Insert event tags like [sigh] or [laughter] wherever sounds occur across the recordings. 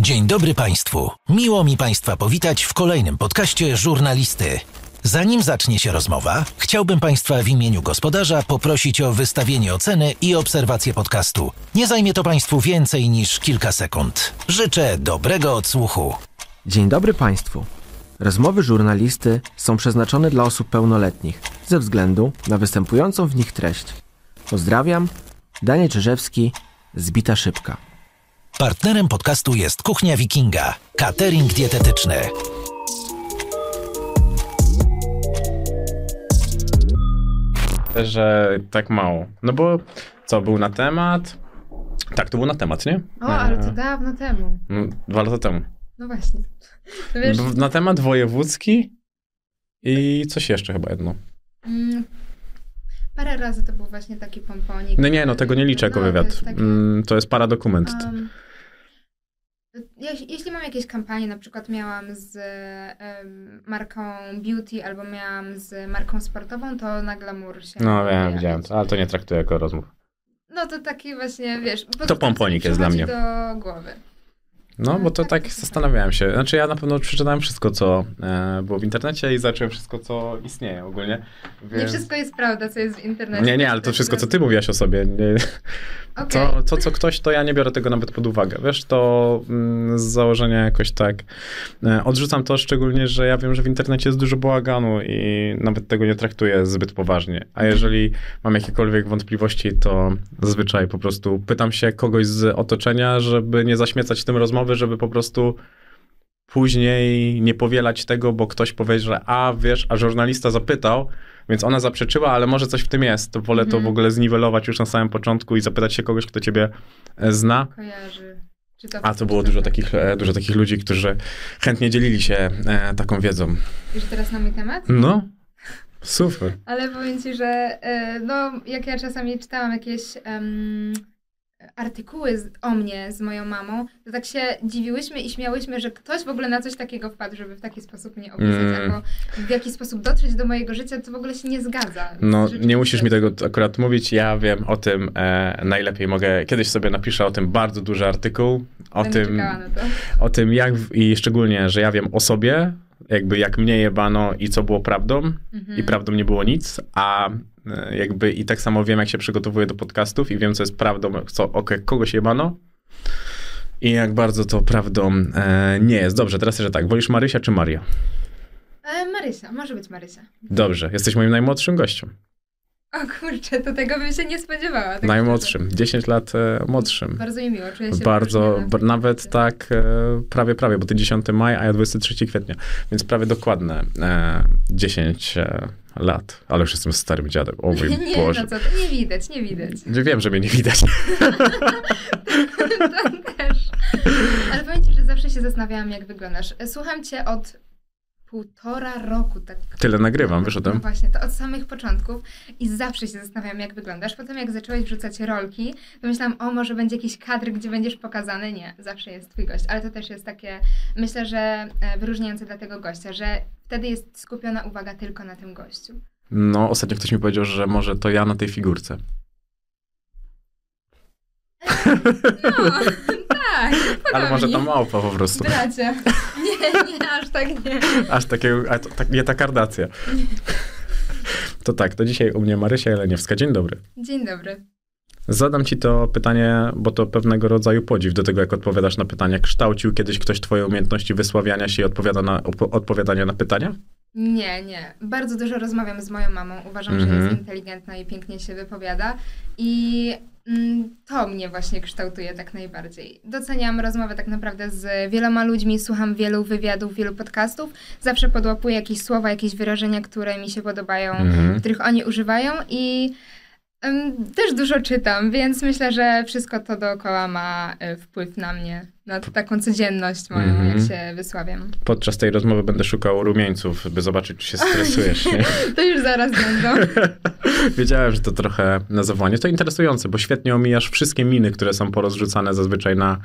Dzień dobry Państwu. Miło mi Państwa powitać w kolejnym podcaście Żurnalisty. Zanim zacznie się rozmowa, chciałbym Państwa w imieniu gospodarza poprosić o wystawienie oceny i obserwację podcastu. Nie zajmie to Państwu więcej niż kilka sekund. Życzę dobrego odsłuchu. Dzień dobry Państwu. Rozmowy żurnalisty są przeznaczone dla osób pełnoletnich ze względu na występującą w nich treść. Pozdrawiam, Daniel Czyżewski, Zbita Szybka. Partnerem podcastu jest Kuchnia Wikinga, catering dietetyczny. że tak mało. No bo co, był na temat? Tak, to był na temat, nie? O, ale to E, dawno temu. no, Dwa lata temu. No właśnie. No wiesz, Na temat wojewódzki i coś jeszcze chyba jedno. mm, parę razy to był właśnie taki pomponik. No nie, no tego nie liczę jako No, to wywiad. jest takie, Mm, To jest paradokument. um, jeśli, mam jakieś kampanie, na przykład miałam z marką beauty albo miałam z marką sportową, to na glamour się No wiem, widziałem ale to nie traktuję jako rozmów. No to taki właśnie, wiesz... To pomponik jest dla mnie. do głowy. No, bo to tak, zastanawiałem się. Znaczy ja na pewno przeczytałem wszystko, co e, było w internecie i zacząłem wszystko, co istnieje ogólnie. Nie Więc... wszystko jest prawda, co jest w internecie. Nie, nie, ale to wszystko, co ty mówiłaś o sobie. Nie, Okej. To, to, co ktoś, to ja nie biorę tego nawet pod uwagę. Wiesz, to mm, z założenia jakoś tak e, odrzucam to, szczególnie, że ja wiem, że w internecie jest dużo bałaganu i nawet tego nie traktuję zbyt poważnie. A jeżeli mam jakiekolwiek wątpliwości, to zazwyczaj po prostu pytam się kogoś z otoczenia, żeby nie zaśmiecać tym rozmowy, żeby po prostu później nie powielać tego, bo ktoś powie, że a wiesz, a żurnalista zapytał, więc ona zaprzeczyła, ale może coś w tym jest. To wolę to Mhm. w ogóle zniwelować już na samym początku i zapytać się kogoś, kto ciebie e, zna. Kojarzy. A to było dużo takich, e, dużo takich ludzi, którzy chętnie dzielili się e, taką wiedzą. Już teraz na mój temat? No, super. Ale powiem ci, że e, no, jak ja czasami czytałam jakieś em, artykuły o mnie z moją mamą, to tak się dziwiłyśmy i śmiałyśmy, że ktoś w ogóle na coś takiego wpadł, żeby w taki sposób mnie opisać, Mm. albo w jakiś sposób dotrzeć do mojego życia, to w ogóle się nie zgadza. No, nie musisz mi tego akurat mówić, ja wiem o tym e, najlepiej mogę. Kiedyś sobie napiszę o tym bardzo duży artykuł, o Będę tym, o tym jak w, i szczególnie, że ja wiem o sobie, jakby jak mnie jebano i co było prawdą Mhm. i prawdą nie było nic, a e, jakby i tak samo wiem, jak się przygotowuję do podcastów i wiem, co jest prawdą, co ok, kogoś jebano i jak bardzo to prawdą e, nie jest. Dobrze, teraz jeszcze tak, wolisz Marysia czy Maria? E, Marysia, może być Marysia. Dobrze, jesteś moim najmłodszym gościem. O kurczę, to tego bym się nie spodziewała. tak Najmłodszym, 10 lat e, szczerze. młodszym. Bardzo mi miło, czuję się Bardzo, w b- nawet tak e, prawie, prawie, bo ty 10 maj, a ja 23 kwietnia, więc prawie dokładne e, 10 e, lat, ale już jestem starym dziadem, o mój [laughs] Nie, Boże. no co, to nie widać, nie widać. [laughs] Wiem, że mnie nie widać. [laughs] to też. Ale powiem ci, że zawsze się zastanawiałam, jak wyglądasz. Słucham cię od półtora roku. Tak. Tyle nagrywam, wiesz o No tym? właśnie, to od samych początków i zawsze się zastanawiam, jak wyglądasz. Potem jak zacząłeś wrzucać rolki, to myślałam, o może będzie jakiś kadr, gdzie będziesz pokazany. Nie, zawsze jest twój gość. Ale to też jest takie, myślę, że e, wyróżniające dla tego gościa, że wtedy jest skupiona uwaga tylko na tym gościu. No, ostatnio ktoś mi powiedział, że może to ja na tej figurce. [laughs] No, tak, Ale może ta małpa po prostu. Bracia. [laughs] Nie, nie, aż tak nie. Aż takiego, a to, tak, nie ta kardacja. To tak, to dzisiaj u mnie Marysia Jeleniewska. Dzień dobry. Dzień dobry. Zadam ci to pytanie, bo to pewnego rodzaju podziw do tego, jak odpowiadasz na pytania. Kształcił kiedyś ktoś twoje umiejętności wysławiania się i odpowiada na, op- odpowiadania na pytania? Nie, nie. Bardzo dużo rozmawiam z moją mamą. Uważam, że Mhm. jest inteligentna i pięknie się wypowiada. I to mnie właśnie kształtuje tak najbardziej. Doceniam rozmowę tak naprawdę z wieloma ludźmi, słucham wielu wywiadów, wielu podcastów. Zawsze podłapuję jakieś słowa, jakieś wyrażenia, które mi się podobają, Mhm. których oni używają i też dużo czytam, więc myślę, że wszystko to dookoła ma e, wpływ na mnie, na taką codzienność moją, Mhm. jak się wysławiam. Podczas tej rozmowy będę szukał rumieńców, by zobaczyć, czy się stresujesz. Nie? [laughs] To już zaraz będą. [laughs] Wiedziałem, że to trochę na zawołanie. To interesujące, bo świetnie omijasz wszystkie miny, które są porozrzucane zazwyczaj na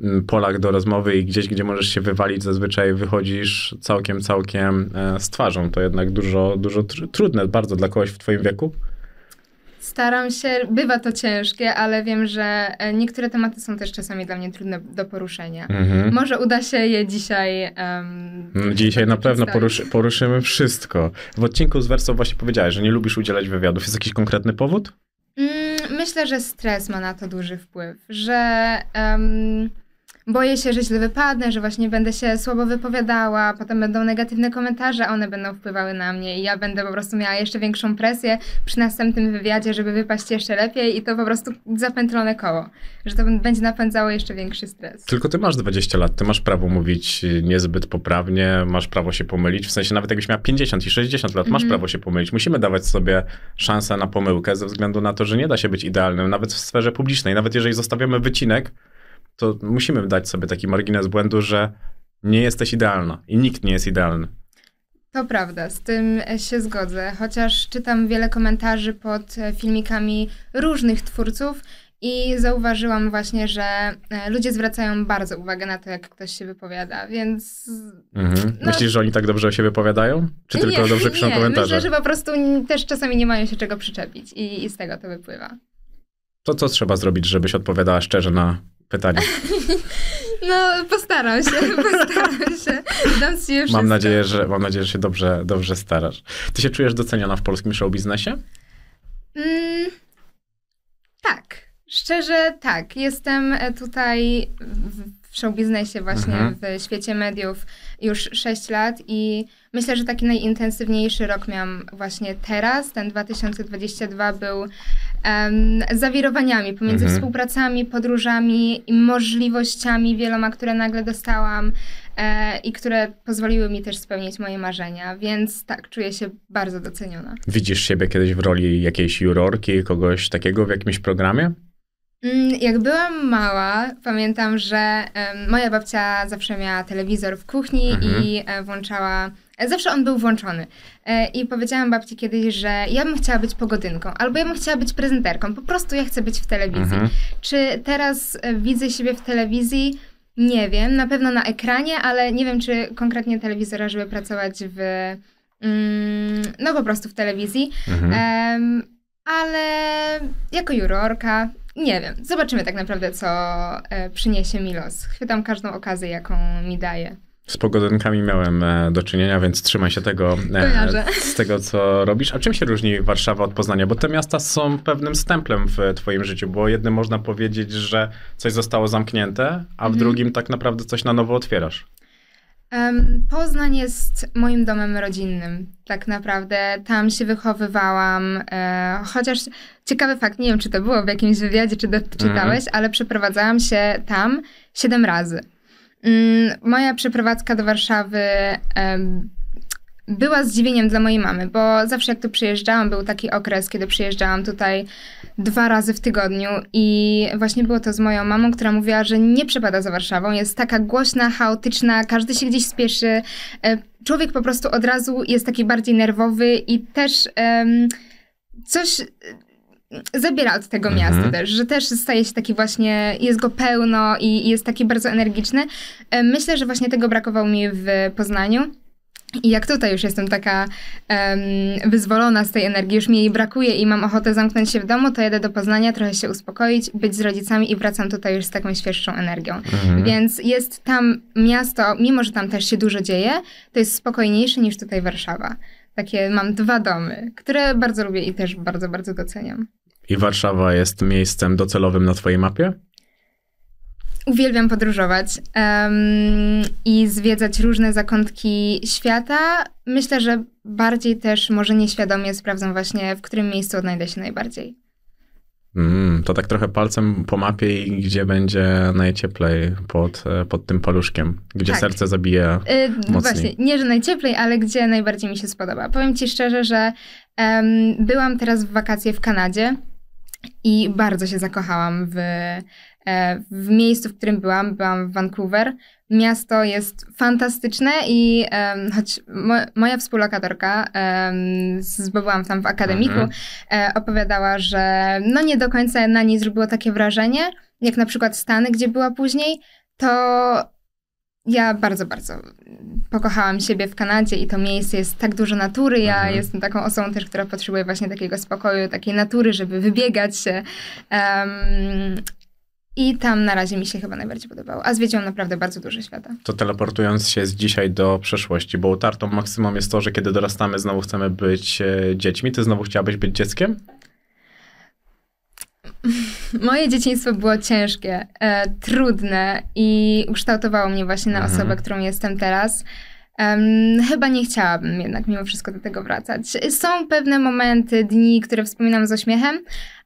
mm, polach do rozmowy i gdzieś, gdzie możesz się wywalić, zazwyczaj wychodzisz całkiem, całkiem e, z twarzą. To jednak dużo, dużo tr- trudne bardzo dla kogoś w twoim wieku. Staram się, bywa to ciężkie, ale wiem, że e, niektóre tematy są też czasami dla mnie trudne do poruszenia. Mhm. Może uda się je dzisiaj. Um, Dzisiaj na pewno poruszy, poruszymy wszystko. W odcinku z Wersą właśnie powiedziałeś, że nie lubisz udzielać wywiadów. Jest jakiś konkretny powód? Mm, myślę, że stres ma na to duży wpływ, że um, boję się, że źle wypadnę, że właśnie będę się słabo wypowiadała, potem będą negatywne komentarze, a one będą wpływały na mnie i ja będę po prostu miała jeszcze większą presję przy następnym wywiadzie, żeby wypaść jeszcze lepiej i to po prostu zapętlone koło, że to będzie napędzało jeszcze większy stres. Tylko ty masz 20 lat, ty masz prawo mówić niezbyt poprawnie, masz prawo się pomylić, w sensie nawet jakbyś miał 50 i 60 lat, masz Mhm. prawo się pomylić. Musimy dawać sobie szansę na pomyłkę ze względu na to, że nie da się być idealnym, nawet w sferze publicznej. Nawet jeżeli zostawiamy wycinek, to musimy dać sobie taki margines błędu, że nie jesteś idealna i nikt nie jest idealny. To prawda, z tym się zgodzę, chociaż czytam wiele komentarzy pod e, filmikami różnych twórców i zauważyłam właśnie, że e, ludzie zwracają bardzo uwagę na to, jak ktoś się wypowiada, więc... Mhm. No- Myślisz, że oni tak dobrze o siebie opowiadają? Czy tylko nie, dobrze piszą nie, komentarze? myślę, że po prostu też czasami nie mają się czego przyczepić i, i z tego to wypływa. To co trzeba zrobić, żebyś odpowiadała szczerze na pytanie? [laughs] No, postaram się, [laughs] postaram się. Dam ci wszystko. Mam nadzieję, że, mam nadzieję, że się dobrze, dobrze starasz. Ty się czujesz doceniona w polskim show biznesie? Mm, tak, szczerze tak. Jestem e, tutaj w w show biznesie właśnie, Mhm. w świecie mediów już 6 lat i myślę, że taki najintensywniejszy rok miałam właśnie teraz. Ten 2022 był em, zawirowaniami pomiędzy Mhm. współpracami, podróżami i możliwościami wieloma, które nagle dostałam e, i które pozwoliły mi też spełnić moje marzenia, więc tak, czuję się bardzo doceniona. Widzisz siebie kiedyś w roli jakiejś jurorki, kogoś takiego w jakimś programie? Mm, Jak byłam mała, pamiętam, że em, moja babcia zawsze miała telewizor w kuchni Mhm. i e, włączała. Zawsze on był włączony. E, I powiedziałam babci kiedyś, że ja bym chciała być pogodynką, albo ja bym chciała być prezenterką. Po prostu ja chcę być w telewizji. Mhm. Czy teraz e, widzę siebie w telewizji? Nie wiem, na pewno na ekranie, ale nie wiem, czy konkretnie telewizora, żeby pracować w. Mm, no po prostu w telewizji. Mhm. Em, ale jako jurorka, nie wiem. Zobaczymy tak naprawdę, co e, przyniesie mi los. Chwytam każdą okazję, jaką mi daje. Z pogodynkami miałem e, do czynienia, więc trzymaj się tego, Kojarzę. z tego, co robisz. A czym się różni Warszawa od Poznania? Bo te miasta są pewnym stemplem w twoim życiu, bo jednym można powiedzieć, że coś zostało zamknięte, a w Mhm. drugim tak naprawdę coś na nowo otwierasz. Poznań jest moim domem rodzinnym, tak naprawdę. Tam się wychowywałam, e, chociaż ciekawy fakt, nie wiem, czy to było w jakimś wywiadzie, czy doczytałeś, ale przeprowadzałam się tam siedem razy. Mm, Moja przeprowadzka do Warszawy była zdziwieniem dla mojej mamy, bo zawsze jak tu przyjeżdżałam, był taki okres, kiedy przyjeżdżałam tutaj dwa razy w tygodniu i właśnie było to z moją mamą, która mówiła, że nie przepada za Warszawą, jest taka głośna, chaotyczna, każdy się gdzieś spieszy. E, Człowiek po prostu od razu jest taki bardziej nerwowy i też em, coś zabiera od tego Mhm. miasta też, że też staje się taki właśnie, jest go pełno i jest taki bardzo energiczny. E, Myślę, że właśnie tego brakowało mi w Poznaniu. I jak tutaj już jestem taka em, wyzwolona z tej energii, już mi jej brakuje i mam ochotę zamknąć się w domu, to jedę do Poznania, trochę się uspokoić, być z rodzicami i wracam tutaj już z taką świeższą energią. Mhm. Więc jest tam miasto, mimo że tam też się dużo dzieje, to jest spokojniejsze niż tutaj Warszawa. Takie mam dwa domy, które bardzo lubię i też bardzo, bardzo doceniam. I Warszawa jest miejscem docelowym na twojej mapie? Uwielbiam podróżować em, i zwiedzać różne zakątki świata. Myślę, że bardziej też może nieświadomie sprawdzam właśnie, w którym miejscu odnajdę się najbardziej. Mm, to tak trochę palcem po mapie i gdzie będzie najcieplej pod, e, pod tym paluszkiem, gdzie Tak. serce zabije. Y, właśnie, nie, że najcieplej, ale gdzie najbardziej mi się spodoba. Powiem ci szczerze, że em, byłam teraz w wakacje w Kanadzie i bardzo się zakochałam w, e, w miejscu, w którym byłam. Byłam w Vancouver. Miasto jest fantastyczne i em, choć mo, moja współlokatorka, z, bo byłam tam w akademiku, Mhm. e, opowiadała, że no nie do końca na niej zrobiło takie wrażenie, jak na przykład Stany, gdzie była później, to ja bardzo, bardzo pokochałam siebie w Kanadzie i to miejsce jest tak dużo natury. Ja Mhm. jestem taką osobą też, która potrzebuje właśnie takiego spokoju, takiej natury, żeby wybiegać się. Em, I tam na razie mi się chyba najbardziej podobało. A zwiedziłam naprawdę bardzo dużo świata. To teleportując się z dzisiaj do przeszłości, bo utartą maksymum jest to, że kiedy dorastamy, znowu chcemy być e, dziećmi. Ty znowu chciałabyś być dzieckiem? [laughs] Moje dzieciństwo było ciężkie, e, trudne i ukształtowało mnie właśnie na Mhm. osobę, którą jestem teraz. Em, chyba nie chciałabym jednak mimo wszystko do tego wracać. Są pewne momenty, dni, które wspominam z uśmiechem,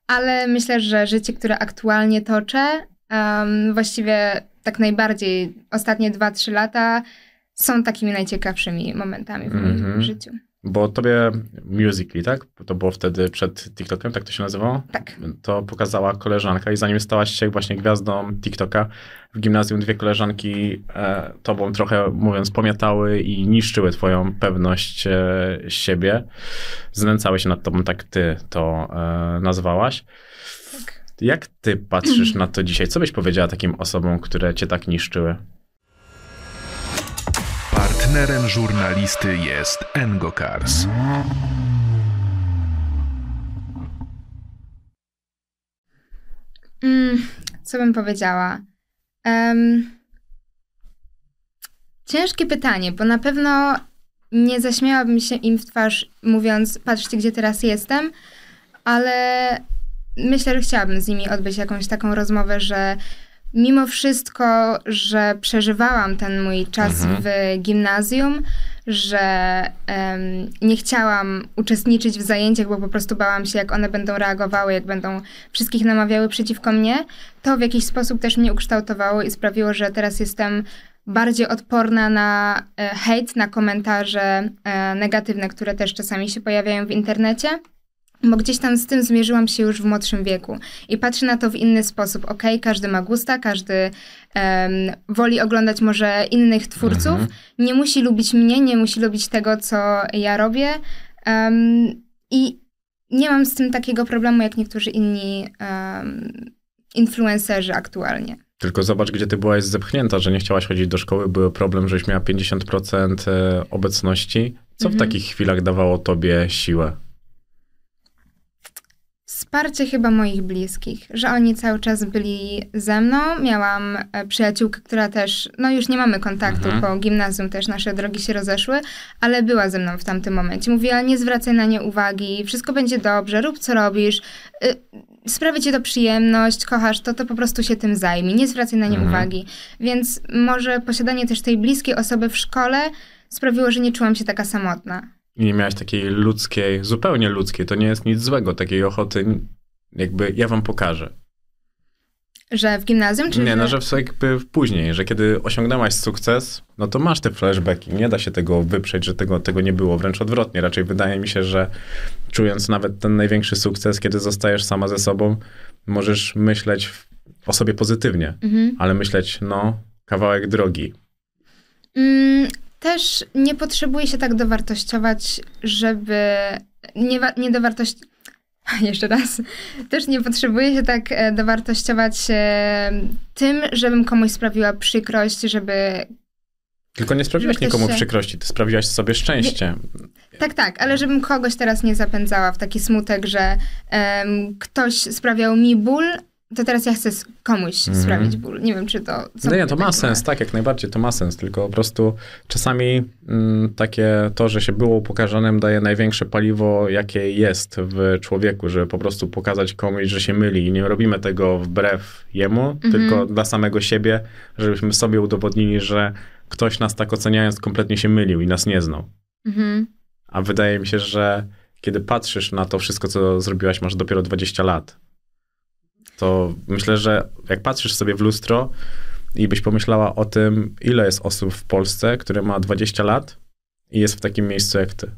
ale myślę, że życie, które aktualnie toczę, em, właściwie tak najbardziej ostatnie 2-3 lata są takimi najciekawszymi momentami w moim Mhm. życiu. Bo tobie Musical.ly, tak? To było wtedy przed TikTokiem, tak to się nazywało? Tak. To pokazała koleżanka i zanim stałaś się właśnie gwiazdą TikToka, w gimnazjum dwie koleżanki e, tobą trochę, mówiąc, pomiatały i niszczyły twoją pewność e, siebie. Znęcały się nad tobą, tak ty to e, nazwałaś. Tak. Jak ty patrzysz na to dzisiaj? Co byś powiedziała takim osobom, które cię tak niszczyły? Partnerem żurnalisty jest Engokars. Mm, co bym powiedziała? Em, ciężkie pytanie, bo na pewno nie zaśmiałabym się im w twarz, mówiąc, patrzcie, gdzie teraz jestem, ale myślę, że chciałabym z nimi odbyć jakąś taką rozmowę, że mimo wszystko, że przeżywałam ten mój czas Mhm. w gimnazjum, że em, nie chciałam uczestniczyć w zajęciach, bo po prostu bałam się, jak one będą reagowały, jak będą wszystkich namawiały przeciwko mnie, to w jakiś sposób też mnie ukształtowało i sprawiło, że teraz jestem bardziej odporna na e, hejt, na komentarze e, negatywne, które też czasami się pojawiają w internecie. Bo gdzieś tam z tym zmierzyłam się już w młodszym wieku i patrzę na to w inny sposób. Okej, każdy ma gusta, każdy em, woli oglądać może innych twórców, Mhm. nie musi lubić mnie, nie musi lubić tego, co ja robię. em, I nie mam z tym takiego problemu, jak niektórzy inni em, influencerzy aktualnie. Tylko zobacz, gdzie ty byłaś zepchnięta, że nie chciałaś chodzić do szkoły, był problem, żeś miała 50% e, obecności. Co w Mhm. takich chwilach dawało tobie siłę? Wsparcie chyba moich bliskich, że oni cały czas byli ze mną. Miałam e, przyjaciółkę, która też, no już nie mamy kontaktu, Mhm. po gimnazjum też nasze drogi się rozeszły, ale była ze mną w tamtym momencie. Mówiła, nie zwracaj na nie uwagi, wszystko będzie dobrze, rób co robisz, y, sprawi ci to przyjemność, kochasz to, to po prostu się tym zajmij, nie zwracaj na nie Mhm. uwagi. Więc może posiadanie też tej bliskiej osoby w szkole sprawiło, że nie czułam się taka samotna. I nie miałaś takiej ludzkiej, zupełnie ludzkiej, to nie jest nic złego, takiej ochoty, jakby ja wam pokażę. Że w gimnazjum, czy Nie, no, że w- jakby później, że kiedy osiągnęłaś sukces, no to masz te flashbacki, nie da się tego wyprzeć, że tego, tego nie było, wręcz odwrotnie. Raczej wydaje mi się, że czując nawet ten największy sukces, kiedy zostajesz sama ze sobą, możesz myśleć o sobie pozytywnie, Mhm. ale myśleć, no, kawałek drogi. Mm, też nie potrzebuje się tak dowartościować, żeby. Nie, nie dowartość. [laughs] Jeszcze raz. Też nie potrzebuję się tak e, dowartościować e, tym, żebym komuś sprawiła przykrość, żeby. Tylko nie sprawiłaś nikomu się- przykrości, ty sprawiłaś sobie szczęście. Tak, tak, ale żebym kogoś teraz nie zapędzała w taki smutek, że em, ktoś sprawiał mi ból, to teraz ja chcę komuś Mhm. sprawić ból. Nie wiem, czy to. co No nie, to ma tak sens, tak, jak najbardziej to ma sens, tylko po prostu czasami mm, takie to, że się było pokażonym daje największe paliwo, jakie jest w człowieku, żeby po prostu pokazać komuś, że się myli i nie robimy tego wbrew jemu, tylko dla samego siebie, żebyśmy sobie udowodnili, że ktoś nas tak oceniając kompletnie się mylił i nas nie znał. Mhm. A wydaje mi się, że kiedy patrzysz na to wszystko, co zrobiłaś, masz dopiero 20 lat, to myślę, że jak patrzysz sobie w lustro i byś pomyślała o tym, ile jest osób w Polsce, które ma 20 lat i jest w takim miejscu jak ty.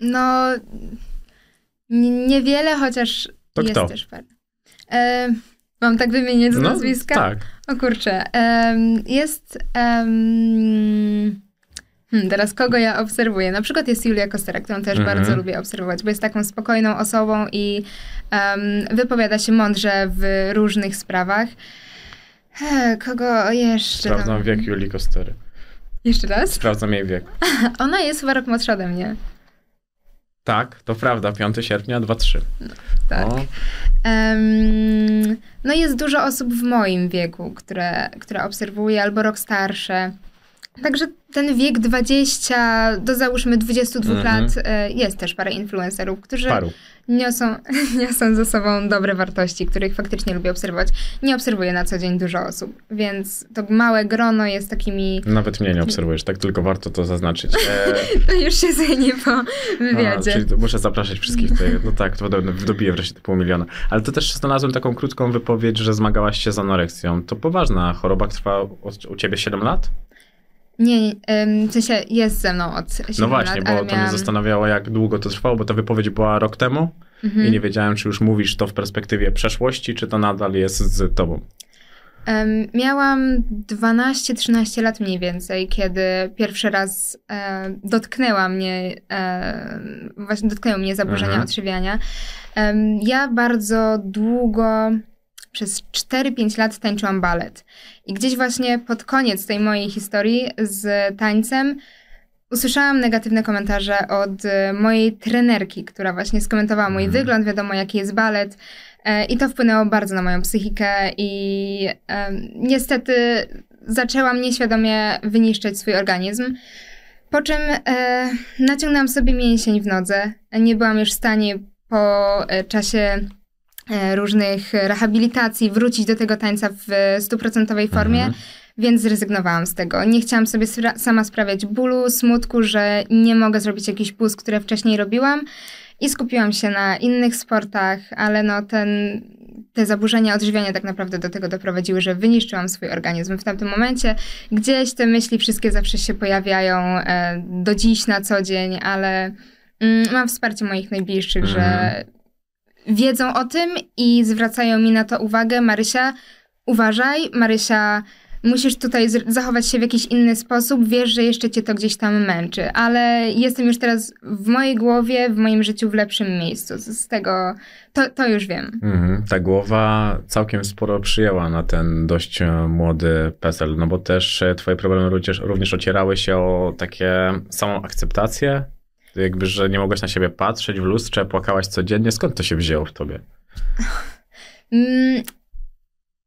No, niewiele, chociaż To jest kto? też pewne. E, mam tak wymienić z No, nazwiska? tak. O kurczę. em, jest... em, hmm, teraz kogo ja obserwuję? Na przykład jest Julia Kostera, którą też Mhm. bardzo lubię obserwować, bo jest taką spokojną osobą i em, wypowiada się mądrze w różnych sprawach. E, kogo jeszcze? Sprawdzam tam? wiek Julii Kostery. Jeszcze raz? Sprawdzam jej wiek. [laughs] Ona jest chyba rok młodsza ode mnie. Tak, to prawda, 5 sierpnia 2-3. Tak. O, Em, no jest dużo osób w moim wieku, które, które obserwuję, albo rok starsze. Także ten wiek 20 do załóżmy 22 Mhm. lat e, jest też parę influencerów, którzy paru. niosą, [laughs] niosą ze sobą dobre wartości, których faktycznie lubię obserwować. Nie obserwuję na co dzień dużo osób, więc to małe grono jest takimi... Nawet mnie nie obserwujesz, tak tylko warto to zaznaczyć. [laughs] To już się zmieni po a, wywiadzie. czyli to muszę zapraszać wszystkich tutaj. No tak, to wdobiję wreszcie te pół miliona. Ale to też znalazłem taką krótką wypowiedź, że zmagałaś się z anoreksją. To poważna choroba, trwa u ciebie 7 lat? Nie, nie w sensie jest ze mną od 7 No właśnie, lat, bo to mnie miałam... zastanawiało, jak długo to trwało, bo ta wypowiedź była rok temu Mhm. i nie wiedziałem, czy już mówisz to w perspektywie przeszłości, czy to nadal jest z tobą. Em, Miałam 12-13 lat mniej więcej, kiedy pierwszy raz e, dotknęła mnie, e, właśnie dotknęły mnie zaburzenia Mhm. odżywiania. Em, ja bardzo długo, przez 4-5 lat tańczyłam balet. I gdzieś właśnie pod koniec tej mojej historii z tańcem usłyszałam negatywne komentarze od e, mojej trenerki, która właśnie skomentowała mój Mhm. wygląd, wiadomo jaki jest balet. E, I to wpłynęło bardzo na moją psychikę i em, niestety zaczęłam nieświadomie wyniszczać swój organizm. Po czym e, naciągnęłam sobie mięsień w nodze. Nie byłam już w stanie po e, czasie e, różnych rehabilitacji wrócić do tego tańca w stuprocentowej formie, Mhm. więc zrezygnowałam z tego. Nie chciałam sobie spra- sama sprawiać bólu, smutku, że nie mogę zrobić jakichś pust, które wcześniej robiłam i skupiłam się na innych sportach, ale no ten, te zaburzenia odżywiania tak naprawdę do tego doprowadziły, że wyniszczyłam swój organizm w tamtym momencie. Gdzieś te myśli wszystkie zawsze się pojawiają e, do dziś na co dzień, ale mm, mam wsparcie moich najbliższych, Mhm. że wiedzą o tym i zwracają mi na to uwagę. Marysia, uważaj, Marysia, musisz tutaj zachować się w jakiś inny sposób, wiesz, że jeszcze cię to gdzieś tam męczy, ale jestem już teraz w mojej głowie, w moim życiu w lepszym miejscu. Z z tego, to, to już wiem. Mhm. Ta głowa całkiem sporo przyjęła na ten dość e, młody PESEL, no bo też e, twoje problemy również, również ocierały się o takie samą akceptację, jakby, że nie mogłaś na siebie patrzeć w lustrze, płakałaś codziennie. Skąd to się wzięło w tobie? Mm,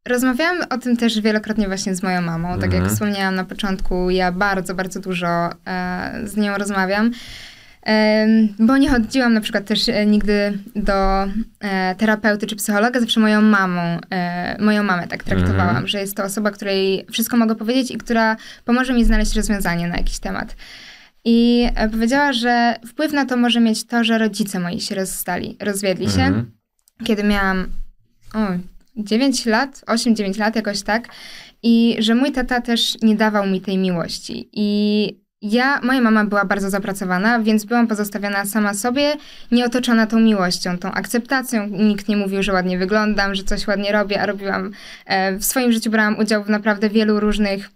Rozmawiałam o tym też wielokrotnie właśnie z moją mamą. Tak jak Mhm. wspomniałam na początku, ja bardzo, bardzo dużo e, z nią rozmawiam. Em, bo nie chodziłam na przykład też e, nigdy do e, terapeuty czy psychologa, zawsze moją mamą, e, moją mamę tak traktowałam, Mhm. że jest to osoba, której wszystko mogę powiedzieć i która pomoże mi znaleźć rozwiązanie na jakiś temat. I e, powiedziała, że wpływ na to może mieć to, że rodzice moi się rozstali, rozwiedli się Mhm. kiedy miałam o, 9 lat, 8-9 lat, jakoś tak. I że mój tata też nie dawał mi tej miłości. I ja, moja mama była bardzo zapracowana, więc byłam pozostawiona sama sobie, nie otoczona tą miłością, tą akceptacją. Nikt nie mówił, że ładnie wyglądam, że coś ładnie robię, a robiłam. E, w swoim życiu brałam udział w naprawdę wielu różnych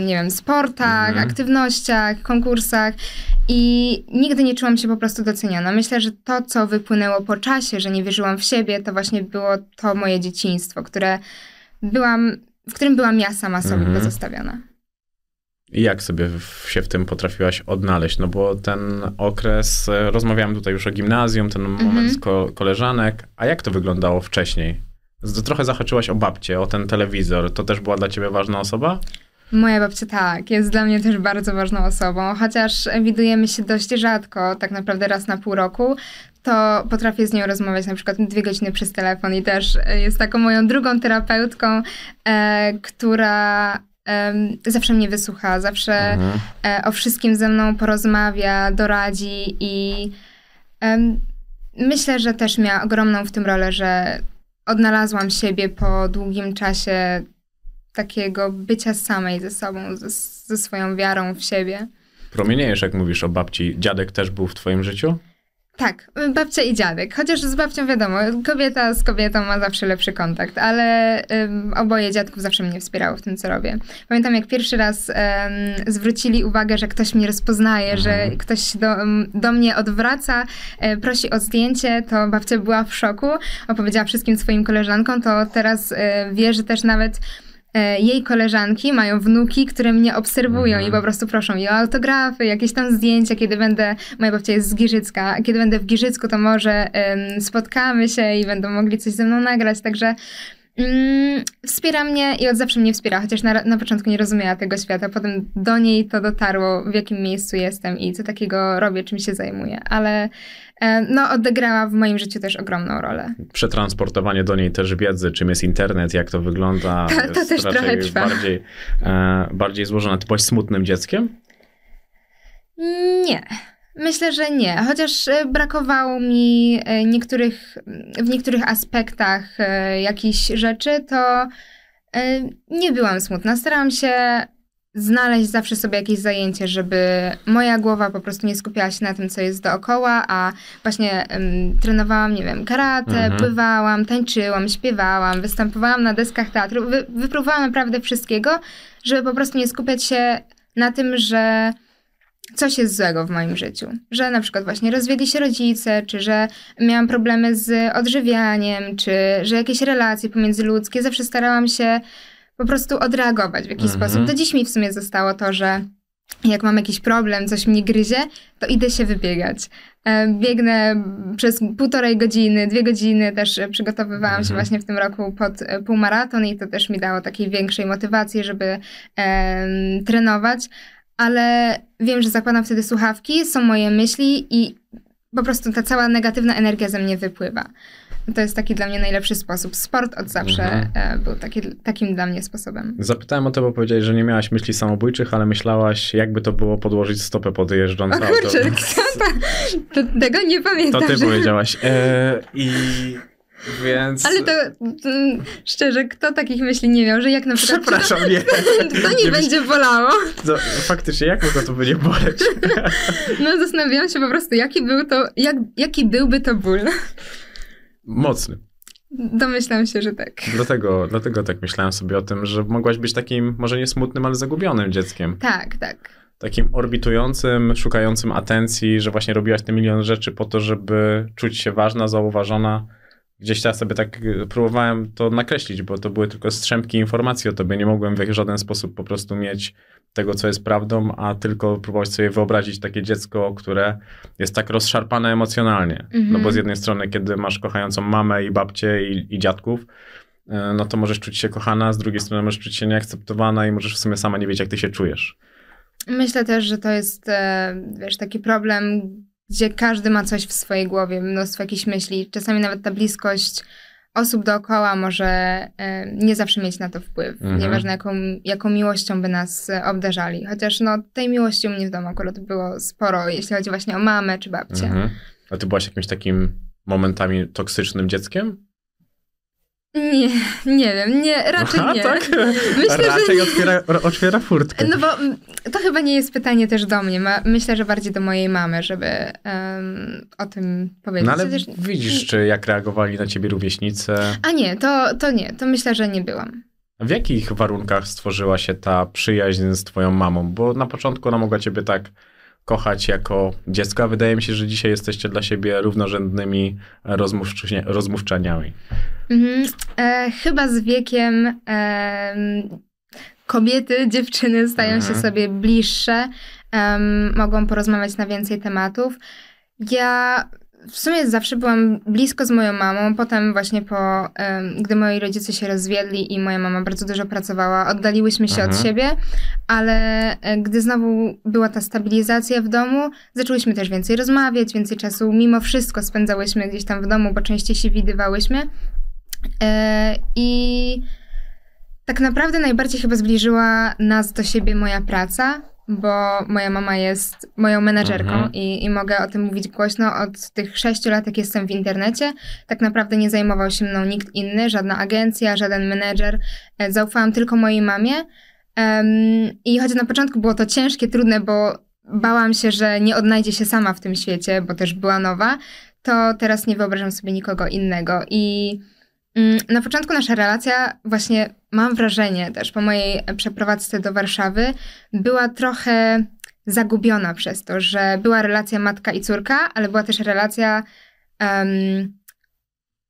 nie wiem, sportach, Mhm. aktywnościach, konkursach i nigdy nie czułam się po prostu doceniona. Myślę, że to, co wypłynęło po czasie, że nie wierzyłam w siebie, to właśnie było to moje dzieciństwo, które byłam, w którym byłam ja sama sobie Mhm. pozostawiona. I jak sobie w, się w tym potrafiłaś odnaleźć? No bo ten okres, e, rozmawiałem tutaj już o gimnazjum, ten Mhm. moment z ko- koleżanek, a jak to wyglądało wcześniej? Trochę zahaczyłaś o babcię, o ten telewizor. To też była dla ciebie ważna osoba? Moja babcia tak, jest dla mnie też bardzo ważną osobą, chociaż widujemy się dość rzadko, tak naprawdę raz na pół roku, to potrafię z nią rozmawiać na przykład dwie godziny przez telefon i też e, jest taką moją drugą terapeutką, e, która em, zawsze mnie wysłucha, zawsze Mhm. e, o wszystkim ze mną porozmawia, doradzi i myślę, że też miała ogromną w tym rolę, że odnalazłam siebie po długim czasie takiego bycia samej ze sobą, ze, ze swoją wiarą w siebie. Promieniejesz, jak mówisz o babci. Dziadek też był w twoim życiu? Tak, babcia i dziadek. Chociaż z babcią wiadomo, kobieta z kobietą ma zawsze lepszy kontakt, ale ym, oboje dziadków zawsze mnie wspierało w tym, co robię. Pamiętam, jak pierwszy raz ym, zwrócili uwagę, że ktoś mnie rozpoznaje, że ktoś do, do mnie odwraca, y, prosi o zdjęcie, to babcia była w szoku. Opowiedziała wszystkim swoim koleżankom, to teraz y, wie, że też nawet e, jej koleżanki mają wnuki, które mnie obserwują Mhm. i po prostu proszą mi o autografy, jakieś tam zdjęcia, kiedy będę, moja babcia jest z Giżycka, kiedy będę w Giżycku, to może em, spotkamy się i będą mogli coś ze mną nagrać, także mm, wspiera mnie i od zawsze mnie wspiera, chociaż na, na początku nie rozumiała tego świata, potem do niej to dotarło, w jakim miejscu jestem i co takiego robię, czym się zajmuję, ale e, no odegrała w moim życiu też ogromną rolę. Przetransportowanie do niej też wiedzy, czym jest internet, jak to wygląda. [laughs] To- to jest też trochę trwa. Bardziej, e, bardziej złożone. Ty byłaś smutnym dzieckiem? Nie. Myślę, że nie, chociaż e, brakowało mi e, niektórych, w niektórych aspektach e, jakichś rzeczy, to e, nie byłam smutna. Starałam się znaleźć zawsze sobie jakieś zajęcie, żeby moja głowa po prostu nie skupiała się na tym, co jest dookoła, a właśnie em, trenowałam, nie wiem, karate, Mhm. pływałam, tańczyłam, śpiewałam, występowałam na deskach teatru, wy, wypróbowałam naprawdę wszystkiego, żeby po prostu nie skupiać się na tym, że coś jest złego w moim życiu. Że na przykład właśnie rozwiedli się rodzice, czy że miałam problemy z odżywianiem, czy że jakieś relacje pomiędzyludzkie. Zawsze starałam się po prostu odreagować w jakiś Mhm. sposób. Do dziś mi w sumie zostało to, że jak mam jakiś problem, coś mnie gryzie, to idę się wybiegać. E, Biegnę przez półtorej godziny, dwie godziny też przygotowywałam się Mhm. właśnie w tym roku pod e, półmaraton i to też mi dało takiej większej motywacji, żeby em, trenować. Ale wiem, że zakładam wtedy słuchawki, są moje myśli i po prostu ta cała negatywna energia ze mnie wypływa. To jest taki dla mnie najlepszy sposób. Sport od zawsze Mhm. e, był taki, takim dla mnie sposobem. Zapytałem o to, bo powiedziałeś, że nie miałaś myśli samobójczych, ale myślałaś, jakby to było podłożyć stopę pod jeżdżące O kurczę, [laughs] to, tego nie To pamiętam. ty że- powiedziałaś. E, I więc... Ale to mm, szczerze, kto takich myśli nie miał, że jak na przykład Przepraszam, nie. [laughs] to nie Nie będzie bolało. To, faktycznie, jak mogło to by nie boleć? [laughs] No zastanawiałam się po prostu, jaki, był to, jak, jaki byłby to ból. Mocny. Domyślam się, że tak. Dlatego, dlatego tak myślałem sobie o tym, że mogłaś być takim, może nie smutnym, ale zagubionym dzieckiem. Tak, tak. Takim orbitującym, szukającym atencji, że właśnie robiłaś te milion rzeczy po to, żeby czuć się ważna, zauważona. Gdzieś ja sobie tak y, próbowałem to nakreślić, bo to były tylko strzępki informacji o tobie. Nie mogłem w żaden sposób po prostu mieć tego, co jest prawdą, a tylko próbować sobie wyobrazić takie dziecko, które jest tak rozszarpane emocjonalnie. Mhm. No bo z jednej strony, kiedy masz kochającą mamę i babcię i, i dziadków, y, no to możesz czuć się kochana, z drugiej strony możesz czuć się nieakceptowana i możesz w sumie sama nie wiedzieć, jak ty się czujesz. Myślę też, że to jest, e, wiesz, taki problem, gdzie każdy ma coś w swojej głowie, mnóstwo jakichś myśli. Czasami nawet ta bliskość osób dookoła może e, nie zawsze mieć na to wpływ. Mhm. Nieważne jaką, jaką miłością by nas e, obdarzali. Chociaż no, tej miłości u mnie w domu akurat było sporo, jeśli chodzi właśnie o mamę czy babcię. Mhm. A ty byłaś jakimś takim momentami toksycznym dzieckiem? Nie, nie wiem, nie, raczej Aha, nie. tak? Myślę, że Raczej nie. otwiera, otwiera furtkę. No bo to chyba nie jest pytanie też do mnie. Myślę, że bardziej do mojej mamy, żeby em, o tym powiedzieć. No ale Chociaż- widzisz, czy jak reagowali na ciebie rówieśnicy. A nie, to, to nie, to myślę, że nie byłam. W jakich warunkach stworzyła się ta przyjaźń z twoją mamą? Bo na początku ona mogła ciebie tak kochać jako dziecko, a wydaje mi się, że dzisiaj jesteście dla siebie równorzędnymi rozmówczynie- rozmówczaniami. Mhm. E, chyba z wiekiem em, kobiety, dziewczyny stają Mhm. się sobie bliższe, mogą porozmawiać na więcej tematów. Ja w sumie zawsze byłam blisko z moją mamą, potem właśnie po, gdy moi rodzice się rozwiedli i moja mama bardzo dużo pracowała, oddaliłyśmy się od Mhm. siebie, ale e, gdy znowu była ta stabilizacja w domu, zaczęłyśmy też więcej rozmawiać, więcej czasu mimo wszystko spędzałyśmy gdzieś tam w domu, bo częściej się widywałyśmy. E, I tak naprawdę najbardziej chyba zbliżyła nas do siebie moja praca, bo moja mama jest moją menedżerką Mhm. i, i mogę o tym mówić głośno. Od tych sześciu lat, jak jestem w internecie, tak naprawdę nie zajmował się mną nikt inny, żadna agencja, żaden menedżer. E, Zaufałam tylko mojej mamie. Em, I choć na początku było to ciężkie, trudne, bo bałam się, że nie odnajdzie się sama w tym świecie, bo też była nowa, to teraz nie wyobrażam sobie nikogo innego. I na początku nasza relacja, właśnie mam wrażenie też po mojej przeprowadzce do Warszawy, była trochę zagubiona przez to, że była relacja matka i córka, ale była też relacja. em,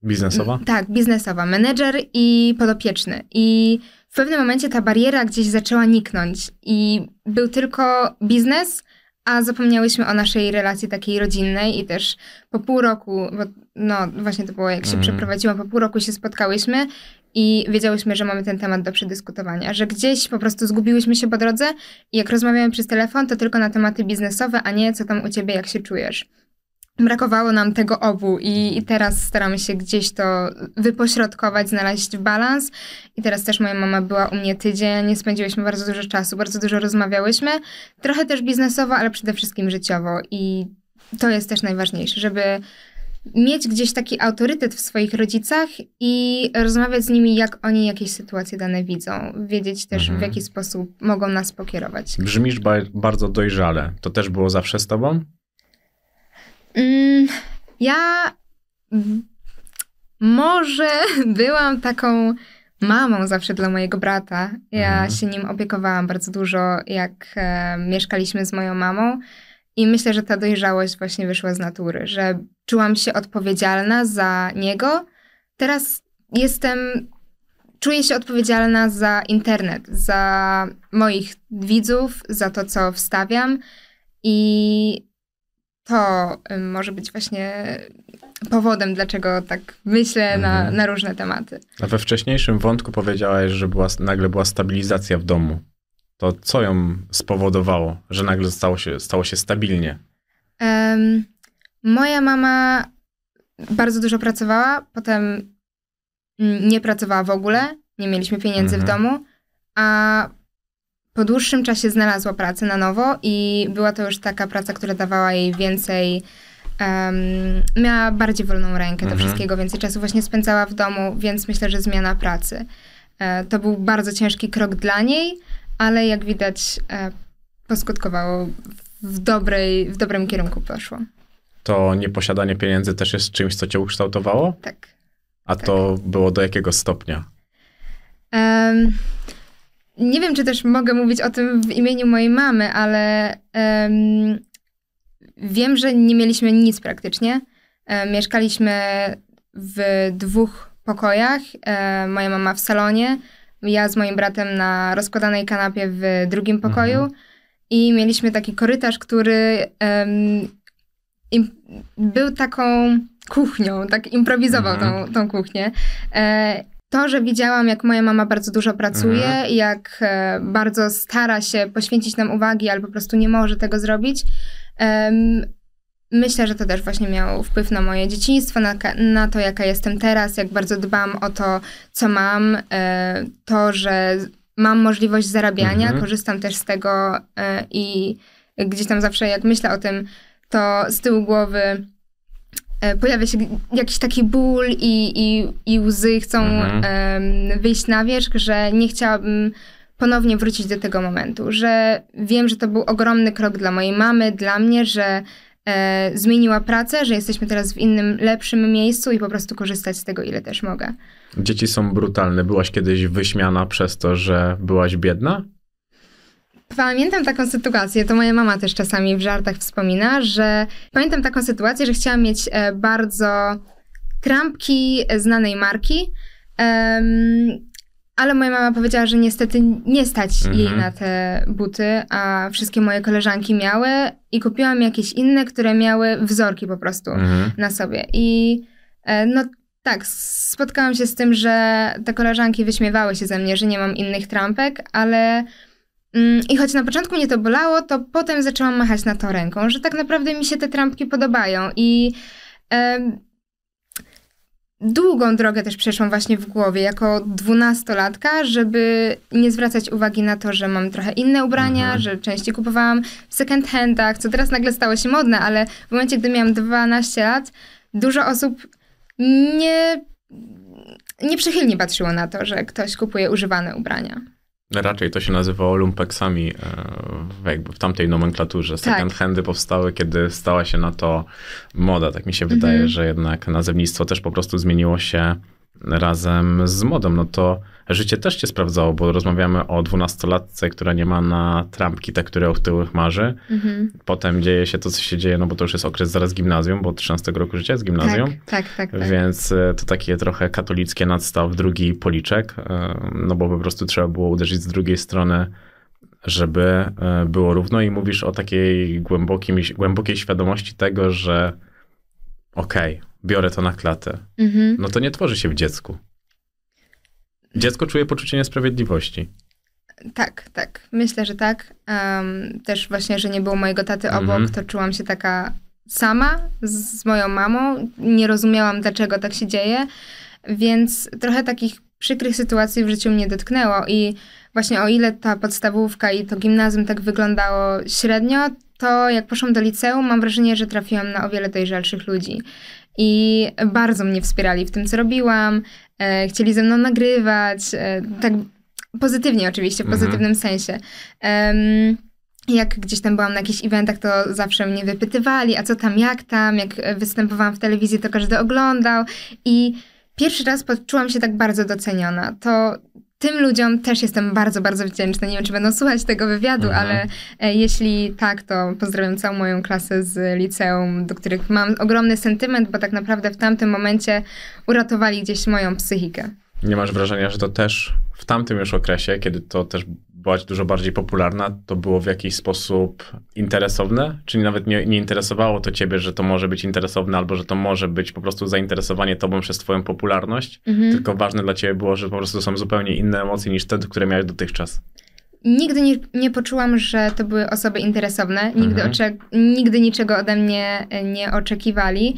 Biznesowa? tak, biznesowa. Menedżer i podopieczny. I w pewnym momencie ta bariera gdzieś zaczęła niknąć i był tylko biznes, a zapomniałyśmy o naszej relacji takiej rodzinnej i też po pół roku, bo no właśnie to było jak się Mhm. przeprowadziłam, po pół roku się spotkałyśmy i wiedziałyśmy, że mamy ten temat do przedyskutowania, że gdzieś po prostu zgubiłyśmy się po drodze i jak rozmawiamy przez telefon, to tylko na tematy biznesowe, a nie co tam u ciebie, jak się czujesz. Brakowało nam tego obu i, i teraz staramy się gdzieś to wypośrodkować, znaleźć balans. I teraz też moja mama była u mnie tydzień, spędziłyśmy bardzo dużo czasu, bardzo dużo rozmawiałyśmy. Trochę też biznesowo, ale przede wszystkim życiowo. I to jest też najważniejsze, żeby mieć gdzieś taki autorytet w swoich rodzicach i rozmawiać z nimi, jak oni jakieś sytuacje dane widzą. Wiedzieć też, Mhm. w jaki sposób mogą nas pokierować. Brzmisz ba- bardzo dojrzale. To też było zawsze z tobą? Mm, ja może [laughs] byłam taką mamą zawsze dla mojego brata. Ja Mhm. się nim opiekowałam bardzo dużo, jak e, mieszkaliśmy z moją mamą. I myślę, że ta dojrzałość właśnie wyszła z natury, że czułam się odpowiedzialna za niego. Teraz jestem, czuję się odpowiedzialna za internet, za moich widzów, za to, co wstawiam. I to y, może być właśnie powodem, dlaczego tak myślę na, Mhm. na różne tematy. A we wcześniejszym wątku powiedziałaś, że była, nagle była stabilizacja w domu. To co ją spowodowało, że nagle stało się, stało się stabilnie? Em, moja mama bardzo dużo pracowała, potem mm, nie pracowała w ogóle, nie mieliśmy pieniędzy w Mhm. domu, a po dłuższym czasie znalazła pracę na nowo i była to już taka praca, która dawała jej więcej, em, miała bardziej wolną rękę do Mhm. wszystkiego, więcej czasu właśnie spędzała w domu, więc myślę, że zmiana pracy. E, to był bardzo ciężki krok dla niej, ale jak widać e, poskutkowało w, dobrej, w dobrym kierunku poszło. To nieposiadanie pieniędzy też jest czymś, co cię ukształtowało? Tak. A to było do jakiego stopnia? Em, nie wiem, czy też mogę mówić o tym w imieniu mojej mamy, ale em, wiem, że nie mieliśmy nic praktycznie. E, mieszkaliśmy w dwóch pokojach. E, moja mama w salonie, ja z moim bratem na rozkładanej kanapie w drugim pokoju. Mhm. I mieliśmy taki korytarz, który im, był taką kuchnią, tak improwizował Mhm. tą, tą kuchnię. E, to, że widziałam, jak moja mama bardzo dużo pracuje, Mhm. jak e, bardzo stara się poświęcić nam uwagi, ale po prostu nie może tego zrobić, myślę, że to też właśnie miało wpływ na moje dzieciństwo, na, na to, jaka jestem teraz, jak bardzo dbam o to, co mam, e, to, że mam możliwość zarabiania, Mhm. korzystam też z tego e, i gdzieś tam zawsze, jak myślę o tym, to z tyłu głowy pojawia się jakiś taki ból i, i, i łzy chcą Mhm. wyjść na wierzch, że nie chciałabym ponownie wrócić do tego momentu, że wiem, że to był ogromny krok dla mojej mamy, dla mnie, że e, zmieniła pracę, że jesteśmy teraz w innym, lepszym miejscu i po prostu korzystać z tego, ile też mogę. Dzieci są brutalne. Byłaś kiedyś wyśmiana przez to, że byłaś biedna? Pamiętam taką sytuację, to moja mama też czasami w żartach wspomina, że pamiętam taką sytuację, że chciałam mieć e, bardzo trampki znanej marki, em, ale moja mama powiedziała, że niestety nie stać Mhm. jej na te buty, a wszystkie moje koleżanki miały i kupiłam jakieś inne, które miały wzorki po prostu Mhm. na sobie. I e, no tak, spotkałam się z tym, że te koleżanki wyśmiewały się ze mnie, że nie mam innych trampek, ale i choć na początku mnie to bolało, to potem zaczęłam machać na to ręką, że tak naprawdę mi się te trampki podobają i em, długą drogę też przeszłam właśnie w głowie jako dwunastolatka, żeby nie zwracać uwagi na to, że mam trochę inne ubrania, Mhm. że częściej kupowałam w second handach, co teraz nagle stało się modne, ale w momencie, gdy miałam 12 lat, dużo osób nie, nieprzychylnie patrzyło na to, że ktoś kupuje używane ubrania. Raczej to się nazywało lumpeksami e, w- jakby w tamtej nomenklaturze. Tak. Second handy powstały, kiedy stała się na to moda. Tak mi się wydaje, Mhm. że jednak nazewnictwo też po prostu zmieniło się razem z modą, no to życie też cię sprawdzało, bo rozmawiamy o dwunastolatce, która nie ma na trampki te, które o tyłach marzy. Mhm. Potem dzieje się to, co się dzieje, no bo to już jest okres zaraz gimnazjum, bo od 13 roku życia jest gimnazjum. Tak, tak, tak. tak. Więc e, to takie trochę katolickie nadstaw, drugi policzek, e, no bo po prostu trzeba było uderzyć z drugiej strony, żeby e, było równo i mówisz o takiej głębokim, głębokiej świadomości tego, że okej, okay, biorę to na klatę. Mhm. No to nie tworzy się w dziecku. Dziecko czuje poczucie niesprawiedliwości. Tak, tak. Myślę, że tak. Um, też właśnie, że nie było mojego taty Mhm. obok, to czułam się taka sama z, z moją mamą. Nie rozumiałam, dlaczego tak się dzieje, więc trochę takich przykrych sytuacji w życiu mnie dotknęło i właśnie o ile ta podstawówka i to gimnazjum tak wyglądało średnio, to jak poszłam do liceum, mam wrażenie, że trafiłam na o wiele dojrzalszych ludzi. I bardzo mnie wspierali w tym, co robiłam. E, chcieli ze mną nagrywać. E, tak pozytywnie oczywiście, w Mhm. pozytywnym sensie. Jak gdzieś tam byłam na jakichś eventach, to zawsze mnie wypytywali, a co tam, jak tam, jak występowałam w telewizji, to każdy oglądał i pierwszy raz poczułam się tak bardzo doceniona. To tym ludziom też jestem bardzo, bardzo wdzięczna. Nie wiem, czy będą słuchać tego wywiadu, Mhm. ale e, jeśli tak, to pozdrawiam całą moją klasę z liceum, do których mam ogromny sentyment, bo tak naprawdę w tamtym momencie uratowali gdzieś moją psychikę. Nie masz wrażenia, że to też w tamtym już okresie, kiedy to też byłaś dużo bardziej popularna, to było w jakiś sposób interesowne? Czyli nawet nie, nie interesowało to ciebie, że to może być interesowne, albo że to może być po prostu zainteresowanie tobą przez twoją popularność, Mhm. tylko ważne dla ciebie było, że po prostu są zupełnie inne emocje niż te, które miałeś dotychczas. Nigdy nie, nie poczułam, że to były osoby interesowne. Nigdy, Mhm. oczek- nigdy niczego ode mnie e, nie oczekiwali.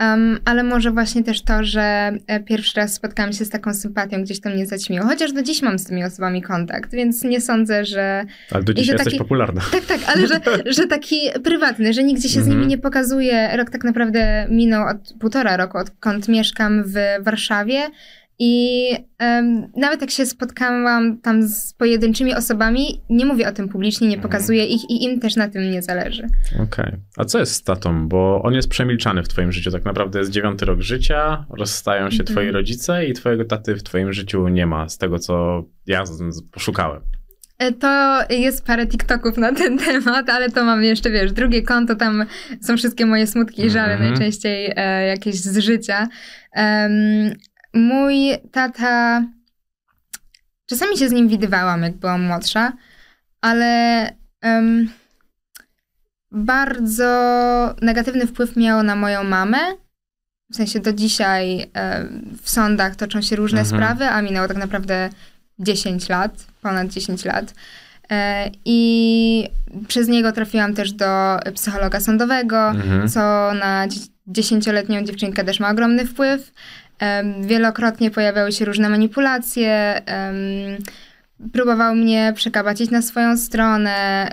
Um, ale może właśnie też to, że e, pierwszy raz spotkałam się z taką sympatią, gdzieś to mnie zaćmiło. Chociaż do dziś mam z tymi osobami kontakt, więc nie sądzę, że. Ale do że jesteś taki- popularna. Tak, tak, ale że, [laughs] że taki prywatny, że nigdzie się z Mhm. nimi nie pokazuje. Rok tak naprawdę minął od półtora roku, odkąd mieszkam w Warszawie. I em, nawet jak się spotkałam tam z pojedynczymi osobami, nie mówię o tym publicznie, nie Mhm. pokazuję ich i im też na tym nie zależy. Okej. A co jest z tatą? Bo on jest przemilczany w twoim życiu. Tak naprawdę jest dziewiąty rok życia, rozstają się Mhm. twoi rodzice i twojego taty w twoim życiu nie ma, z tego co ja poszukałem. E, To jest parę TikToków na ten [laughs] temat, ale to mam jeszcze, wiesz, drugie konto, tam są wszystkie moje smutki i żale, Mhm. najczęściej e, jakieś z życia. Em, mój tata, czasami się z nim widywałam, jak byłam młodsza, ale em, bardzo negatywny wpływ miał na moją mamę. W sensie do dzisiaj e, w sądach toczą się różne Mhm. sprawy, a minęło tak naprawdę 10 lat, ponad 10 lat. E, I przez niego trafiłam też do psychologa sądowego, Mhm. co na dzie- dziesięcioletnią dziewczynkę też ma ogromny wpływ. Wielokrotnie pojawiały się różne manipulacje. Próbował mnie przekabacić na swoją stronę,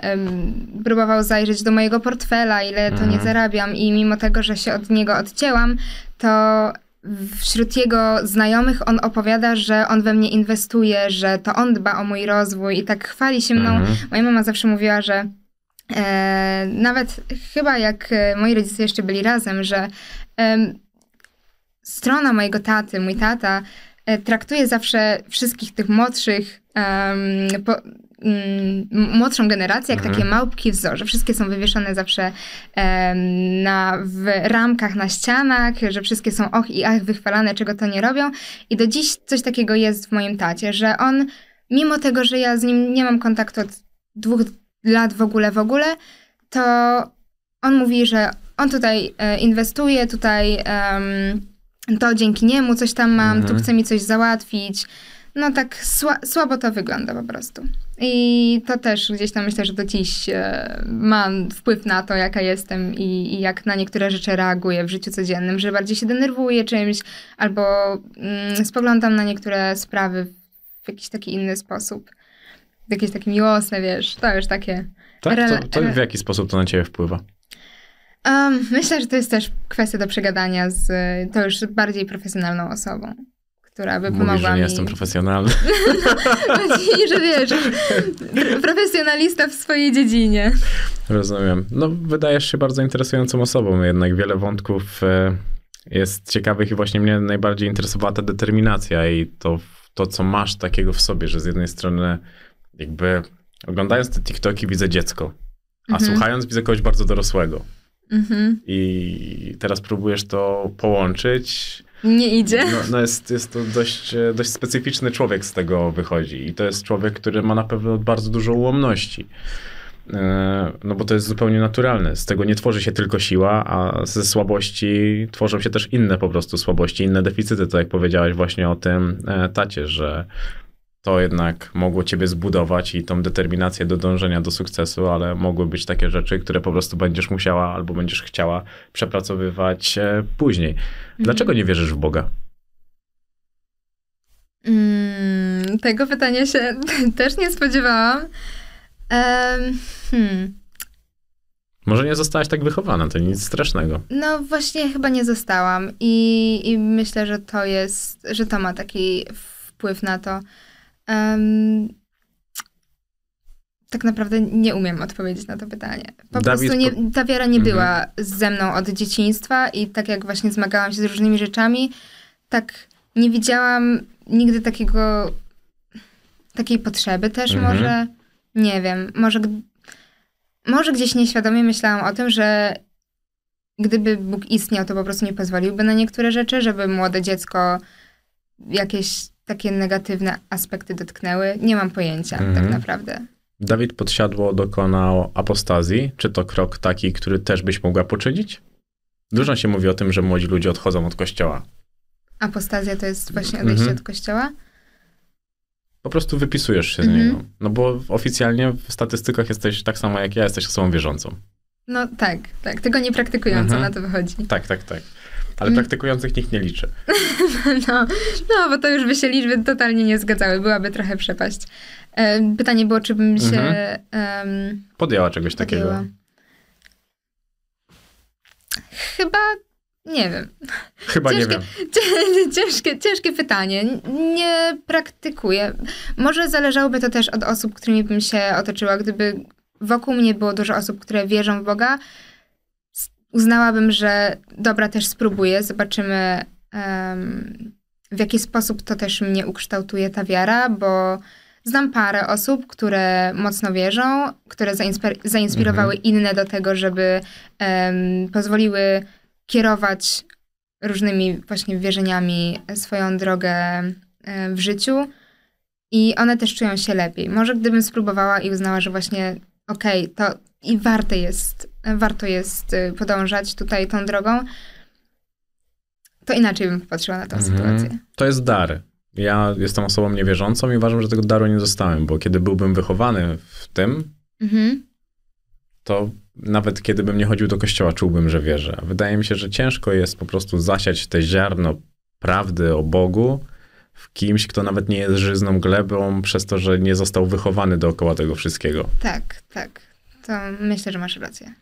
próbował zajrzeć do mojego portfela, ile to nie Mhm. zarabiam, i mimo tego, że się od niego odcięłam, to wśród jego znajomych on opowiada, że on we mnie inwestuje, że to on dba o mój rozwój i tak chwali się mną. Mhm. Moja mama zawsze mówiła, że e, nawet chyba jak e, moi rodzice jeszcze byli razem, że strona mojego taty, mój tata, e, traktuje zawsze wszystkich tych młodszych, em, po, mm, m- młodszą generację, jak Mhm. takie małpki w wszystkie są wywieszone zawsze na, w ramkach na ścianach, że wszystkie są och i ach wychwalane, czego to nie robią. I do dziś coś takiego jest w moim tacie, że on, mimo tego, że ja z nim nie mam kontaktu od dwóch lat w ogóle, w ogóle, to on mówi, że on tutaj e, inwestuje, tutaj em, to dzięki niemu coś tam mam, Mhm. tu chce mi coś załatwić. No tak sła, słabo to wygląda po prostu. I to też gdzieś tam myślę, że do dziś e, ma wpływ na to, jaka jestem i, i jak na niektóre rzeczy reaguję w życiu codziennym, że bardziej się denerwuję czymś albo mm, spoglądam na niektóre sprawy w jakiś taki inny sposób. Jakieś takie miłosne, wiesz, to już takie... Tak? To, to w jaki sposób to na ciebie wpływa? Um, myślę, że to jest też kwestia do przegadania z to już bardziej profesjonalną osobą, która by pomogła Mówisz, że nie mi. jestem profesjonalny. [laughs] Bardziej, że wiesz, profesjonalista w swojej dziedzinie. Rozumiem. No, wydajesz się bardzo interesującą osobą, jednak wiele wątków e, jest ciekawych i właśnie mnie najbardziej interesowała ta determinacja i to, to, co masz takiego w sobie, że z jednej strony jakby oglądając te TikToki widzę dziecko, a Mhm. słuchając widzę kogoś bardzo dorosłego. Mhm. I teraz próbujesz to połączyć. Nie idzie. No, no jest, jest to dość, e, dość specyficzny człowiek z tego wychodzi. I to jest człowiek, który ma na pewno bardzo dużo ułomności. E, No bo to jest zupełnie naturalne. Z tego nie tworzy się tylko siła, a ze słabości tworzą się też inne po prostu słabości, inne deficyty. To jak powiedziałeś właśnie o tym e, tacie, że to jednak mogło ciebie zbudować i tą determinację do dążenia do sukcesu, ale mogły być takie rzeczy, które po prostu będziesz musiała albo będziesz chciała przepracowywać e, później. Dlaczego nie wierzysz w Boga? Mm, tego pytania się [laughs] też nie spodziewałam. Hmm. Może nie zostałaś tak wychowana, to nic strasznego. No właśnie chyba nie zostałam i, i myślę, że to jest, że to ma taki wpływ na to. Em, tak naprawdę nie umiem odpowiedzieć na to pytanie. Po Dawid, prostu nie, ta wiara nie Mhm. była ze mną od dzieciństwa i tak jak właśnie zmagałam się z różnymi rzeczami, tak nie widziałam nigdy takiego, takiej potrzeby też Mhm. może, nie wiem, może, może gdzieś nieświadomie myślałam o tym, że gdyby Bóg istniał, to po prostu nie pozwoliłby na niektóre rzeczy, żeby młode dziecko jakieś takie negatywne aspekty dotknęły. Nie mam pojęcia Mhm. tak naprawdę. Dawid Podsiadło dokonał apostazji. Czy to krok taki, który też byś mogła poczynić? Dużo się mówi o tym, że młodzi ludzie odchodzą od kościoła. Apostazja to jest właśnie odejście Mhm. od kościoła? Po prostu wypisujesz się z Mhm. niego. No bo oficjalnie w statystykach jesteś tak samo jak ja, jesteś osobą wierzącą. No tak, tak. Tego nie praktykująco Mhm. na to wychodzi. Tak, tak, tak. Ale Mm. praktykujących nikt nie liczy. [laughs] No, no, bo to już by się liczby totalnie nie zgadzały. Byłaby trochę przepaść. Pytanie było, czy bym się Mhm. em, Podjęła czegoś takiego. podjęła. Chyba nie wiem. Chyba nie Ciężkie- wiem. [laughs] Cię- Ciężkie, ciężkie pytanie. Nie praktykuję. Może zależałoby to też od osób, którymi bym się otoczyła. Gdyby wokół mnie było dużo osób, które wierzą w Boga, uznałabym, że dobra, też spróbuję. Zobaczymy, w jaki sposób to też mnie ukształtuje ta wiara, bo znam parę osób, które mocno wierzą, które zainspir- zainspirowały inne do tego, żeby em, pozwoliły kierować różnymi właśnie wierzeniami swoją drogę w życiu i one też czują się lepiej. Może gdybym spróbowała i uznała, że właśnie okej, to i warte jest, warto jest e, podążać tutaj tą drogą, to inaczej bym popatrzyła na tą Mhm. sytuację. To jest dar. Ja jestem osobą niewierzącą i uważam, że tego daru nie dostałem, bo kiedy byłbym wychowany w tym, Mhm. to nawet kiedy bym nie chodził do kościoła, czułbym, że wierzę. Wydaje mi się, że ciężko jest po prostu zasiać te ziarno prawdy o Bogu w kimś, kto nawet nie jest żyzną glebą, przez to, że nie został wychowany dookoła tego wszystkiego. Tak, tak. To myślę, że masz rację.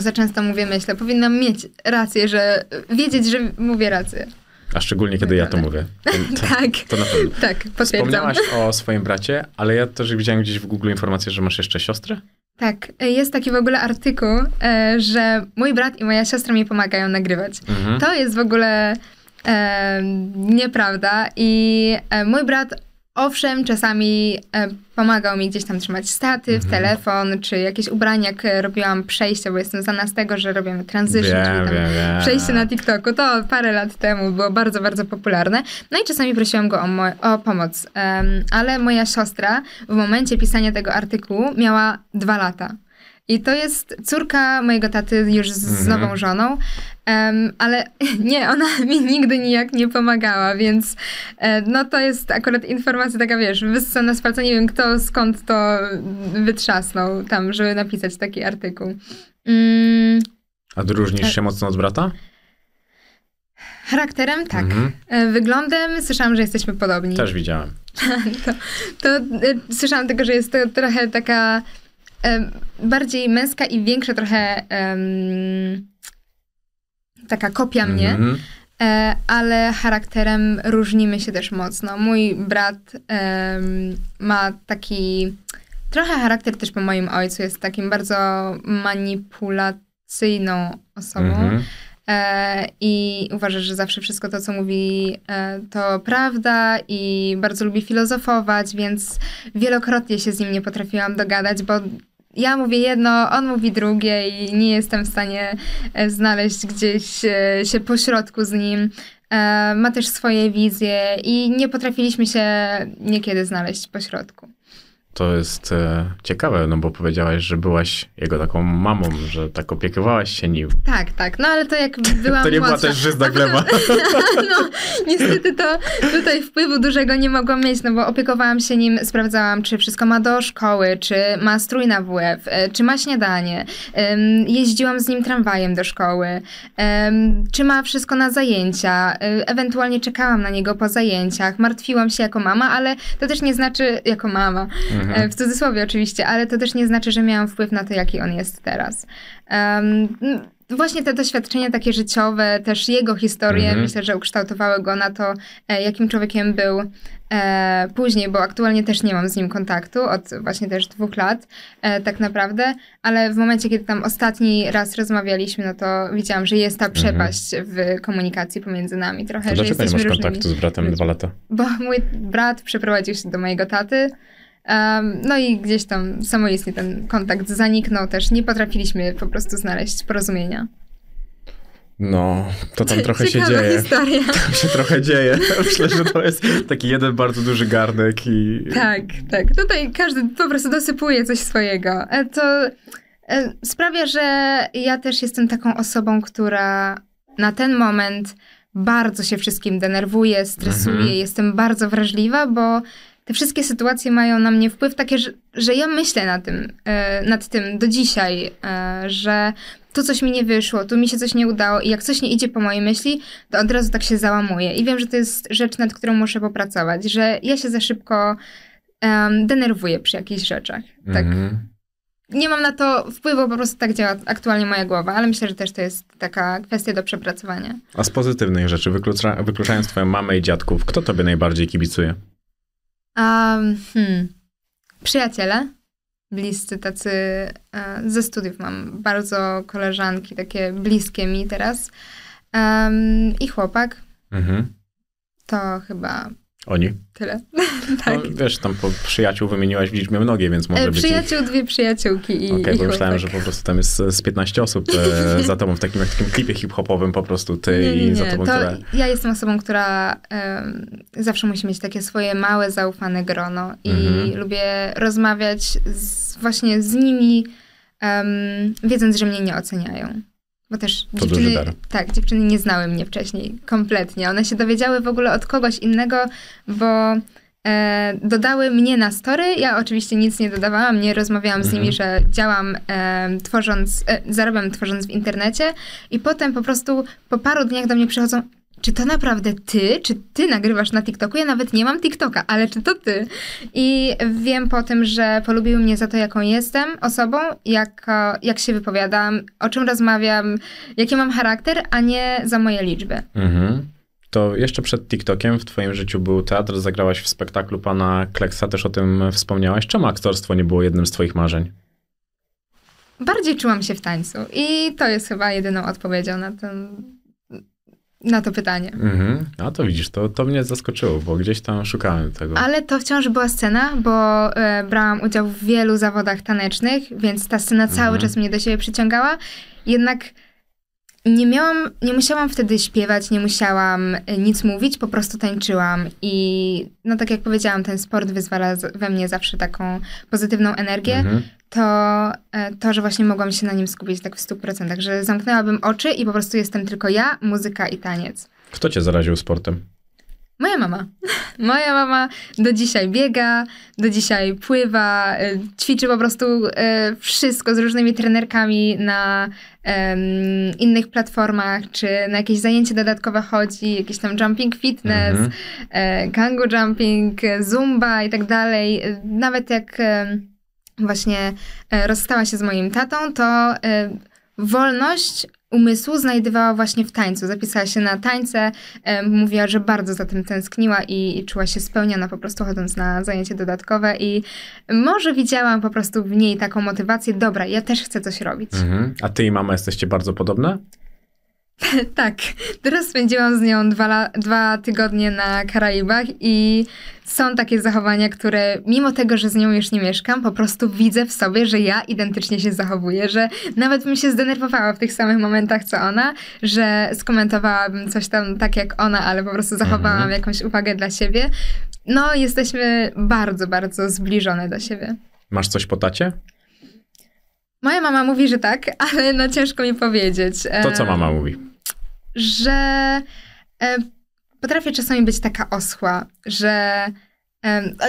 Za często mówię myślę. Powinnam mieć rację, że wiedzieć, że mówię rację. A szczególnie, kiedy ja to mówię. [laughs] To, to, Tak, to na pewno. tak, potwierdzam. Wspomniałaś o swoim bracie, ale ja też widziałem gdzieś w Google informację, że masz jeszcze siostrę? Tak, jest taki w ogóle artykuł, e, że mój brat i moja siostra mi pomagają nagrywać. Mhm. To jest w ogóle e, nieprawda i e, mój brat owszem czasami e, pomagał mi gdzieś tam trzymać statyw, Mhm. telefon, czy jakieś ubrania, jak robiłam przejście, bo jestem znana z tego, że robimy transition, czyli Wiem, tam wiem, wiem. przejście na TikToku, to parę lat temu było bardzo, bardzo popularne. No i czasami prosiłam go o, o pomoc. Em, ale moja siostra w momencie pisania tego artykułu miała dwa lata. I to jest córka mojego taty już z, z Mhm. nową żoną, Em, ale [laughs] nie, ona [laughs] mi nigdy nijak nie pomagała, więc e, no to jest akurat informacja taka, wiesz, wyssana z palca, nie wiem kto skąd to wytrzasnął tam, żeby napisać taki artykuł. Mm, A różnisz się mocno od brata? Charakterem tak. Mhm. E, Wyglądem słyszałam, że jesteśmy podobni. Też widziałem. [laughs] To e, słyszałam tylko, że jest to trochę taka bardziej męska i większa trochę em, taka kopia mnie, Mhm. e, ale charakterem różnimy się też mocno. Mój brat em, ma taki trochę charakter też po moim ojcu, jest takim bardzo manipulacyjną osobą. Mhm. e, i uważa, że zawsze wszystko to, co mówi, e, to prawda i bardzo lubi filozofować, więc wielokrotnie się z nim nie potrafiłam dogadać, bo ja mówię jedno, on mówi drugie i nie jestem w stanie e, znaleźć gdzieś e, się pośrodku z nim. E, Ma też swoje wizje i nie potrafiliśmy się niekiedy znaleźć pośrodku. To jest e, ciekawe, no bo powiedziałaś, że byłaś jego taką mamą, że tak opiekowałaś się nim. Tak, tak, no ale to jak byłam To nie była też żyzna gleba. [laughs] No, niestety to tutaj wpływu dużego nie mogłam mieć, no bo opiekowałam się nim, sprawdzałam, czy wszystko ma do szkoły, czy ma strój na WF, e, czy ma śniadanie. Jeździłam z nim tramwajem do szkoły, czy ma wszystko na zajęcia. E, Ewentualnie czekałam na niego po zajęciach, martwiłam się jako mama, ale to też nie znaczy, jako mama, e, w cudzysłowie oczywiście, ale to też nie znaczy, że miałam wpływ na to, jaki on jest teraz. Em, Właśnie te doświadczenia takie życiowe, też jego historie, Mhm. myślę, że ukształtowały go na to, e, jakim człowiekiem był e, później, bo aktualnie też nie mam z nim kontaktu od właśnie też dwóch lat, e, tak naprawdę, ale w momencie, kiedy tam ostatni raz rozmawialiśmy, no to widziałam, że jest ta przepaść w komunikacji pomiędzy nami trochę, To że dlaczego nie masz kontaktu z bratem dwa lata? Bo mój brat przeprowadził się do mojego taty. No i gdzieś tam samoistnie ten kontakt zaniknął też. Nie potrafiliśmy po prostu znaleźć porozumienia. No, to tam trochę się Ciekawa dzieje. historia. [laughs] Tam się trochę dzieje. [laughs] Myślę, że to jest taki jeden bardzo duży garnek i... Tak, tak. Tutaj każdy po prostu dosypuje coś swojego. E, To e, sprawia, że ja też jestem taką osobą, która na ten moment bardzo się wszystkim denerwuje, stresuje, Mhm. jestem bardzo wrażliwa, bo te wszystkie sytuacje mają na mnie wpływ takie, że, że ja myślę na tym, e, nad tym do dzisiaj, e, że tu coś mi nie wyszło, tu mi się coś nie udało i jak coś nie idzie po mojej myśli, to od razu tak się załamuję. I wiem, że to jest rzecz, nad którą muszę popracować, że ja się za szybko em, denerwuję przy jakichś rzeczach. Tak. Mhm. Nie mam na to wpływu, po prostu tak działa aktualnie moja głowa, ale myślę, że też to jest taka kwestia do przepracowania. A z pozytywnych rzeczy, wyklucza, wykluczając twoją mamę i dziadków, kto tobie najbardziej kibicuje? Um, hmm. Przyjaciele, bliscy tacy e, ze studiów mam bardzo koleżanki, takie bliskie mi teraz. Em, I chłopak, Mhm. to chyba Oni? tyle. [laughs] tak. No, wiesz, tam po przyjaciół wymieniłaś w liczbie mnogiej, więc może E, być ich... Przyjaciół, dwie przyjaciółki i, Okej, i bo myślałem, że po prostu tam jest z 15 osób e, [laughs] za tobą w takim, jak takim klipie hip-hopowym po prostu ty Nie, nie, i za tobą To tyle. ja jestem osobą, która em, zawsze musi mieć takie swoje małe, zaufane grono i Mhm. lubię rozmawiać z, właśnie z nimi, wiedząc, że mnie nie oceniają. Bo też To dziewczyny, tak, dziewczyny nie znały mnie wcześniej kompletnie. One się dowiedziały w ogóle od kogoś innego, bo e, dodały mnie na story. Ja oczywiście nic nie dodawałam, nie rozmawiałam z Mhm. nimi, że działam e, tworząc, e, zarabiam tworząc w internecie i potem po prostu po paru dniach do mnie przychodzą czy to naprawdę ty? Czy ty nagrywasz na TikToku? Ja nawet nie mam TikToka, ale czy to ty? I wiem po tym, że polubiły mnie za to, jaką jestem osobą, jak, jak się wypowiadam, o czym rozmawiam, jaki mam charakter, a nie za moje liczby. Mhm. To jeszcze przed TikTokiem w twoim życiu był teatr, zagrałaś w spektaklu pana Kleksa, też o tym wspomniałaś. Czemu aktorstwo nie było jednym z twoich marzeń? Bardziej czułam się w tańcu i to jest chyba jedyną odpowiedzią na, ten, na to pytanie. Mhm. A to widzisz, to, to mnie zaskoczyło, bo gdzieś tam szukałem tego. Ale to wciąż była scena, bo e, brałam udział w wielu zawodach tanecznych, więc ta scena cały Mhm. czas mnie do siebie przyciągała. Jednak nie miałam, nie musiałam wtedy śpiewać, nie musiałam e, nic mówić, po prostu tańczyłam. I no tak jak powiedziałam, ten sport wyzwala we mnie zawsze taką pozytywną energię. Mhm. To, e, to, że właśnie mogłam się na nim skupić tak w 100%, że zamknęłabym oczy i po prostu jestem tylko ja, muzyka i taniec. Kto cię zaraził sportem? Moja mama. Moja mama do dzisiaj biega, do dzisiaj pływa, y, ćwiczy po prostu y, wszystko z różnymi trenerkami na innych platformach, czy na jakieś zajęcie dodatkowe chodzi, jakiś tam jumping fitness, Mhm. e, kangu jumping, e, zumba i tak dalej. E, Nawet jak e, właśnie rozstała się z moim tatą, to wolność umysłu znajdowała właśnie w tańcu. Zapisała się na tańce, mówiła, że bardzo za tym tęskniła i, i czuła się spełniona po prostu chodząc na zajęcie dodatkowe i może widziałam po prostu w niej taką motywację, dobra, ja też chcę coś robić. Mhm. A ty i mama jesteście bardzo podobne? [laughs] tak, teraz spędziłam z nią dwa, dwa tygodnie na Karaibach i są takie zachowania, które mimo tego, że z nią już nie mieszkam, po prostu widzę w sobie, że ja identycznie się zachowuję, że nawet bym się zdenerwowała w tych samych momentach co ona, że skomentowałabym coś tam tak jak ona, ale po prostu zachowałam Mhm. jakąś uwagę dla siebie. No, jesteśmy bardzo, bardzo zbliżone do siebie. Masz coś po tacie? Moja mama mówi, że tak, [laughs] ale no ciężko mi powiedzieć. To co mama mówi? że potrafię czasami być taka oschła, że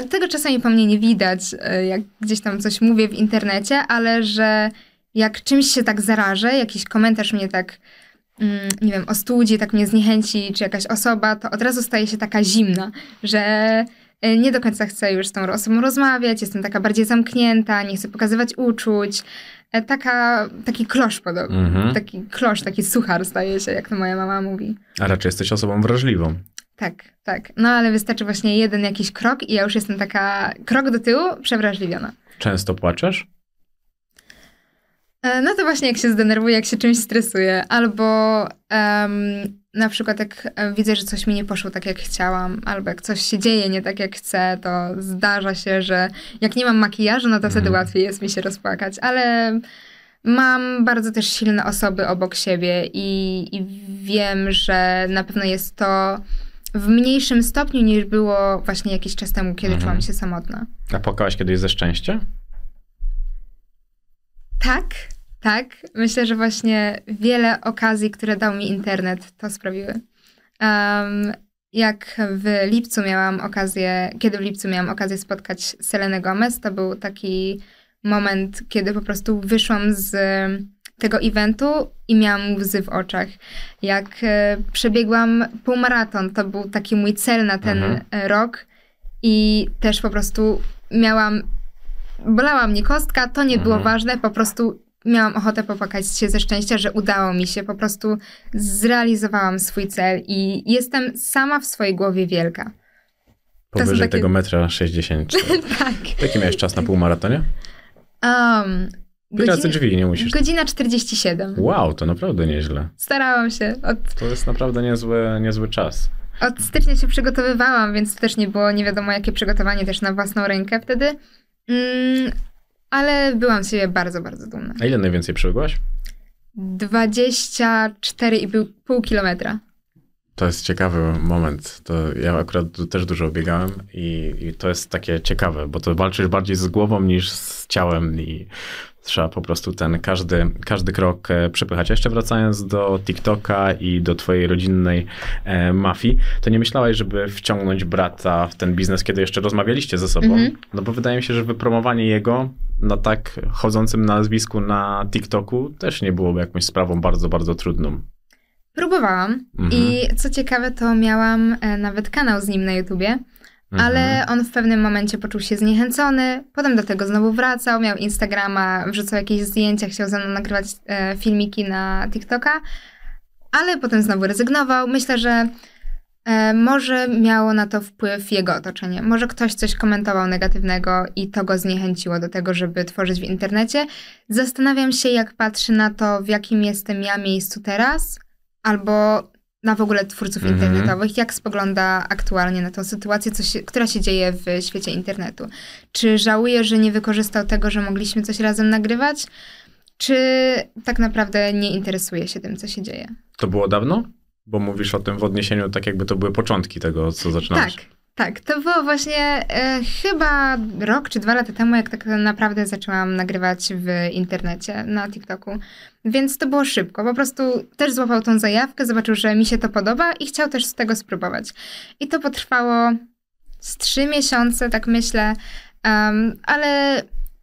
tego czasami po mnie nie widać, e, jak gdzieś tam coś mówię w internecie, ale że jak czymś się tak zarażę, jakiś komentarz mnie tak, mm, nie wiem, ostudzi, tak mnie zniechęci, czy jakaś osoba, to od razu staje się taka zimna, że nie do końca chcę już z tą osobą rozmawiać, jestem taka bardziej zamknięta, nie chcę pokazywać uczuć. E, Taka, taki klosz podobny. Mhm. Taki klosz, taki suchar staje się, jak to moja mama mówi. A raczej jesteś osobą wrażliwą. Tak, tak. No ale wystarczy właśnie jeden jakiś krok i ja już jestem taka krok do tyłu, przewrażliwiona. Często płaczesz? E, No to właśnie jak się zdenerwuję, jak się czymś stresuję, albo em, na przykład jak e, widzę, że coś mi nie poszło tak jak chciałam, albo jak coś się dzieje nie tak jak chcę, to zdarza się, że jak nie mam makijażu, no to wtedy Mhm. łatwiej jest mi się rozpłakać, ale mam bardzo też silne osoby obok siebie i, i wiem, że na pewno jest to w mniejszym stopniu niż było właśnie jakiś czas temu, kiedy Mhm. czułam się samotna. A płakałaś kiedyś ze szczęścia? Tak, tak. Myślę, że właśnie wiele okazji, które dał mi internet, to sprawiły. Um, jak w lipcu miałam okazję, kiedy w lipcu miałam okazję spotkać Selenę Gomez, to był taki moment, kiedy po prostu wyszłam z tego eventu i miałam łzy w oczach. Jak e, przebiegłam półmaraton, to był taki mój cel na ten Mhm. e, rok i też po prostu miałam bolała mnie kostka, to nie było Mhm. ważne, po prostu miałam ochotę popłakać się ze szczęścia, że udało mi się, po prostu zrealizowałam swój cel i jestem sama w swojej głowie wielka. Powyżej takie- tego metra 60. [laughs] tak. Jaki miałeś czas na półmaratonie? Um, Wyrazy drzwi, nie musisz. godzina 47. Wow, to naprawdę nieźle. Starałam się. Od, To jest naprawdę niezły, niezły czas. od stycznia się przygotowywałam, więc to też nie było nie wiadomo jakie przygotowanie też na własną rękę wtedy. Mm, ale byłam z siebie bardzo, bardzo dumna. A ile najwięcej przebiegłaś? 24,5 kilometra. To jest ciekawy moment. To ja akurat też dużo biegałem i, i to jest takie ciekawe, bo to walczysz bardziej z głową niż z ciałem i trzeba po prostu ten każdy, każdy krok e, przepychać. A jeszcze wracając do TikToka i do twojej rodzinnej e, mafii, to nie myślałaś, żeby wciągnąć brata w ten biznes, kiedy jeszcze rozmawialiście ze sobą? Mhm. No bo wydaje mi się, że wypromowanie jego na tak chodzącym nazwisku na TikToku też nie byłoby jakąś sprawą bardzo, bardzo trudną. Próbowałam Mhm. i co ciekawe, to miałam e, nawet kanał z nim na YouTubie, Mhm. ale on w pewnym momencie poczuł się zniechęcony, potem do tego znowu wracał, miał Instagrama, wrzucał jakieś zdjęcia, chciał ze mną nagrywać e, filmiki na TikToka, ale potem znowu rezygnował. Myślę, że e, może miało na to wpływ jego otoczenie. Może ktoś coś komentował negatywnego i to go zniechęciło do tego, żeby tworzyć w internecie. Zastanawiam się, jak patrzy na to, w jakim jestem ja miejscu teraz, albo na w ogóle twórców Mhm. internetowych, jak spogląda aktualnie na tą sytuację, się, która się dzieje w świecie internetu. Czy żałuje, że nie wykorzystał tego, że mogliśmy coś razem nagrywać, czy tak naprawdę nie interesuje się tym, co się dzieje? To było dawno? Bo mówisz o tym w odniesieniu, tak jakby to były początki tego, co zaczynałeś. Tak, tak. To było właśnie e, chyba rok czy dwa lata temu, jak tak naprawdę zaczęłam nagrywać w internecie, na TikToku. Więc to było szybko. Po prostu też złapał tą zajawkę, zobaczył, że mi się to podoba i chciał też z tego spróbować. I to potrwało z trzy miesiące, tak myślę. Em, ale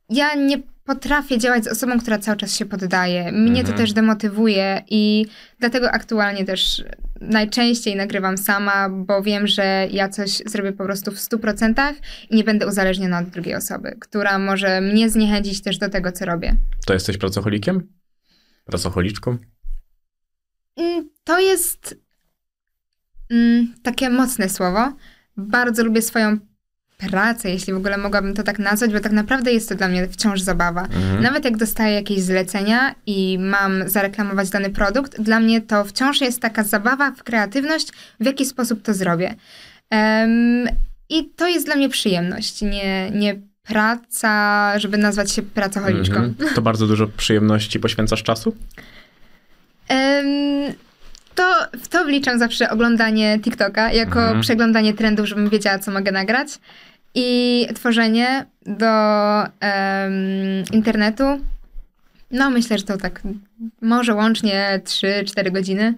ja nie potrafię działać z osobą, która cały czas się poddaje. Mnie to Mhm. też demotywuje i dlatego aktualnie też najczęściej nagrywam sama, bo wiem, że ja coś zrobię po prostu w 100% i nie będę uzależniona od drugiej osoby, która może mnie zniechęcić też do tego, co robię. To jesteś pracocholikiem? Pracocholiczką? Mm, To jest mm, takie mocne słowo. Bardzo lubię swoją pracę, jeśli w ogóle mogłabym to tak nazwać, bo tak naprawdę jest to dla mnie wciąż zabawa. Nawet jak dostaję jakieś zlecenia i mam zareklamować dany produkt, dla mnie to wciąż jest taka zabawa w kreatywność, w jaki sposób to zrobię. Em, I to jest dla mnie przyjemność, nie, nie praca, żeby nazwać się pracocholiczką. Mhm. To bardzo dużo przyjemności poświęcasz czasu? Em, to w to wliczam zawsze oglądanie TikToka jako Mhm. przeglądanie trendów, żebym wiedziała, co mogę nagrać. I tworzenie do em, internetu. No, myślę, że to tak może łącznie 3-4 godziny,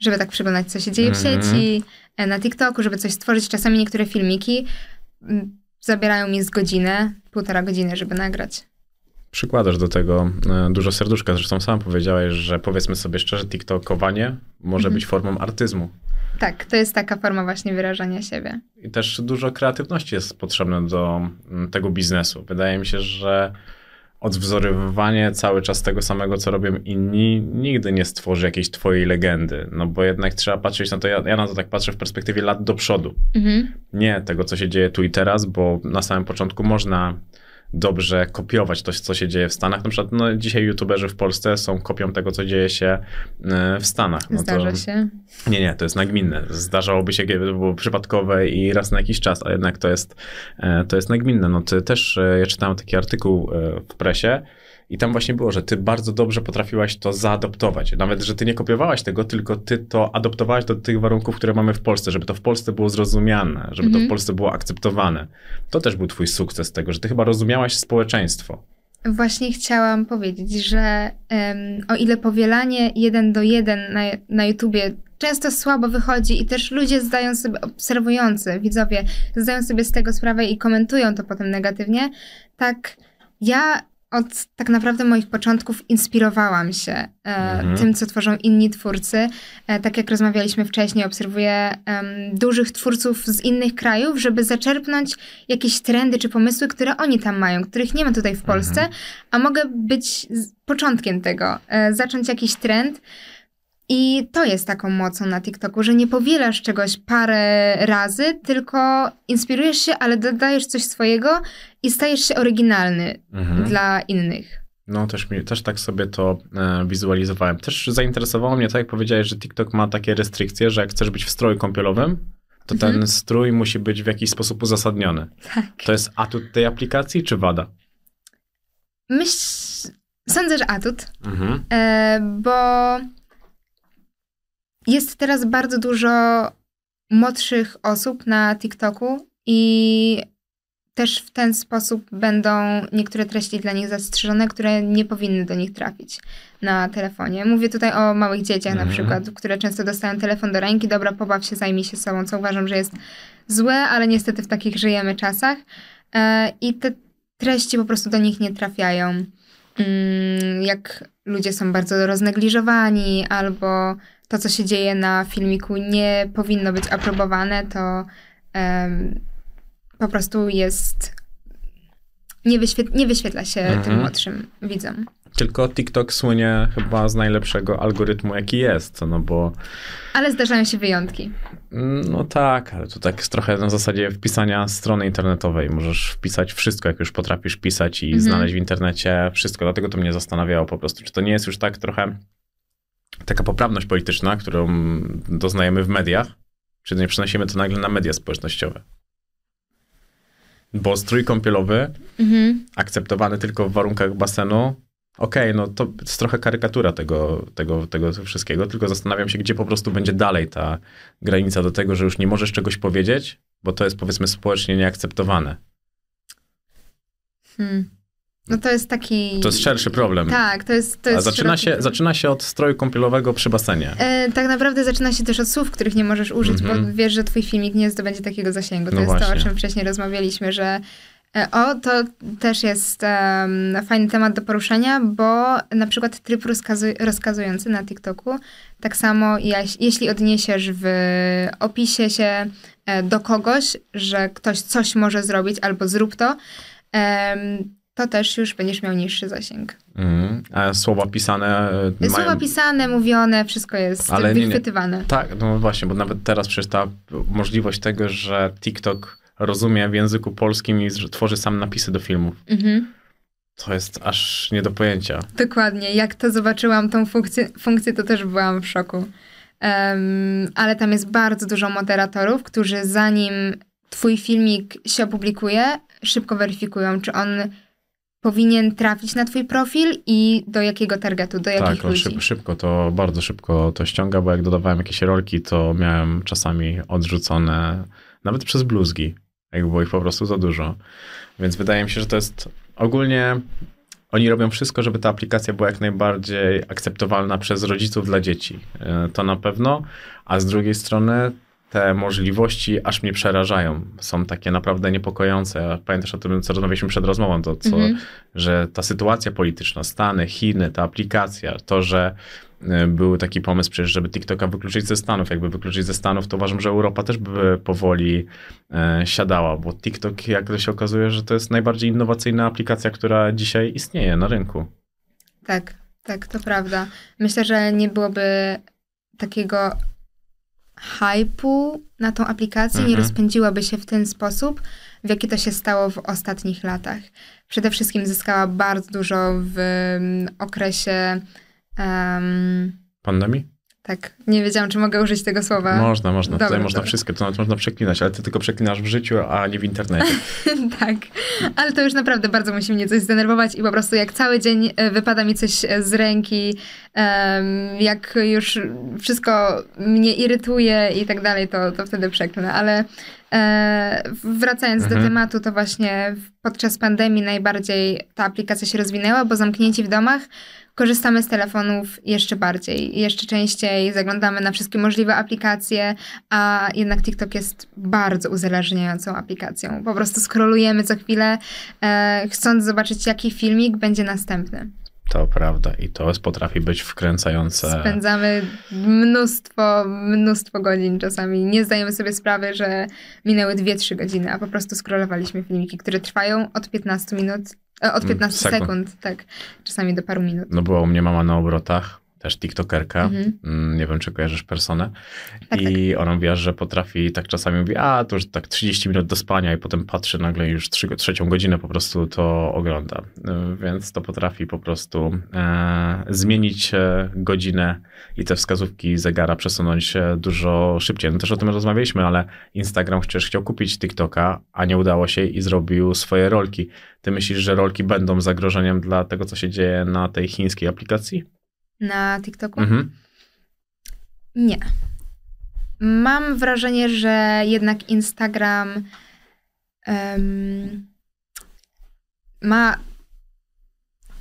żeby tak przeglądać, co się dzieje w Mhm. sieci, e, na TikToku, żeby coś stworzyć. Czasami niektóre filmiki mm, zabierają mi z godzinę, półtora godziny, żeby nagrać. Przykładasz do tego e, dużo serduszka. Zresztą sam powiedziałeś, że powiedzmy sobie szczerze, TikTokowanie może Mhm. być formą artyzmu. Tak, to jest taka forma właśnie wyrażania siebie. I też dużo kreatywności jest potrzebne do mm, tego biznesu. Wydaje mi się, że odwzorowywanie cały czas tego samego, co robią inni, nigdy nie stworzy jakiejś twojej legendy. No bo jednak trzeba patrzeć na to, ja, ja na to tak patrzę w perspektywie lat do przodu. Mhm. Nie tego, co się dzieje tu i teraz, bo na samym początku można dobrze kopiować to, co się dzieje w Stanach. Na przykład no, dzisiaj youtuberzy w Polsce są kopią tego, co dzieje się e, w Stanach. No to- Zdarza się. nie, nie, to jest nagminne. Zdarzałoby się, kiedy to było przypadkowe i raz na jakiś czas, a jednak to jest, e, to jest nagminne. No ty też, e, ja czytałem taki artykuł w presie i tam właśnie było, że ty bardzo dobrze potrafiłaś to zaadoptować. Nawet, że ty nie kopiowałaś tego, tylko ty to adoptowałaś do tych warunków, które mamy w Polsce, żeby to w Polsce było zrozumiane, żeby to w Mhm. Polsce było akceptowane. To też był twój sukces tego, że ty chyba rozumiałaś społeczeństwo. Właśnie chciałam powiedzieć, że em, o ile powielanie jeden do jeden na, na YouTubie często słabo wychodzi i też ludzie zdają sobie, obserwujący, widzowie, zdają sobie z tego sprawę i komentują to potem negatywnie, tak ja od tak naprawdę moich początków inspirowałam się e, Mhm. tym, co tworzą inni twórcy. E, tak jak rozmawialiśmy wcześniej, obserwuję em, dużych twórców z innych krajów, żeby zaczerpnąć jakieś trendy czy pomysły, które oni tam mają, których nie ma tutaj w Polsce, a mogę być początkiem tego, e, zacząć jakiś trend. I to jest taką mocą na TikToku, że nie powielasz czegoś parę razy, tylko inspirujesz się, ale dodajesz coś swojego i stajesz się oryginalny Mhm. dla innych. No, też, mi, też tak sobie to e, wizualizowałem. Też zainteresowało mnie to, jak powiedziałeś, że TikTok ma takie restrykcje, że jak chcesz być w stroju kąpielowym, to Mhm. ten strój musi być w jakiś sposób uzasadniony. Tak. To jest atut tej aplikacji, czy wada? Myśl, sądzę, że atut, Mhm. e, bo jest teraz bardzo dużo młodszych osób na TikToku i też w ten sposób będą niektóre treści dla nich zastrzeżone, które nie powinny do nich trafić na telefonie. Mówię tutaj o małych dzieciach na Mhm. przykład, które często dostają telefon do ręki, dobra, pobaw się, zajmij się sobą, co uważam, że jest złe, ale niestety w takich żyjemy czasach e, i te treści po prostu do nich nie trafiają. Mm, jak ludzie są bardzo roznegliżowani, albo to, co się dzieje na filmiku, nie powinno być aprobowane, to em, po prostu jest. Nie, wyświet- nie wyświetla się tym Mhm. młodszym widzom. Tylko TikTok słynie chyba z najlepszego algorytmu, jaki jest, no bo Ale zdarzają się wyjątki. no tak, ale to tak trochę na zasadzie wpisania strony internetowej. Możesz wpisać wszystko, jak już potrafisz pisać i Mhm. znaleźć w internecie wszystko. Dlatego to mnie zastanawiało po prostu, czy to nie jest już tak trochę taka poprawność polityczna, którą doznajemy w mediach, czy nie przenosimy to nagle na media społecznościowe. Bo strój kąpielowy Mhm. akceptowany tylko w warunkach basenu. Okej, no to jest trochę karykatura tego, tego, tego wszystkiego, tylko zastanawiam się, gdzie po prostu będzie dalej ta granica do tego, że już nie możesz czegoś powiedzieć, bo to jest powiedzmy społecznie nieakceptowane. Hmm. No to jest taki. To jest szerszy problem. Tak, to jest. To A jest zaczyna szeroki się, problem. zaczyna się od stroju kąpielowego przy basenie. E, tak naprawdę zaczyna się też od słów, których nie możesz użyć, Mhm. bo wiesz, że twój filmik nie zdobędzie takiego zasięgu. To No jest to, właśnie. o czym wcześniej rozmawialiśmy, że e, o, to też jest em, fajny temat do poruszenia, bo na przykład tryb rozkazu- rozkazujący na TikToku, tak samo jeśli odniesiesz w opisie się e, do kogoś, że ktoś coś może zrobić albo zrób to, em, to też już będziesz miał niższy zasięg. Mhm. A słowa pisane e, Słowa mają... pisane, mówione, wszystko jest Ale nie, nie. wychwytywane. Tak, no właśnie, bo nawet teraz przecież ta możliwość tego, że TikTok rozumie w języku polskim i tworzy sam napisy do filmów. Mhm. To jest aż nie do pojęcia. Dokładnie. Jak to zobaczyłam, tą funkcję, funkcję to też byłam w szoku. Em, ale tam jest bardzo dużo moderatorów, którzy zanim twój filmik się opublikuje, szybko weryfikują, czy on powinien trafić na twój profil i do jakiego targetu, do jakich Tak, ludzi. szyb, szybko to, bardzo szybko to ściąga, bo jak dodawałem jakieś rolki, to miałem czasami odrzucone nawet przez bluzgi, jak było ich po prostu za dużo. Więc wydaje mi się, że to jest ogólnie oni robią wszystko, żeby ta aplikacja była jak najbardziej akceptowalna przez rodziców dla dzieci. E, To na pewno, a z drugiej strony te możliwości aż mnie przerażają. Są takie naprawdę niepokojące. Pamiętasz o tym, co rozmawialiśmy przed rozmową, to co, Mhm. że ta sytuacja polityczna, Stany, Chiny, ta aplikacja, to, że y, był taki pomysł przecież, żeby TikToka wykluczyć ze Stanów. Jakby wykluczyć ze Stanów, to uważam, że Europa też by powoli e, siadała, bo TikTok, jak to się okazuje, że to jest najbardziej innowacyjna aplikacja, która dzisiaj istnieje na rynku. Tak, tak, to prawda. Myślę, że nie byłoby takiego hypu na tą aplikację, nie Mhm. rozpędziłaby się w ten sposób, w jaki to się stało w ostatnich latach. Przede wszystkim zyskała bardzo dużo w mm, okresie. em, Pandemii? Tak, nie wiedziałam, czy mogę użyć tego słowa. Można, można. Dobra, Tutaj można dobra. wszystko, to nawet można przeklinać, ale ty tylko przeklinasz w życiu, a nie w internecie. [laughs] tak, ale to już naprawdę bardzo musi mnie coś zdenerwować i po prostu jak cały dzień e, wypada mi coś e, z ręki, jak już wszystko mnie irytuje i tak dalej, to, to wtedy przeklnę, ale e, wracając Mhm. do tematu, to właśnie podczas pandemii najbardziej ta aplikacja się rozwinęła, bo zamknięci w domach korzystamy z telefonów jeszcze bardziej, jeszcze częściej zaglądamy na wszystkie możliwe aplikacje, a jednak TikTok jest bardzo uzależniającą aplikacją. Po prostu scrollujemy co chwilę, e, chcąc zobaczyć, jaki filmik będzie następny. To prawda i to potrafi być wkręcające. Spędzamy mnóstwo, mnóstwo godzin czasami. Nie zdajemy sobie sprawy, że minęły 2-3 godziny, a po prostu scrollowaliśmy filmiki, które trwają od 15 minut, od Mm, 15 sekund. sekund, tak, czasami do paru minut. No była u mnie mama na obrotach, też tiktokerka, Mhm. Mm, nie wiem czy kojarzysz personę Tak, i ona mówiła, że potrafi tak czasami mówi, a to już tak 30 minut do spania i potem patrzy nagle już trzy, trzecią godzinę po prostu to ogląda, Y, więc to potrafi po prostu e, zmienić e, godzinę i te wskazówki zegara przesunąć się dużo szybciej. No też o tym rozmawialiśmy, ale Instagram przecież chciał kupić TikToka, a nie udało się i zrobił swoje rolki. Ty myślisz, że rolki będą zagrożeniem dla tego, co się dzieje na tej chińskiej aplikacji? Na TikToku? Mhm. Nie. Mam wrażenie, że jednak Instagram em, ma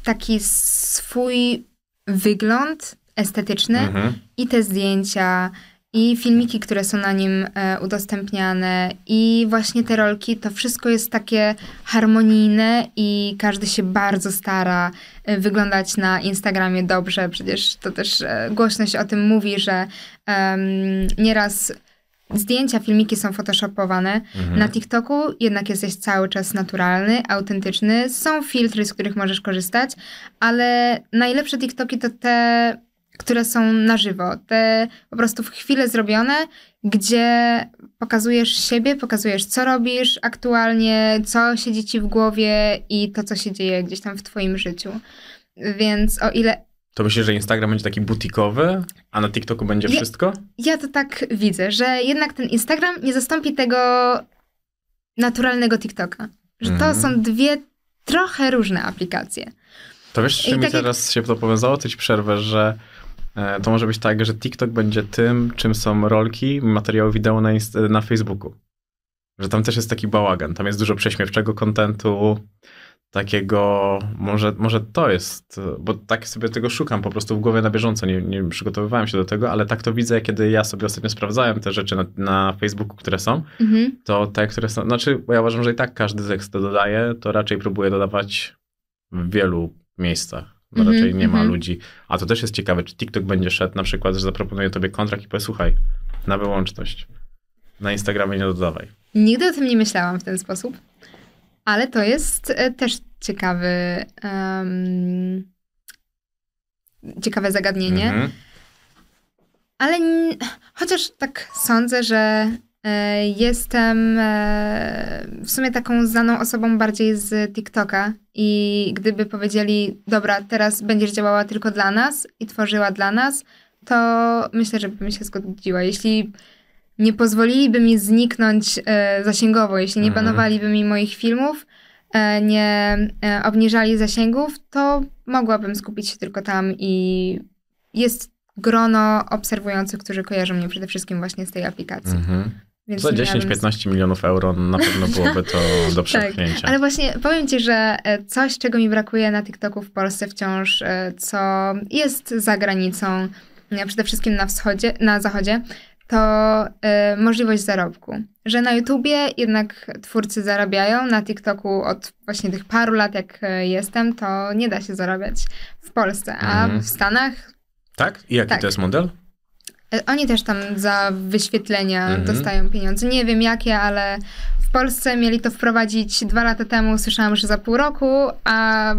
taki swój wygląd estetyczny Mhm. i te zdjęcia, i filmiki, które są na nim e, udostępniane, i właśnie te rolki, to wszystko jest takie harmonijne i każdy się bardzo stara e, wyglądać na Instagramie dobrze. Przecież to też e, głośno się o tym mówi, że em, nieraz zdjęcia, filmiki są photoshopowane. Mhm. Na TikToku jednak jesteś cały czas naturalny, autentyczny. Są filtry, z których możesz korzystać, ale najlepsze TikToki to te, które są na żywo. Te po prostu w chwilę zrobione, gdzie pokazujesz siebie, pokazujesz co robisz aktualnie, co siedzi ci w głowie i to, co się dzieje gdzieś tam w twoim życiu. Więc o ile To myślisz, że Instagram będzie taki butikowy, a na TikToku będzie Nie. wszystko? ja to tak widzę, że jednak ten Instagram nie zastąpi tego naturalnego TikToka. Że Mhm. to są dwie trochę różne aplikacje. To wiesz, czy mi tak jak- teraz się to powiązało, to ci przerwę, że to może być tak, że TikTok będzie tym, czym są rolki, materiały wideo na, inst- na Facebooku. Że tam też jest taki bałagan, tam jest dużo prześmiewczego kontentu, takiego, może, może to jest, bo tak sobie tego szukam po prostu w głowie na bieżąco, nie, nie przygotowywałem się do tego, ale tak to widzę, kiedy ja sobie ostatnio sprawdzałem te rzeczy na, na Facebooku, które są, Mhm. to te, które są, znaczy, ja uważam, że i tak każdy tekst to dodaje, to raczej próbuje dodawać w wielu miejscach. Bo Mhm, raczej nie ma mhm. ludzi. A to też jest ciekawe, czy TikTok będzie szedł na przykład, że zaproponuje tobie kontrakt i powie, słuchaj, na wyłączność. Na Instagramie nie dodawaj. Nigdy o tym nie myślałam w ten sposób, ale to jest e, też ciekawy, em, ciekawe zagadnienie. Mhm. Ale n- chociaż tak sądzę, że Jestem e, w sumie taką znaną osobą bardziej z TikToka i gdyby powiedzieli, dobra, teraz będziesz działała tylko dla nas i tworzyła dla nas, to myślę, że bym się zgodziła. Jeśli nie pozwoliliby mi zniknąć e, zasięgowo, jeśli nie Mhm. banowaliby mi moich filmów, e, nie e, obniżali zasięgów, to mogłabym skupić się tylko tam i jest grono obserwujących, którzy kojarzą mnie przede wszystkim właśnie z tej aplikacji. Mhm. Więc Za nie miałabym 10-15 milionów euro na pewno byłoby to [laughs] do tak, przepchnięcia. ale właśnie powiem ci, że e, coś, czego mi brakuje na TikToku w Polsce wciąż, e, co jest za granicą, e, przede wszystkim na wschodzie, na zachodzie, to e, możliwość zarobku. Że na YouTubie jednak twórcy zarabiają, na TikToku od właśnie tych paru lat, jak jestem, to nie da się zarabiać w Polsce, a Mhm. w Stanach Tak? I jaki Tak. to jest model? Oni też tam za wyświetlenia Mhm. dostają pieniądze. Nie wiem jakie, ale w Polsce mieli to wprowadzić dwa lata temu. Słyszałam, że za pół roku, a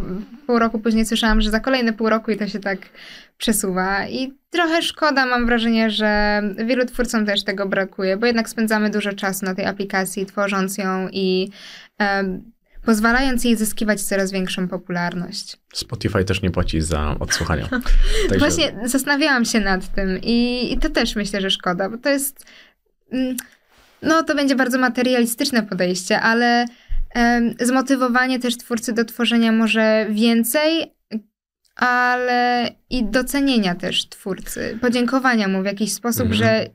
pół roku później słyszałam, że za kolejne pół roku i to się tak przesuwa. I trochę szkoda, mam wrażenie, że wielu twórcom też tego brakuje, bo jednak spędzamy dużo czasu na tej aplikacji, tworząc ją i pozwalając jej zyskiwać coraz większą popularność. Spotify też nie płaci za odsłuchania. [laughs] Także Właśnie zastanawiałam się nad tym i, i to też myślę, że szkoda, bo to jest. mm, No, to będzie bardzo materialistyczne podejście, ale em, zmotywowanie też twórcy do tworzenia może więcej, ale i docenienia też twórcy, podziękowania mu w jakiś sposób, Mhm. że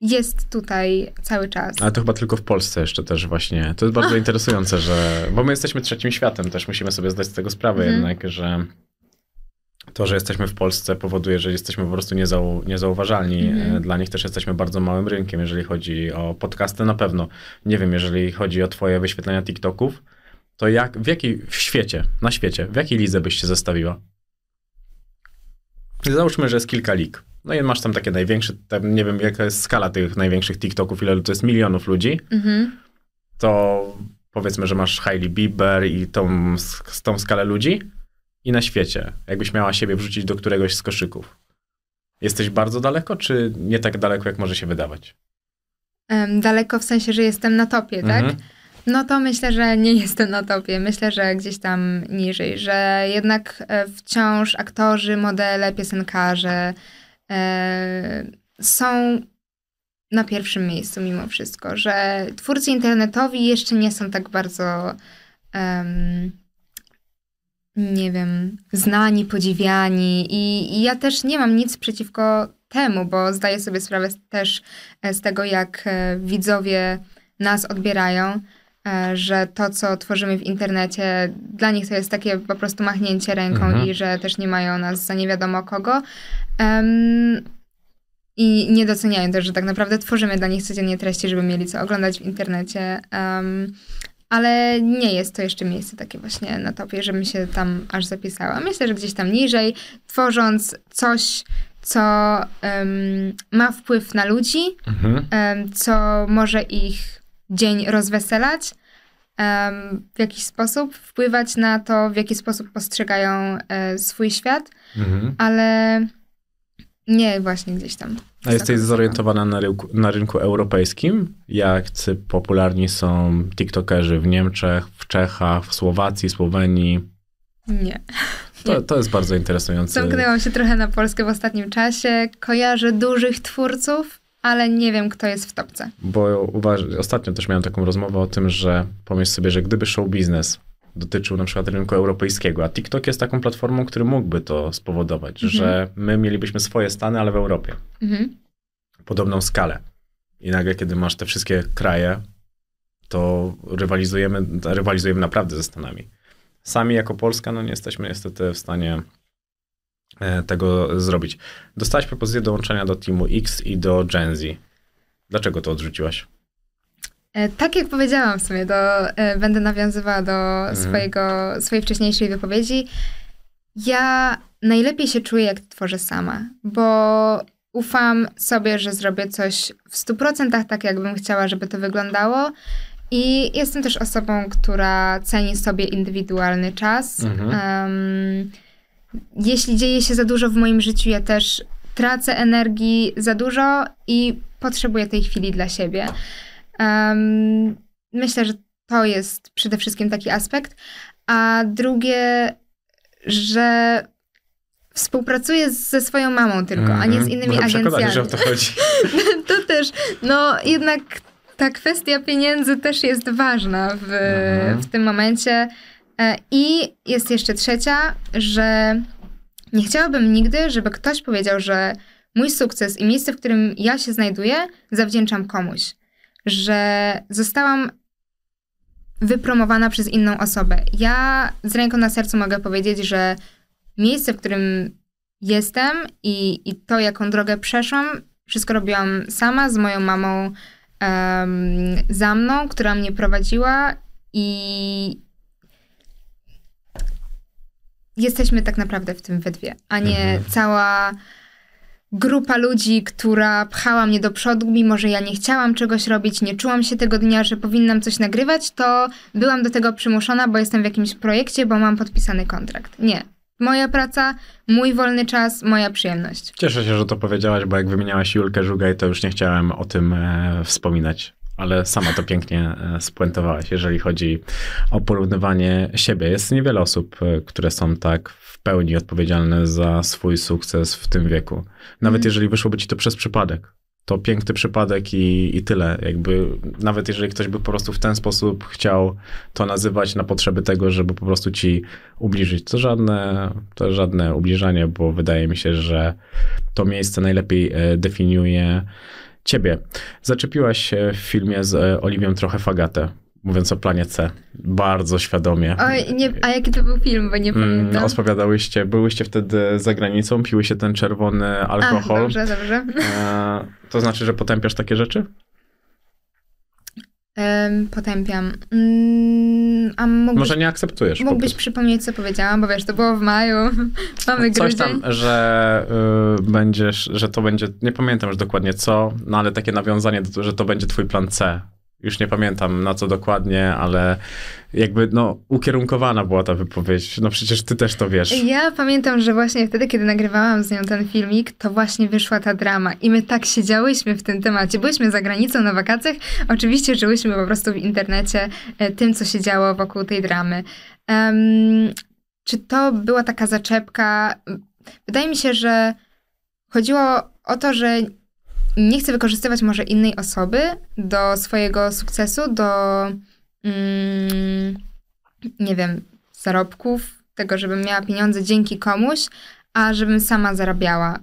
jest tutaj cały czas. Ale to chyba tylko w Polsce jeszcze też właśnie. To jest bardzo interesujące, że. Bo my jesteśmy trzecim światem, też musimy sobie zdać z tego sprawę Mhm. jednak, że to, że jesteśmy w Polsce powoduje, że jesteśmy po prostu niezau, niezauważalni. Mhm. Dla nich też jesteśmy bardzo małym rynkiem, jeżeli chodzi o podcasty na pewno. Nie wiem, jeżeli chodzi o twoje wyświetlenia TikToków, to jak, w jakiej, w świecie, na świecie, w jakiej lidze byś się zestawiła? Załóżmy, że jest kilka lig. No i masz tam takie największe, tam nie wiem jaka jest skala tych największych TikToków, ile to jest milionów ludzi, Mhm. to powiedzmy, że masz Hailey Bieber i tą, tą skalę ludzi i na świecie, jakbyś miała siebie wrzucić do któregoś z koszyków. Jesteś bardzo daleko, czy nie tak daleko, jak może się wydawać? Em, daleko w sensie, że jestem na topie, tak? Mhm. No to myślę, że nie jestem na topie. Myślę, że gdzieś tam niżej, że jednak e, wciąż aktorzy, modele, piosenkarze są na pierwszym miejscu mimo wszystko, że twórcy internetowi jeszcze nie są tak bardzo em, nie wiem, znani, podziwiani i, i ja też nie mam nic przeciwko temu, bo zdaję sobie sprawę też e, z tego, jak e, widzowie nas odbierają, e, że to, co tworzymy w internecie, dla nich to jest takie po prostu machnięcie ręką Mhm. i że też nie mają nas za nie wiadomo kogo. Em, I nie doceniają też, że tak naprawdę tworzymy dla nich codziennie treści, żeby mieli co oglądać w internecie. Em, ale nie jest to jeszcze miejsce takie właśnie na topie, żebym się tam aż zapisała. Myślę, że gdzieś tam niżej, tworząc coś, co em, ma wpływ na ludzi, Mhm. co może ich dzień rozweselać, w jakiś sposób wpływać na to, w jaki sposób postrzegają e, swój świat, Mhm. ale nie właśnie gdzieś tam. A jesteś zorientowana na rynku, na rynku europejskim? Jacy popularni są TikTokerzy w Niemczech, w Czechach, w Słowacji, Słowenii? Nie. To, to jest bardzo interesujące. Zamknęłam się trochę na Polskę w ostatnim czasie. Kojarzę dużych twórców, ale nie wiem, kto jest w topce. Bo uważ, ostatnio też miałem taką rozmowę o tym, że pomyśl sobie, że gdyby show biznes dotyczył na przykład rynku europejskiego, a TikTok jest taką platformą, który mógłby to spowodować, Mhm. że my mielibyśmy swoje stany, ale w Europie. Mhm. Podobną skalę. I nagle, kiedy masz te wszystkie kraje, to rywalizujemy, rywalizujemy naprawdę ze Stanami. Sami jako Polska, no nie jesteśmy niestety w stanie tego zrobić. Dostałaś propozycję dołączenia do Teamu X i do Gen Z. Dlaczego to odrzuciłaś? E, Tak jak powiedziałam w sumie, do, e, będę nawiązywała do Mhm. swojego, swojej wcześniejszej wypowiedzi. Ja najlepiej się czuję, jak tworzę sama, bo ufam sobie, że zrobię coś w 100% tak, jakbym chciała, żeby to wyglądało. I jestem też osobą, która ceni sobie indywidualny czas. Mhm. Em, jeśli dzieje się za dużo w moim życiu, ja też tracę energii za dużo i potrzebuję tej chwili dla siebie. Um, myślę, że to jest przede wszystkim taki aspekt. A drugie, że współpracuję ze swoją mamą tylko, a nie z Mhm. innymi Byłem agencjami. że o to chodzi. [laughs] to też, no jednak ta kwestia pieniędzy też jest ważna w, Mhm. w tym momencie. E, I jest jeszcze trzecia, że nie chciałabym nigdy, żeby ktoś powiedział, że mój sukces i miejsce, w którym ja się znajduję, zawdzięczam komuś. Że zostałam wypromowana przez inną osobę. Ja z ręką na sercu mogę powiedzieć, że miejsce, w którym jestem i, i to, jaką drogę przeszłam, wszystko robiłam sama z moją mamą em, za mną, która mnie prowadziła i jesteśmy tak naprawdę w tym we dwie, a nie Mhm. cała grupa ludzi, która pchała mnie do przodu, mimo że ja nie chciałam czegoś robić, nie czułam się tego dnia, że powinnam coś nagrywać, to byłam do tego przymuszona, bo jestem w jakimś projekcie, bo mam podpisany kontrakt. Nie. Moja praca, mój wolny czas, moja przyjemność. Cieszę się, że to powiedziałaś, bo jak wymieniałaś Julkę Żugaj, to już nie chciałem o tym e, wspominać. Ale sama to pięknie e, spuentowałaś, jeżeli chodzi o porównywanie siebie. Jest niewiele osób, e, które są tak w pełni odpowiedzialne za swój sukces w tym wieku. Nawet jeżeli wyszłoby ci to przez przypadek. To piękny przypadek i, i tyle. Jakby, nawet jeżeli ktoś by po prostu w ten sposób chciał to nazywać na potrzeby tego, żeby po prostu ci ubliżyć, to żadne, to żadne ubliżanie, bo wydaje mi się, że to miejsce najlepiej e, definiuje ciebie. Zaczepiłaś się w filmie z e, Oliwią trochę fagatę, mówiąc o planie C. Bardzo świadomie. Oj, nie, a jaki to był film, bo nie Mm, pamiętam. Odpowiadałyście, byłyście wtedy za granicą, piły się ten czerwony alkohol. dobrze, dobrze. E, to znaczy, że potępiasz takie rzeczy? Em, potępiam. Mm, a mógłbyś, Może nie akceptujesz. mógłbyś przypomnieć, co powiedziałam, bo wiesz, to było w maju, [laughs] mamy Coś grudzień. tam, że y, będziesz, że to będzie, nie pamiętam już dokładnie co, no ale takie nawiązanie, do, że to będzie twój plan C. Już nie pamiętam na co dokładnie, ale jakby no ukierunkowana była ta wypowiedź. No przecież ty też to wiesz. Ja pamiętam, że właśnie wtedy, kiedy nagrywałam z nią ten filmik, to właśnie wyszła ta drama i my tak siedziałyśmy w tym temacie. Byliśmy za granicą na wakacjach, oczywiście żyłyśmy po prostu w internecie e, tym, co się działo wokół tej dramy. Em, czy to była taka zaczepka? Wydaje mi się, że chodziło o to, że nie chcę wykorzystywać może innej osoby do swojego sukcesu, do mm, nie wiem, zarobków, tego, żebym miała pieniądze dzięki komuś, a żebym sama zarabiała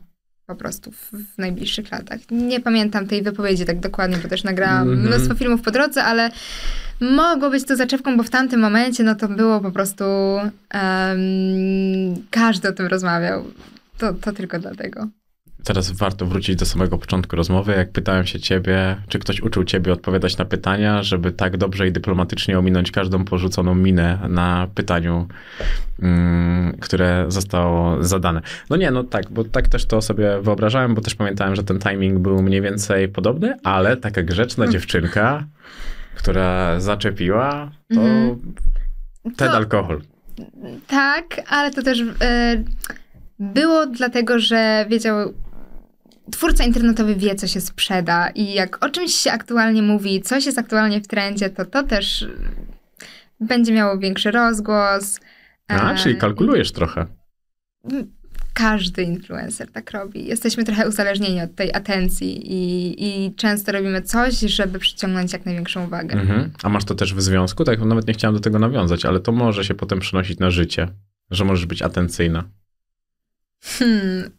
po prostu w, w najbliższych latach. Nie pamiętam tej wypowiedzi tak dokładnie, bo też nagrałam Mhm. mnóstwo filmów po drodze, ale mogło być to zaczepką, bo w tamtym momencie no to było po prostu em, każdy o tym rozmawiał. To, to tylko dlatego. Teraz warto wrócić do samego początku rozmowy. Jak pytałem się ciebie, czy ktoś uczył ciebie odpowiadać na pytania, żeby tak dobrze i dyplomatycznie ominąć każdą porzuconą minę na pytaniu, mm, które zostało zadane. No nie, no tak, bo tak też to sobie wyobrażałem, bo też pamiętałem, że ten timing był mniej więcej podobny, ale taka grzeczna dziewczynka, która zaczepiła, to Mhm. ten To- alkohol. Tak, ale to też e, było dlatego, że wiedział, twórca internetowy wie, co się sprzeda i jak o czymś się aktualnie mówi, coś jest aktualnie w trendzie, to to też będzie miało większy rozgłos. A, E, czyli kalkulujesz trochę. Każdy influencer tak robi. Jesteśmy trochę uzależnieni od tej atencji i, i często robimy coś, żeby przyciągnąć jak największą uwagę. Mhm. A masz to też w związku? Tak, nawet nie chciałem do tego nawiązać, ale to może się potem przenosić na życie, że możesz być atencyjna. Hmm.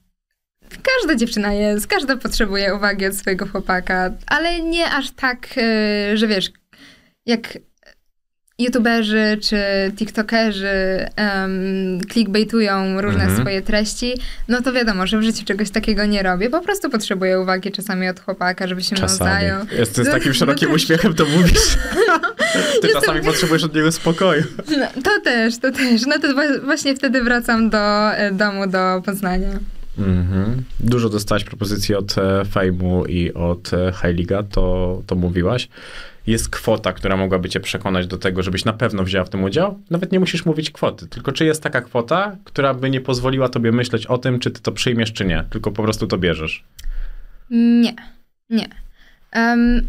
Każda dziewczyna jest, każda potrzebuje uwagi od swojego chłopaka, ale nie aż tak, y, że wiesz, jak youtuberzy czy tiktokerzy um, clickbaitują różne Mhm. swoje treści, no to wiadomo, że w życiu czegoś takiego nie robię. Po prostu potrzebuję uwagi czasami od chłopaka, żeby się mną Czasami. zajął. Jest, z No- takim no szerokim tak. [laughs] uśmiechem to mówisz. [laughs] Ty Jestem- czasami potrzebujesz od niego spokoju. No, to też, to też. No to właśnie wtedy wracam do e, domu, do Poznania. Mhm. Dużo dostałaś propozycji od e, Fejmu i od e, High Liga, to, to mówiłaś. Jest kwota, która mogłaby cię przekonać do tego, żebyś na pewno wzięła w tym udział. Nawet nie musisz mówić kwoty, tylko czy jest taka kwota, która by nie pozwoliła tobie myśleć o tym, czy ty to przyjmiesz, czy nie, tylko po prostu to bierzesz. Nie, nie. Em,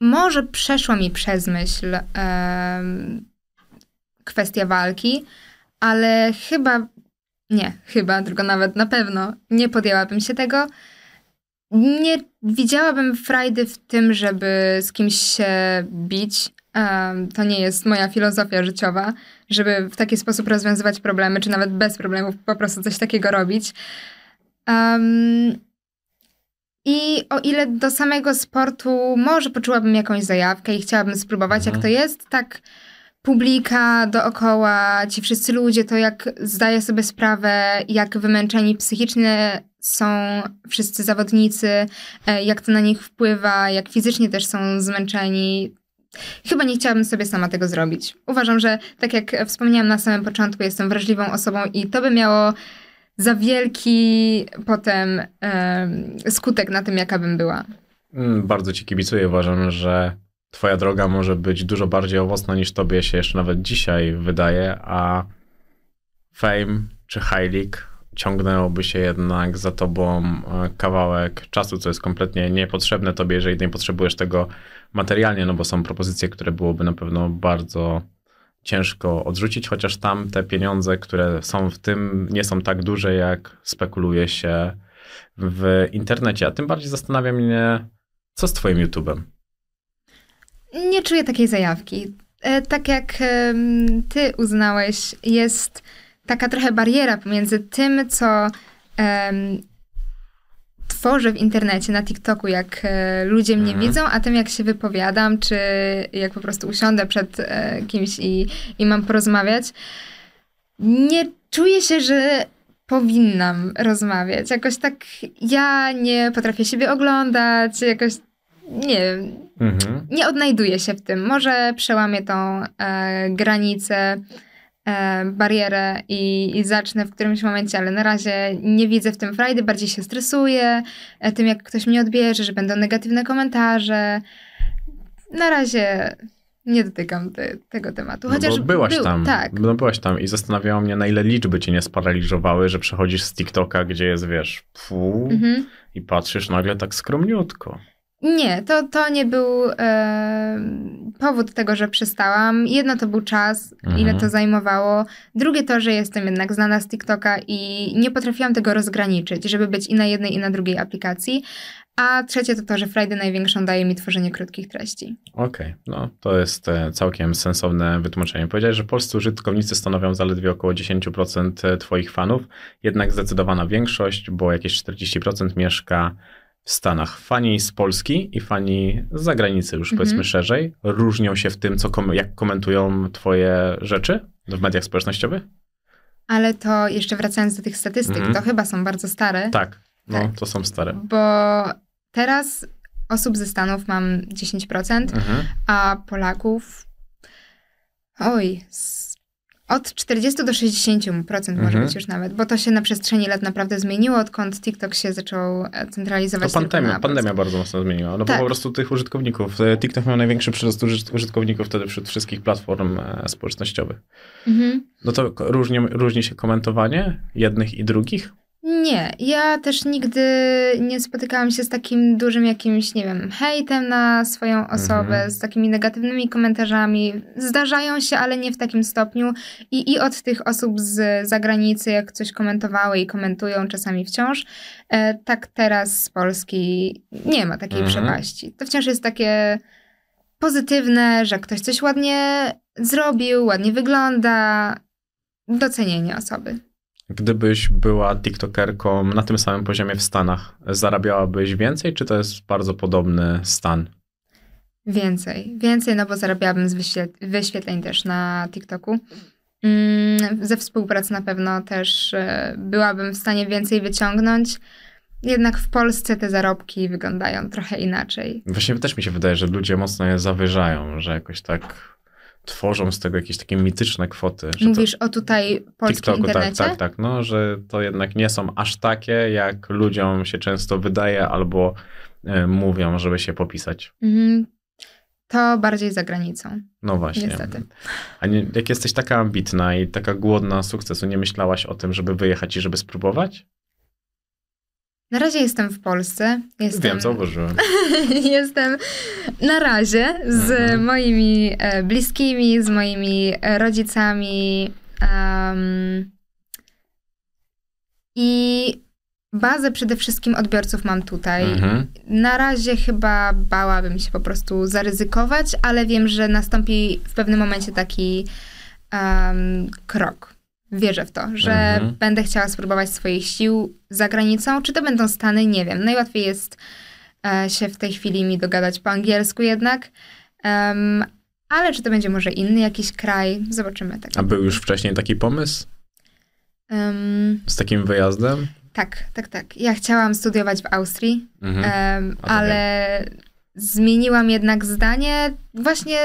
może przeszła mi przez myśl em, kwestia walki, ale chyba, nie, chyba, tylko nawet na pewno nie podjęłabym się tego. Nie widziałabym frajdy w tym, żeby z kimś się bić. Em, to nie jest moja filozofia życiowa, żeby w taki sposób rozwiązywać problemy, czy nawet bez problemów po prostu coś takiego robić. Em, I o ile do samego sportu może poczułabym jakąś zajawkę i chciałabym spróbować, jak to jest, tak publika dookoła, ci wszyscy ludzie, to jak zdaję sobie sprawę, jak wymęczeni psychicznie są wszyscy zawodnicy, e, jak to na nich wpływa, jak fizycznie też są zmęczeni. Chyba nie chciałabym sobie sama tego zrobić. Uważam, że tak jak wspomniałam na samym początku, jestem wrażliwą osobą i to by miało za wielki potem em, skutek na tym, jaka bym była. Mm, Bardzo ci kibicuję. Uważam, że twoja droga może być dużo bardziej owocna niż tobie się jeszcze nawet dzisiaj wydaje, a fame czy high ciągnęłoby się jednak za tobą e, kawałek czasu, co jest kompletnie niepotrzebne tobie, jeżeli nie potrzebujesz tego materialnie, no bo są propozycje, które byłoby na pewno bardzo ciężko odrzucić, chociaż tam te pieniądze, które są w tym, nie są tak duże, jak spekuluje się w internecie. A tym bardziej zastanawia mnie, co z twoim YouTube'em? Nie czuję takiej zajawki. E, Tak jak ty uznałeś, jest taka trochę bariera pomiędzy tym, co tworzę w internecie, na TikToku, jak e, ludzie mnie Mhm. widzą, a tym, jak się wypowiadam, czy jak po prostu usiądę przed e, kimś i, i mam porozmawiać. Nie czuję się, że powinnam rozmawiać. Jakoś tak ja nie potrafię siebie oglądać, jakoś nie wiem, Mhm. nie odnajduję się w tym. Może przełamię tą e, granicę, e, barierę i, i zacznę w którymś momencie, ale na razie nie widzę w tym frajdy, bardziej się stresuję e, tym, jak ktoś mnie odbierze, że będą negatywne komentarze. Na razie nie dotykam te, tego tematu. No Chociaż bo byłaś był, tam. Tak. No byłaś tam i zastanawiało mnie, na ile liczby cię nie sparaliżowały, że przechodzisz z TikToka, gdzie jest, wiesz, fu, Mhm. i patrzysz nagle tak skromniutko. Nie, to, to nie był e, powód tego, że przestałam. Jedno to był czas, Mhm. ile to zajmowało. Drugie to, że jestem jednak znana z TikToka i nie potrafiłam tego rozgraniczyć, żeby być i na jednej, i na drugiej aplikacji. A trzecie to to, że Friday największą daje mi tworzenie krótkich treści. Okej, no to jest e, całkiem sensowne wytłumaczenie. Powiedziałeś, że polscy użytkownicy stanowią zaledwie około 10% twoich fanów, jednak zdecydowana większość, bo jakieś 40% mieszka w Stanach. Fani z Polski i fani z zagranicy, już Mhm. powiedzmy szerzej, różnią się w tym, co kom- jak komentują twoje rzeczy w mediach społecznościowych? Ale to jeszcze wracając do tych statystyk, Mhm. to chyba są bardzo stare, Tak, no Tak. to są stare. bo teraz osób ze Stanów mam 10%, Mhm. a Polaków oj, z- od 40 do 60% może Mhm. być już nawet, bo to się na przestrzeni lat naprawdę zmieniło, odkąd TikTok się zaczął e, To centralizować pandemia, na pandemia Polsce. bardzo mocno zmieniła, no bo Tak. po prostu tych użytkowników. e, TikTok miał największy przyrost uży- użytkowników wtedy wśród wszystkich platform e, społecznościowych. Mhm. No to różni, różni się komentowanie jednych i drugich? Nie, ja też nigdy nie spotykałam się z takim dużym jakimś, nie wiem, hejtem na swoją osobę, Mhm. z takimi negatywnymi komentarzami. Zdarzają się, ale nie w takim stopniu. I, I od tych osób z zagranicy, jak coś komentowały i komentują czasami wciąż, e, tak teraz z Polski nie ma takiej Mhm. przepaści. To wciąż jest takie pozytywne, że ktoś coś ładnie zrobił, ładnie wygląda. Docenienie osoby. Gdybyś była TikTokerką na tym samym poziomie w Stanach, zarabiałabyś więcej, czy to jest bardzo podobny stan? Więcej, więcej, no bo zarabiałabym z wyświet- wyświetleń też na TikToku. Mm, ze współpracy na pewno też e, byłabym w stanie więcej wyciągnąć. Jednak w Polsce te zarobki wyglądają trochę inaczej. Właśnie też mi się wydaje, że ludzie mocno je zawyżają, że jakoś tak tworzą z tego jakieś takie mityczne kwoty. Mówisz o tutaj polskim TikToku, tak, internecie? tak, tak. No, że to jednak nie są aż takie, jak ludziom się często wydaje albo e, mówią, żeby się popisać. Mhm. To bardziej za granicą, No właśnie. niestety. A nie, jak jesteś taka ambitna i taka głodna sukcesu, nie myślałaś o tym, żeby wyjechać i żeby spróbować? Na razie jestem w Polsce. Jestem, Wiem, zauważyłem. [laughs] jestem na razie z Mhm. moimi e, bliskimi, z moimi e, rodzicami. em, I bazę przede wszystkim odbiorców mam tutaj. Mhm. Na razie chyba bałabym się po prostu zaryzykować, ale wiem, że nastąpi w pewnym momencie taki em, krok. Wierzę w to, że Mhm. będę chciała spróbować swoich sił za granicą. Czy to będą Stany? Nie wiem. Najłatwiej jest e, się w tej chwili mi dogadać po angielsku jednak. Em, ale czy to będzie może inny jakiś kraj? Zobaczymy. Tak, A był już wcześniej taki pomysł Em, z takim wyjazdem? tak, tak, tak. Ja chciałam studiować w Austrii. Mhm. To ale zmieniłam jednak zdanie właśnie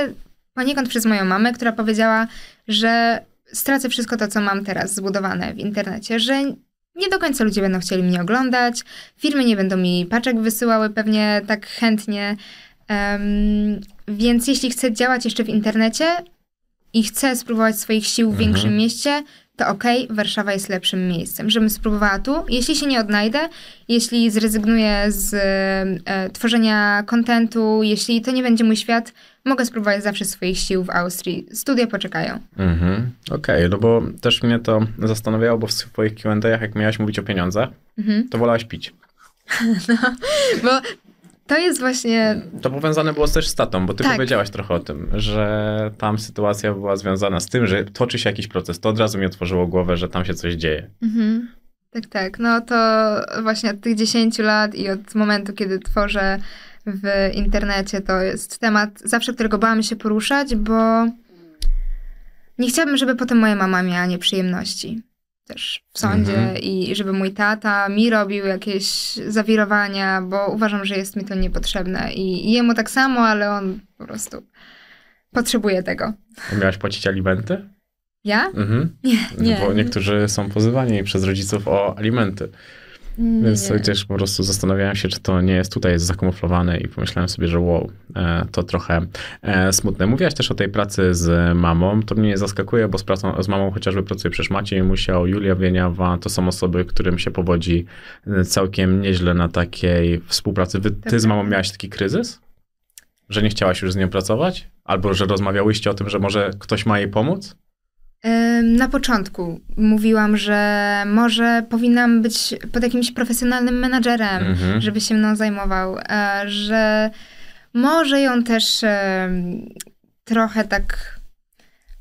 poniekąd przez moją mamę, która powiedziała, że stracę wszystko to, co mam teraz zbudowane w internecie, że nie do końca ludzie będą chcieli mnie oglądać, firmy nie będą mi paczek wysyłały pewnie tak chętnie. Em, więc jeśli chcę działać jeszcze w internecie i chcę spróbować swoich sił w Mhm. większym mieście, to okej, Warszawa jest lepszym miejscem, żebym spróbowała tu. Jeśli się nie odnajdę, jeśli zrezygnuję z e, tworzenia kontentu, jeśli to nie będzie mój świat, mogę spróbować zawsze swoich sił w Austrii. Studia poczekają. Mhm. Okej, no bo też mnie to zastanawiało, bo w swoich Q&A, jak miałaś mówić o pieniądzach, Mhm. to wolałaś pić. [laughs] Bo to jest właśnie. To powiązane było też z tatą, bo ty Tak. powiedziałaś trochę o tym, że tam sytuacja była związana z tym, że toczy się jakiś proces. To od razu mi otworzyło głowę, że tam się coś dzieje. Mhm. Tak, tak. No to właśnie od tych 10 lat i od momentu, kiedy tworzę w internecie, to jest temat zawsze, którego bałam się poruszać, bo nie chciałabym, żeby potem moja mama miała nieprzyjemności też w sądzie Mhm. i żeby mój tata mi robił jakieś zawirowania, bo uważam, że jest mi to niepotrzebne i i jemu tak samo, ale on po prostu potrzebuje tego. Miałaś płacić alimenty? Ja? Mhm. Nie, nie. No bo niektórzy są pozywani przez rodziców o alimenty. Nie, Więc nie. gdzieś po prostu zastanawiałem się, czy to nie jest tutaj zakamuflowane i pomyślałem sobie, że wow, e, to trochę e, smutne. Mówiłaś też o tej pracy z mamą. To mnie zaskakuje, bo z, pracą, z mamą chociażby pracuję przecież Maciej Musiał, Julia Wieniawa, to są osoby, którym się powodzi e, całkiem nieźle na takiej współpracy. Wy, ty z mamą miałaś taki kryzys? Że nie chciałaś już z nią pracować? Albo że rozmawiałyście o tym, że może ktoś ma jej pomóc? Na początku mówiłam, że może powinnam być pod jakimś profesjonalnym menadżerem, Mhm. żeby się mną zajmował, e, że może ją też trochę tak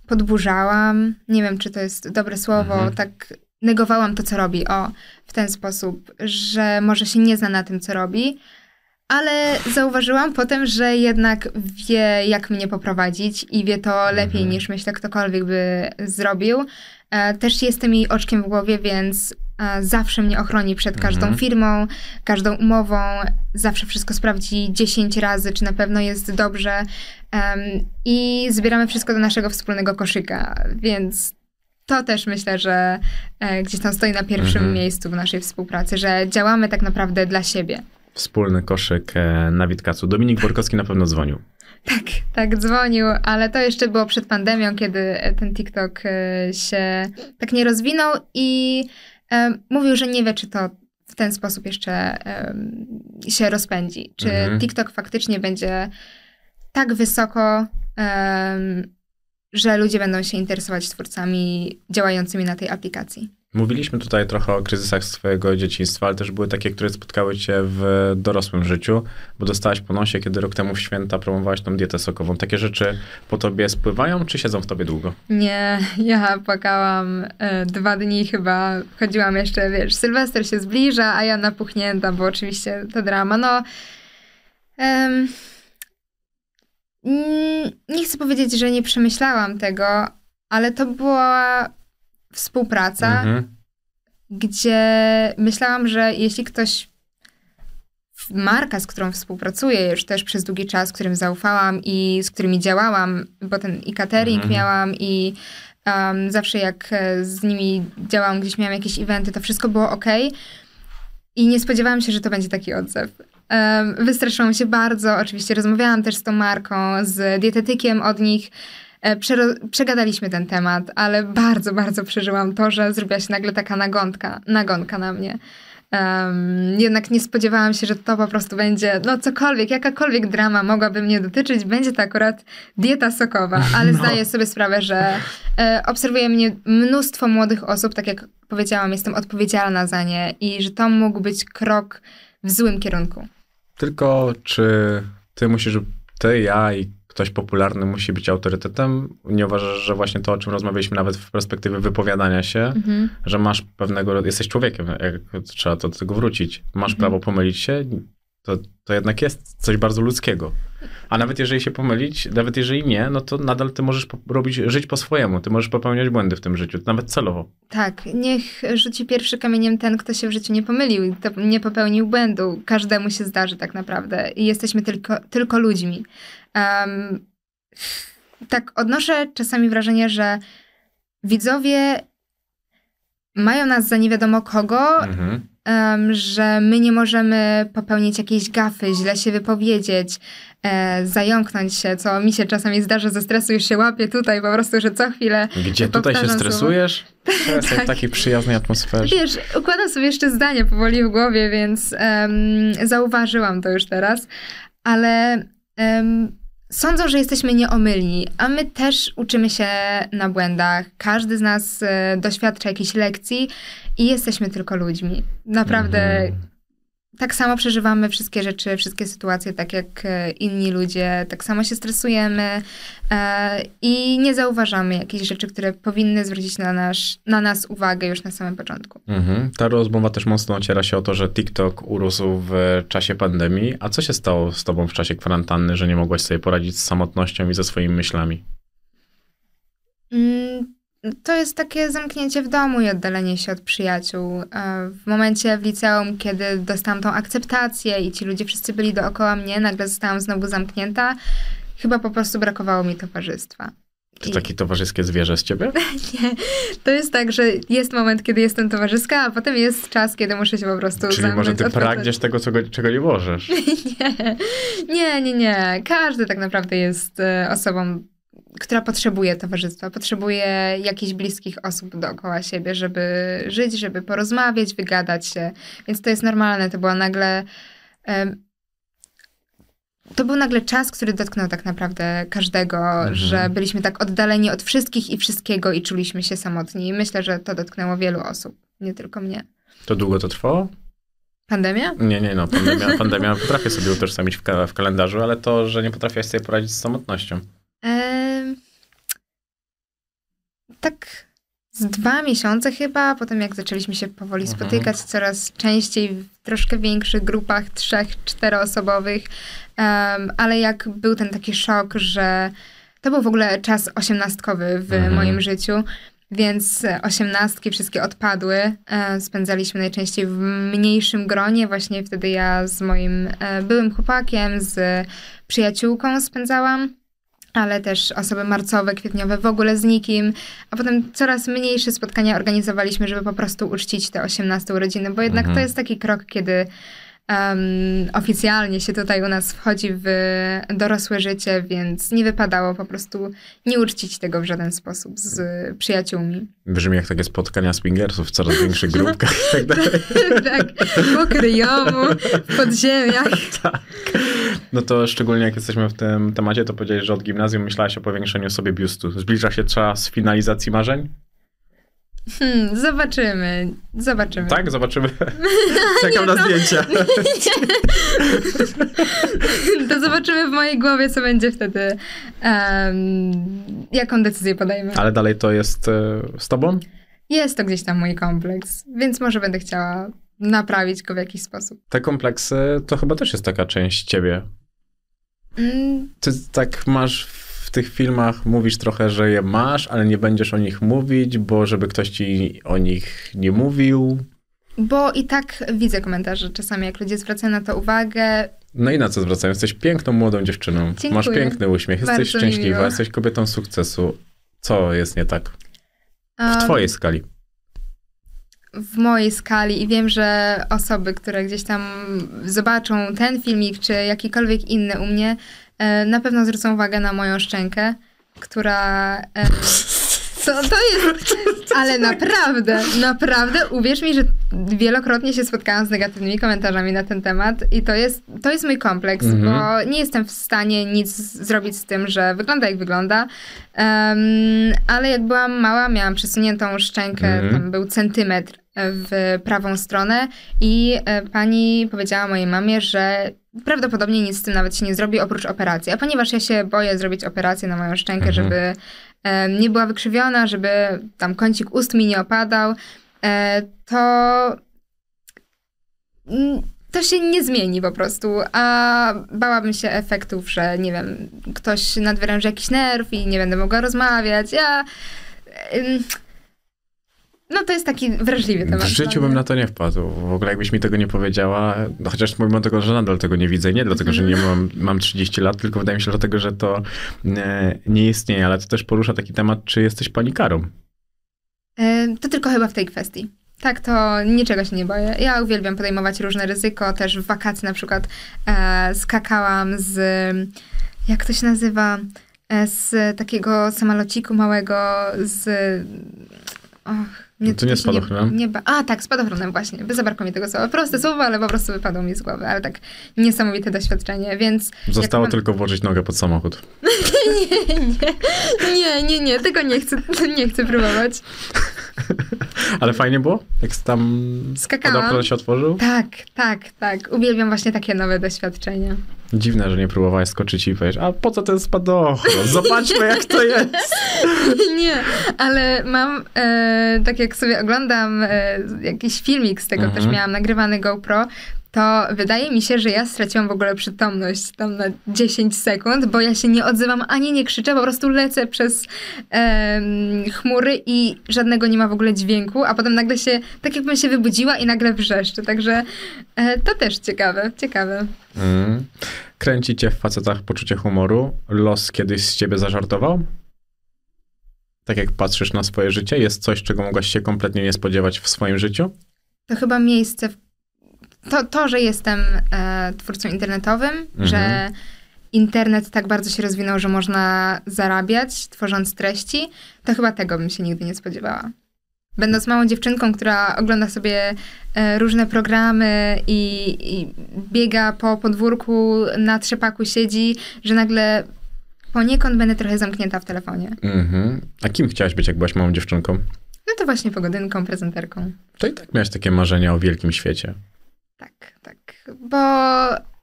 podburzałam. Nie wiem, czy to jest dobre słowo, Mhm. tak negowałam to, co robi, o, w ten sposób, że może się nie zna na tym, co robi. Ale zauważyłam potem, że jednak wie, jak mnie poprowadzić i wie to lepiej Mhm. niż myślę, ktokolwiek by zrobił. E, Też jestem jej oczkiem w głowie, więc e, zawsze mnie ochroni przed każdą Mhm. firmą, każdą umową. Zawsze wszystko sprawdzi 10 razy, czy na pewno jest dobrze. I zbieramy wszystko do naszego wspólnego koszyka, więc to też myślę, że e, gdzieś tam stoi na pierwszym Mhm. miejscu w naszej współpracy, że działamy tak naprawdę dla siebie. Wspólny koszyk e, na Witkacu. Dominik Borkowski na pewno dzwonił. [laughs] Tak, tak, dzwonił, ale to jeszcze było przed pandemią, kiedy ten TikTok e, się tak nie rozwinął i e, mówił, że nie wie, czy to w ten sposób jeszcze się rozpędzi. Czy Mhm. TikTok faktycznie będzie tak wysoko, że ludzie będą się interesować twórcami działającymi na tej aplikacji. Mówiliśmy tutaj trochę o kryzysach z twojego dzieciństwa, ale też były takie, które spotkały cię w dorosłym życiu, bo dostałaś po nosie, kiedy rok temu w święta promowałaś tą dietę sokową. Takie rzeczy po tobie spływają, czy siedzą w tobie długo? Nie, ja płakałam e, dwa dni chyba. Chodziłam jeszcze, wiesz, Sylwester się zbliża, a ja napuchnięta, bo oczywiście to drama. No, em, nie chcę powiedzieć, że nie przemyślałam tego, ale to była współpraca, Mhm. gdzie myślałam, że jeśli ktoś, marka, z którą współpracuję już też przez długi czas, którym zaufałam i z którymi działałam, bo ten i catering Mhm. miałam i um, zawsze jak e, z nimi działałam, gdzieś miałam jakieś eventy, to wszystko było ok. I nie spodziewałam się, że to będzie taki odzew. Um, wystraszyłam się bardzo, oczywiście rozmawiałam też z tą marką, z dietetykiem od nich, przegadaliśmy ten temat, ale bardzo, bardzo przeżyłam to, że zrobiła się nagle taka nagonka, nagonka na mnie. Um, jednak nie spodziewałam się, że to po prostu będzie, no cokolwiek, jakakolwiek drama mogłaby mnie dotyczyć, będzie to akurat dieta sokowa, [laughs] ale no. zdaję sobie sprawę, że e, obserwuje mnie mnóstwo młodych osób, tak jak powiedziałam, jestem odpowiedzialna za nie i że to mógł być krok w złym kierunku. Tylko czy ty musisz, ty, ja i ktoś popularny musi być autorytetem. Nie uważasz, że właśnie to, o czym rozmawialiśmy nawet w perspektywie wypowiadania się, mhm. że masz pewnego, jesteś człowiekiem, jak trzeba to do tego wrócić, masz mhm. prawo pomylić się, to, to jednak jest coś bardzo ludzkiego. A nawet jeżeli się pomylić, nawet jeżeli nie, no to nadal ty możesz robić, żyć po swojemu. Ty możesz popełniać błędy w tym życiu, nawet celowo. Tak, niech rzuci pierwszy kamieniem ten, kto się w życiu nie pomylił, nie popełnił błędu. Każdemu się zdarzy tak naprawdę i jesteśmy tylko, tylko ludźmi. Um, tak, odnoszę czasami wrażenie, że widzowie mają nas za nie wiadomo kogo, mhm. um, że my nie możemy popełnić jakiejś gafy, źle się wypowiedzieć, e, zająknąć się, co mi się czasami zdarza ze stresu, już się łapię tutaj po prostu, że co chwilę Gdzie tutaj się stresujesz? [laughs] Teraz tak. w takiej przyjaznej atmosferze. Wiesz, układam sobie jeszcze zdanie powoli w głowie, więc um, zauważyłam to już teraz, ale um, sądzą, że jesteśmy nieomylni, a my też uczymy się na błędach. Każdy z nas e, doświadcza jakichś lekcji i jesteśmy tylko ludźmi. Naprawdę mm tak samo przeżywamy wszystkie rzeczy, wszystkie sytuacje, tak jak e, inni ludzie, tak samo się stresujemy e, i nie zauważamy jakichś rzeczy, które powinny zwrócić na, nasz, na nas uwagę już na samym początku. Mhm. Ta rozmowa też mocno ociera się o to, że TikTok urósł w czasie pandemii. A co się stało z tobą w czasie kwarantanny, że nie mogłaś sobie poradzić z samotnością i ze swoimi myślami? Mm to jest takie zamknięcie w domu i oddalenie się od przyjaciół. W momencie w liceum, kiedy dostałam tą akceptację i ci ludzie wszyscy byli dookoła mnie, nagle zostałam znowu zamknięta. Chyba po prostu brakowało mi towarzystwa. Czy I... takie towarzyskie zwierzę z ciebie? [laughs] nie. To jest tak, że jest moment, kiedy jestem towarzyska, a potem jest czas, kiedy muszę się po prostu Czyli może ty pragniesz tego, co, czego nie możesz? [laughs] nie. nie, nie, nie. Każdy tak naprawdę jest e, osobą która potrzebuje towarzystwa, potrzebuje jakichś bliskich osób dookoła siebie, żeby żyć, żeby porozmawiać, wygadać się. Więc to jest normalne. To była nagle. to był nagle czas, który dotknął tak naprawdę każdego, mhm. że byliśmy tak oddaleni od wszystkich i wszystkiego i czuliśmy się samotni. I myślę, że to dotknęło wielu osób, nie tylko mnie. To długo to trwało? Pandemia? Nie, nie, no. Pandemia, pandemia potrafię sobie utożsamić w, w kalendarzu, ale to, że nie potrafiłaś sobie poradzić z samotnością tak z dwa miesiące chyba, potem jak zaczęliśmy się powoli mhm. spotykać coraz częściej w troszkę większych grupach, trzech, czteroosobowych, um, ale jak był ten taki szok, że to był w ogóle czas osiemnastkowy w mhm. moim życiu, więc osiemnastki wszystkie odpadły. E, spędzaliśmy najczęściej w mniejszym gronie. Właśnie wtedy ja z moim e, byłym chłopakiem, z przyjaciółką spędzałam ale też osoby marcowe, kwietniowe, w ogóle z nikim, a potem coraz mniejsze spotkania organizowaliśmy, żeby po prostu uczcić te 18 urodziny, bo jednak mhm. to jest taki krok, kiedy um, oficjalnie się tutaj u nas wchodzi w dorosłe życie, więc nie wypadało po prostu nie uczcić tego w żaden sposób z przyjaciółmi. Brzmi jak takie spotkania swingersów w coraz większych grupkach i tak [laughs] dalej. tak, po kryjomu, w podziemiach. [laughs] tak. No to szczególnie jak jesteśmy w tym temacie, to powiedziałeś, że od gimnazjum myślałaś o powiększeniu sobie biustu. Zbliża się czas finalizacji marzeń? Hmm, zobaczymy. Zobaczymy. Tak, zobaczymy. [laughs] [laughs] Czekam na zdjęcia. [laughs] to zobaczymy w mojej głowie, co będzie wtedy. Um, jaką decyzję podejmę. Ale dalej to jest e, z tobą? Jest to gdzieś tam mój kompleks, więc może będę chciała naprawić go w jakiś sposób. Te kompleksy to chyba też jest taka część ciebie. Mm. Ty tak masz w tych filmach mówisz trochę, że je masz, ale nie będziesz o nich mówić, bo żeby ktoś ci o nich nie mówił. Bo i tak widzę komentarze czasami, jak ludzie zwracają na to uwagę. No i na co zwracają? Jesteś piękną, młodą dziewczyną. Dziękuję. Masz piękny uśmiech, jesteś Bardzo szczęśliwa, jesteś kobietą sukcesu. Co jest nie tak? W um, twojej skali. W mojej skali i wiem, że osoby, które gdzieś tam zobaczą ten filmik, czy jakikolwiek inny u mnie, E, na pewno zwrócą uwagę na moją szczękę, która... E, Co to jest? Ale naprawdę, naprawdę uwierz mi, że wielokrotnie się spotkałam z negatywnymi komentarzami na ten temat i to jest, to jest mój kompleks, Mhm. bo nie jestem w stanie nic zrobić z tym, że wygląda jak wygląda. Em, ale jak byłam mała, miałam przesuniętą szczękę, Mhm. tam był centymetr w prawą stronę i e, pani powiedziała mojej mamie, że prawdopodobnie nic z tym nawet się nie zrobi oprócz operacji. A ponieważ ja się boję zrobić operację na moją szczękę, Mhm. żeby e, nie była wykrzywiona, żeby tam kącik ust mi nie opadał, e, to to się nie zmieni po prostu, a bałabym się efektów, że nie wiem, ktoś nadwyręży jakiś nerw i nie będę mogła rozmawiać. Ja... No to jest taki wrażliwy temat. W życiu dla bym na to nie wpadł. W ogóle jakbyś mi tego nie powiedziała, no chociaż pomimo tego, że nadal tego nie widzę, nie dlatego, że nie mam, mam 30 lat, tylko wydaje mi się, dlatego, że to nie, nie istnieje, ale to też porusza taki temat, czy jesteś panikarą. E, To tylko chyba w tej kwestii. Tak, to niczego się nie boję. Ja uwielbiam podejmować różne ryzyko. Też w wakacje na przykład e, skakałam z, jak to się nazywa, e, z takiego samolociku małego z... Och, No to nie spadochronem? Nie, ba- a, tak, spadochronem właśnie. Zabrakło mi tego słowa. Proste słowo, ale po prostu wypadło mi z głowy. Ale tak, niesamowite doświadczenie, więc... Zostało mam- tylko włożyć nogę pod samochód. [laughs] Nie, nie, nie, nie, nie, tego nie chcę, [laughs] nie chcę próbować. [laughs] Ale fajnie było? Jak tam Skakałam. się otworzył? Tak, tak, tak. Uwielbiam właśnie takie nowe doświadczenia. Dziwne, że nie próbowałeś skoczyć i powiedzieć, a po co ten spadochron? Zobaczmy, jak to jest. [laughs] Nie, ale mam, e, tak jak sobie oglądam e, jakiś filmik z tego, Mhm. też miałam nagrywany GoPro, to wydaje mi się, że ja straciłam w ogóle przytomność tam na 10 sekund, bo ja się nie odzywam ani nie krzyczę, po prostu lecę przez em, chmury i żadnego nie ma w ogóle dźwięku, a potem nagle się, tak jakbym się wybudziła i nagle wrzeszczy, także e, to też ciekawe, ciekawe. Mm. Kręci cię w facetach poczucie humoru. Los kiedyś z ciebie zażartował? Tak jak patrzysz na swoje życie, jest coś, czego mogłaś się kompletnie nie spodziewać w swoim życiu? to chyba miejsce. W... To, to, że jestem e, twórcą internetowym, Mhm. że internet tak bardzo się rozwinął, że można zarabiać tworząc treści, to chyba tego bym się nigdy nie spodziewała. Będąc małą dziewczynką, która ogląda sobie e, różne programy i, i biega po podwórku, na trzepaku siedzi, że nagle poniekąd będę trochę zamknięta w telefonie. Mhm. A kim chciałaś być, jak byłaś małą dziewczynką? No to właśnie pogodynką, prezenterką. To i tak miałaś takie marzenia o wielkim świecie. Tak, tak. Bo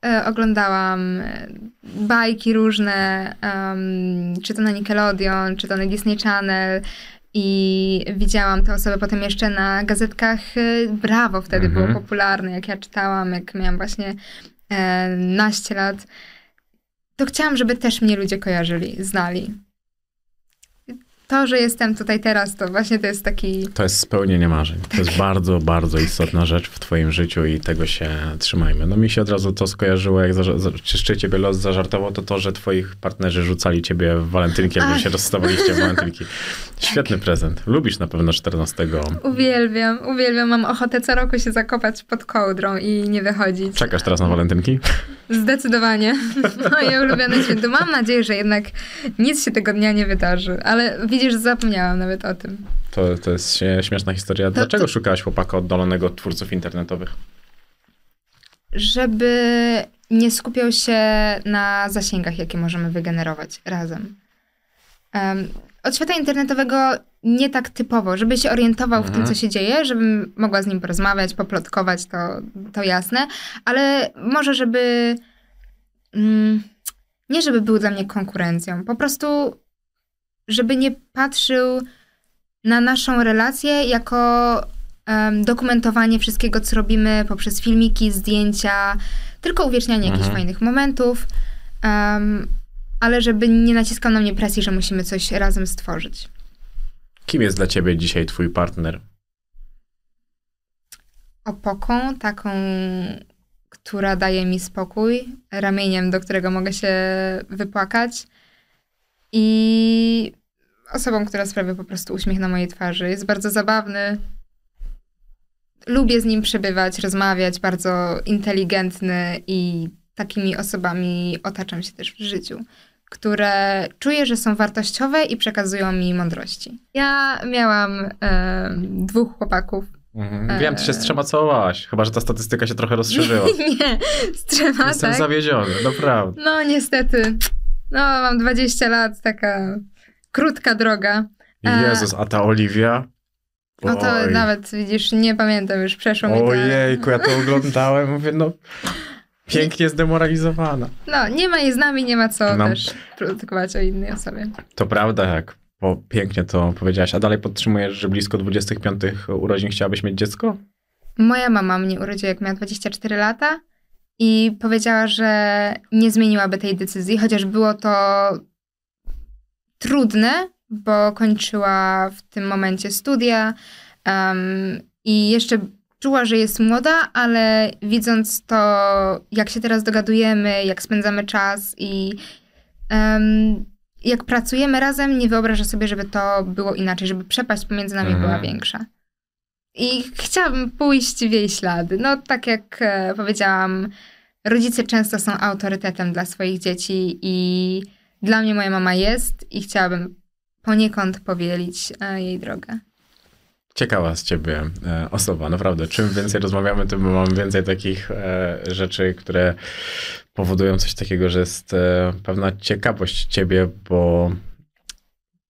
e, oglądałam e, bajki różne, em, czy to na Nickelodeon, czy to na Disney Channel i widziałam te osoby potem jeszcze na gazetkach e, Brawo, wtedy Mhm. było popularne, jak ja czytałam, jak miałam właśnie e, naście lat. To chciałam, żeby też mnie ludzie kojarzyli, znali. To, że jestem tutaj teraz, to właśnie to jest taki To jest spełnienie marzeń. To Tak. jest bardzo, bardzo istotna rzecz w twoim życiu i tego się trzymajmy. No mi się od razu to skojarzyło, jak za, za, czy, czy ciebie los zażartował, to to, że twoich partnerzy rzucali ciebie w walentynki, Ach. się rozstawaliście w walentynki. [laughs] Świetny prezent. Lubisz na pewno 14. Uwielbiam, uwielbiam. Mam ochotę co roku się zakopać pod kołdrą i nie wychodzić. Czekasz teraz na walentynki? Zdecydowanie. [laughs] Moje ulubione święto. Mam nadzieję, że jednak nic się tego dnia nie wydarzy. Ale widzisz, zapomniałam nawet o tym. To, to jest śmie- śmieszna historia. Dlaczego to- szukałaś chłopaka oddalonego od twórców internetowych? Żeby nie skupiał się na zasięgach, jakie możemy wygenerować razem. Em, od świata internetowego nie tak typowo, żeby się orientował w tym, Mhm. co się dzieje, żebym mogła z nim porozmawiać, poplotkować, to, to jasne, ale może, żeby. Mm, nie, żeby był dla mnie konkurencją, po prostu, żeby nie patrzył na naszą relację jako em, dokumentowanie wszystkiego, co robimy poprzez filmiki, zdjęcia, tylko uwiecznianie jakichś Mhm. fajnych momentów, em, ale żeby nie naciskał na mnie presji, że musimy coś razem stworzyć. Kim jest dla ciebie dzisiaj twój partner? Opoką, taką, która daje mi spokój, ramieniem, do którego mogę się wypłakać i osobą, która sprawia po prostu uśmiech na mojej twarzy. Jest bardzo zabawny. Lubię z nim przebywać, rozmawiać, bardzo inteligentny i takimi osobami otaczam się też w życiu. Które czuję, że są wartościowe i przekazują mi mądrości. Ja miałam e, dwóch chłopaków. Mhm. Wiem, ty się z trzema całowałaś, chyba że ta statystyka się trochę rozszerzyła. [laughs] Nie, z trzema, Jestem tak? zawiedziony, naprawdę. No niestety, no mam 20 lat, taka krótka droga. E, Jezus, a ta Oliwia? No to Oj. nawet, widzisz, nie pamiętam, już przeszło mi te... Ojejku, ja to oglądałem, mówię, no pięknie zdemoralizowana. No, nie ma jej z nami, nie ma co No. też produkować o innej osobie. To prawda, jak bo pięknie to powiedziałaś. A dalej podtrzymujesz, że blisko 25 urodzin chciałabyś mieć dziecko? Moja mama mnie urodziła, jak miała 24 lata i powiedziała, że nie zmieniłaby tej decyzji, chociaż było to trudne, bo kończyła w tym momencie studia em, i jeszcze czuła, że jest młoda, ale widząc to, jak się teraz dogadujemy, jak spędzamy czas i em, jak pracujemy razem, nie wyobraża sobie, żeby to było inaczej, żeby przepaść pomiędzy nami Mhm. była większa. I chciałabym pójść w jej ślady. No, tak jak e, powiedziałam, rodzice często są autorytetem dla swoich dzieci i dla mnie moja mama jest i chciałabym poniekąd powielić e, jej drogę. Ciekawa z ciebie e, osoba, naprawdę. Czym więcej rozmawiamy, tym mam więcej takich e, rzeczy, które powodują coś takiego, że jest e, pewna ciekawość ciebie, bo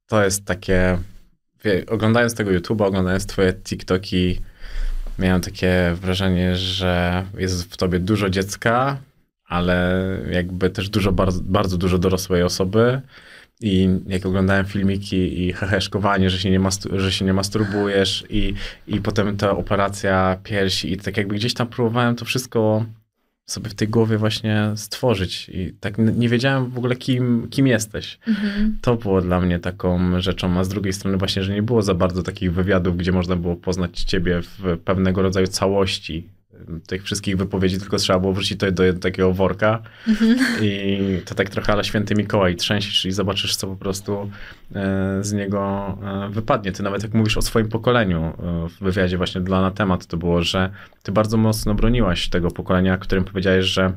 to jest takie. Wie, oglądając tego YouTube'a, oglądając twoje TikToki, miałem takie wrażenie, że jest w tobie dużo dziecka, ale jakby też dużo, bardzo, bardzo dużo dorosłej osoby. I jak oglądałem filmiki i heheszkowanie, że się nie, mastu- że się nie masturbujesz i, i potem ta operacja piersi i tak jakby gdzieś tam próbowałem to wszystko sobie w tej głowie właśnie stworzyć i tak nie wiedziałem w ogóle kim, kim jesteś. Mhm. To było dla mnie taką rzeczą, a z drugiej strony właśnie, że nie było za bardzo takich wywiadów, gdzie można było poznać ciebie w pewnego rodzaju całości tych wszystkich wypowiedzi, tylko trzeba było wrzucić to do jednego takiego worka [laughs] i to tak trochę ale święty Mikołaj trzęsisz i zobaczysz, co po prostu e, z niego e, wypadnie. Ty nawet jak mówisz o swoim pokoleniu e, w wywiadzie właśnie dla na temat, to było, że ty bardzo mocno broniłaś tego pokolenia, którym powiedziałeś, że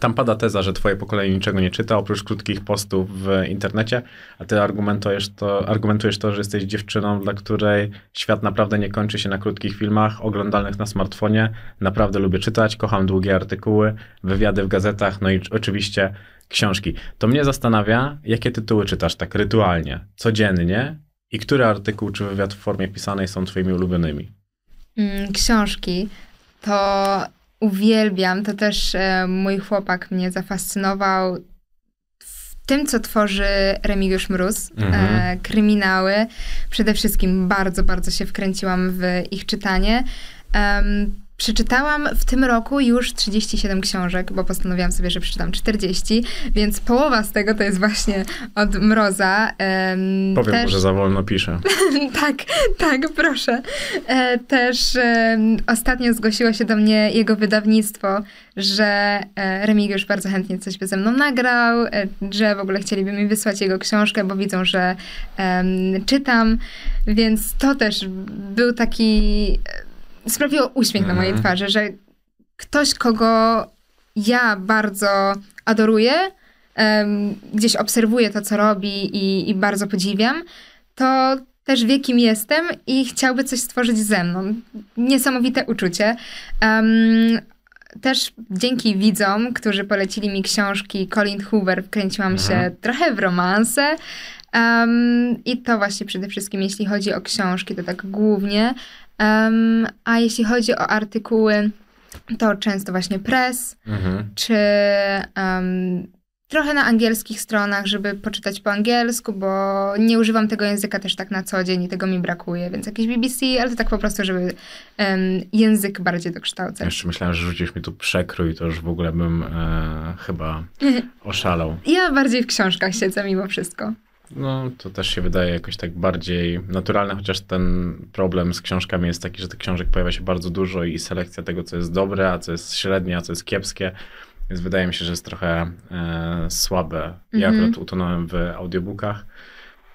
tam pada teza, że twoje pokolenie niczego nie czyta, oprócz krótkich postów w internecie, a ty argumentujesz to, argumentujesz to, że jesteś dziewczyną, dla której świat naprawdę nie kończy się na krótkich filmach oglądalnych na smartfonie. Naprawdę lubię czytać, kocham długie artykuły, wywiady w gazetach, no i oczywiście książki. To mnie zastanawia, jakie tytuły czytasz tak rytualnie, codziennie i który artykuł czy wywiad w formie pisanej są twoimi ulubionymi? Mm, książki, to uwielbiam. To też e, mój chłopak mnie zafascynował w tym, co tworzy Remigiusz Mróz. Mhm. E, kryminały. Przede wszystkim bardzo, bardzo się wkręciłam w ich czytanie. Przeczytałam w tym roku już 37 książek, bo postanowiłam sobie, że przeczytam 40, więc połowa z tego to jest właśnie od Mroza. Em, Powiem, też... że za wolno piszę. [laughs] tak, tak, proszę. E, też e, ostatnio zgłosiło się do mnie jego wydawnictwo, że e, Remigiusz bardzo chętnie coś by ze mną nagrał, e, że w ogóle chcieliby mi wysłać jego książkę, bo widzą, że czytam, więc to też był taki... Sprawiło uśmiech na mojej Mhm. twarzy, że ktoś, kogo ja bardzo adoruję, em, gdzieś obserwuję to, co robi i, i bardzo podziwiam, to też wie, kim jestem i chciałby coś stworzyć ze mną. Niesamowite uczucie. Em, też dzięki widzom, którzy polecili mi książki Colin Hoover, wkręciłam się Mhm. trochę w romanse. Em, I to właśnie przede wszystkim, jeśli chodzi o książki, to tak głównie. Em, a jeśli chodzi o artykuły, to często właśnie press, Mhm. czy em, trochę na angielskich stronach, żeby poczytać po angielsku, bo nie używam tego języka też tak na co dzień i tego mi brakuje, więc jakieś BBC, ale to tak po prostu, żeby em, język bardziej dokształcać. Jeszcze myślałem, że rzucisz mi tu przekrój, to już w ogóle bym e, chyba [laughs] oszalał. Ja bardziej w książkach siedzę mimo wszystko. No, to też się wydaje jakoś tak bardziej naturalne, chociaż ten problem z książkami jest taki, że tych książek pojawia się bardzo dużo i selekcja tego, co jest dobre, a co jest średnie, a co jest kiepskie. Więc wydaje mi się, że jest trochę e, słabe. Ja Mhm. akurat utonąłem w audiobookach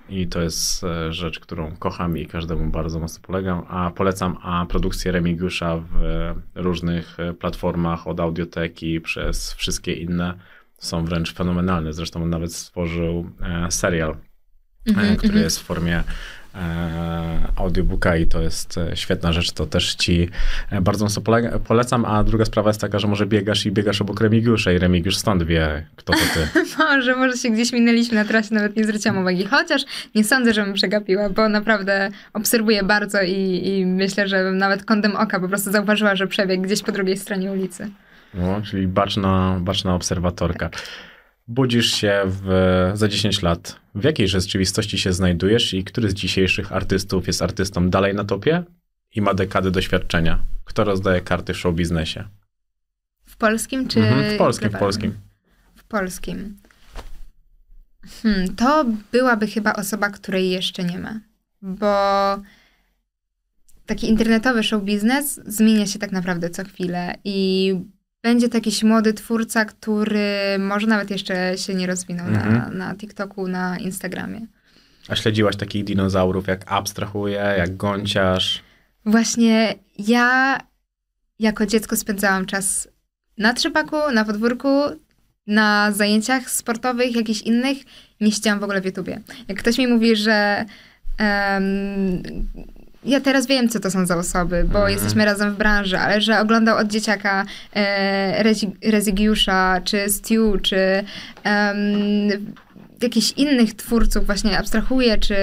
i to jest e, rzecz, którą kocham i każdemu bardzo mocno polegam, a polecam a produkcję Remigiusza w e, różnych e, platformach od audioteki przez wszystkie inne są wręcz fenomenalne. Zresztą on nawet stworzył serial, Mhm, e, który mhm. jest w formie e, audiobooka i to jest e, świetna rzecz, to też ci bardzo mocno pole- polecam, a druga sprawa jest taka, że może biegasz i biegasz obok Remigiusza i Remigiusz stąd wie, kto to ty. [laughs] Może, może się gdzieś minęliśmy na trasie, nawet nie zwróciłam uwagi. Chociaż nie sądzę, żebym przegapiła, bo naprawdę obserwuję bardzo i, i myślę, że nawet kątem oka po prostu zauważyła, że przebiegł gdzieś po drugiej stronie ulicy. No, czyli baczna, baczna obserwatorka. Budzisz się w, za 10 lat. W jakiej rzeczywistości się znajdujesz i który z dzisiejszych artystów jest artystą dalej na topie i ma dekady doświadczenia? Kto rozdaje karty w show biznesie? W polskim czy Mhm, w polskim, w globalnym? polskim. W polskim. Hmm, to byłaby chyba osoba, której jeszcze nie ma. Bo taki internetowy show biznes zmienia się tak naprawdę co chwilę i będzie to jakiś młody twórca, który może nawet jeszcze się nie rozwinął na, Mhm. na TikToku, na Instagramie. A śledziłaś takich dinozaurów jak Abstrahuje, jak Gąciarz? Właśnie ja jako dziecko spędzałam czas na trzepaku, na podwórku, na zajęciach sportowych, jakichś innych. Nie siedziałam w ogóle w YouTubie. Jak ktoś mi mówi, że ja teraz wiem, co to są za osoby, bo Mhm. jesteśmy razem w branży, ale że oglądał od dzieciaka e, Rezygiusza, czy Stu, czy em, jakichś innych twórców, właśnie abstrahuję, czy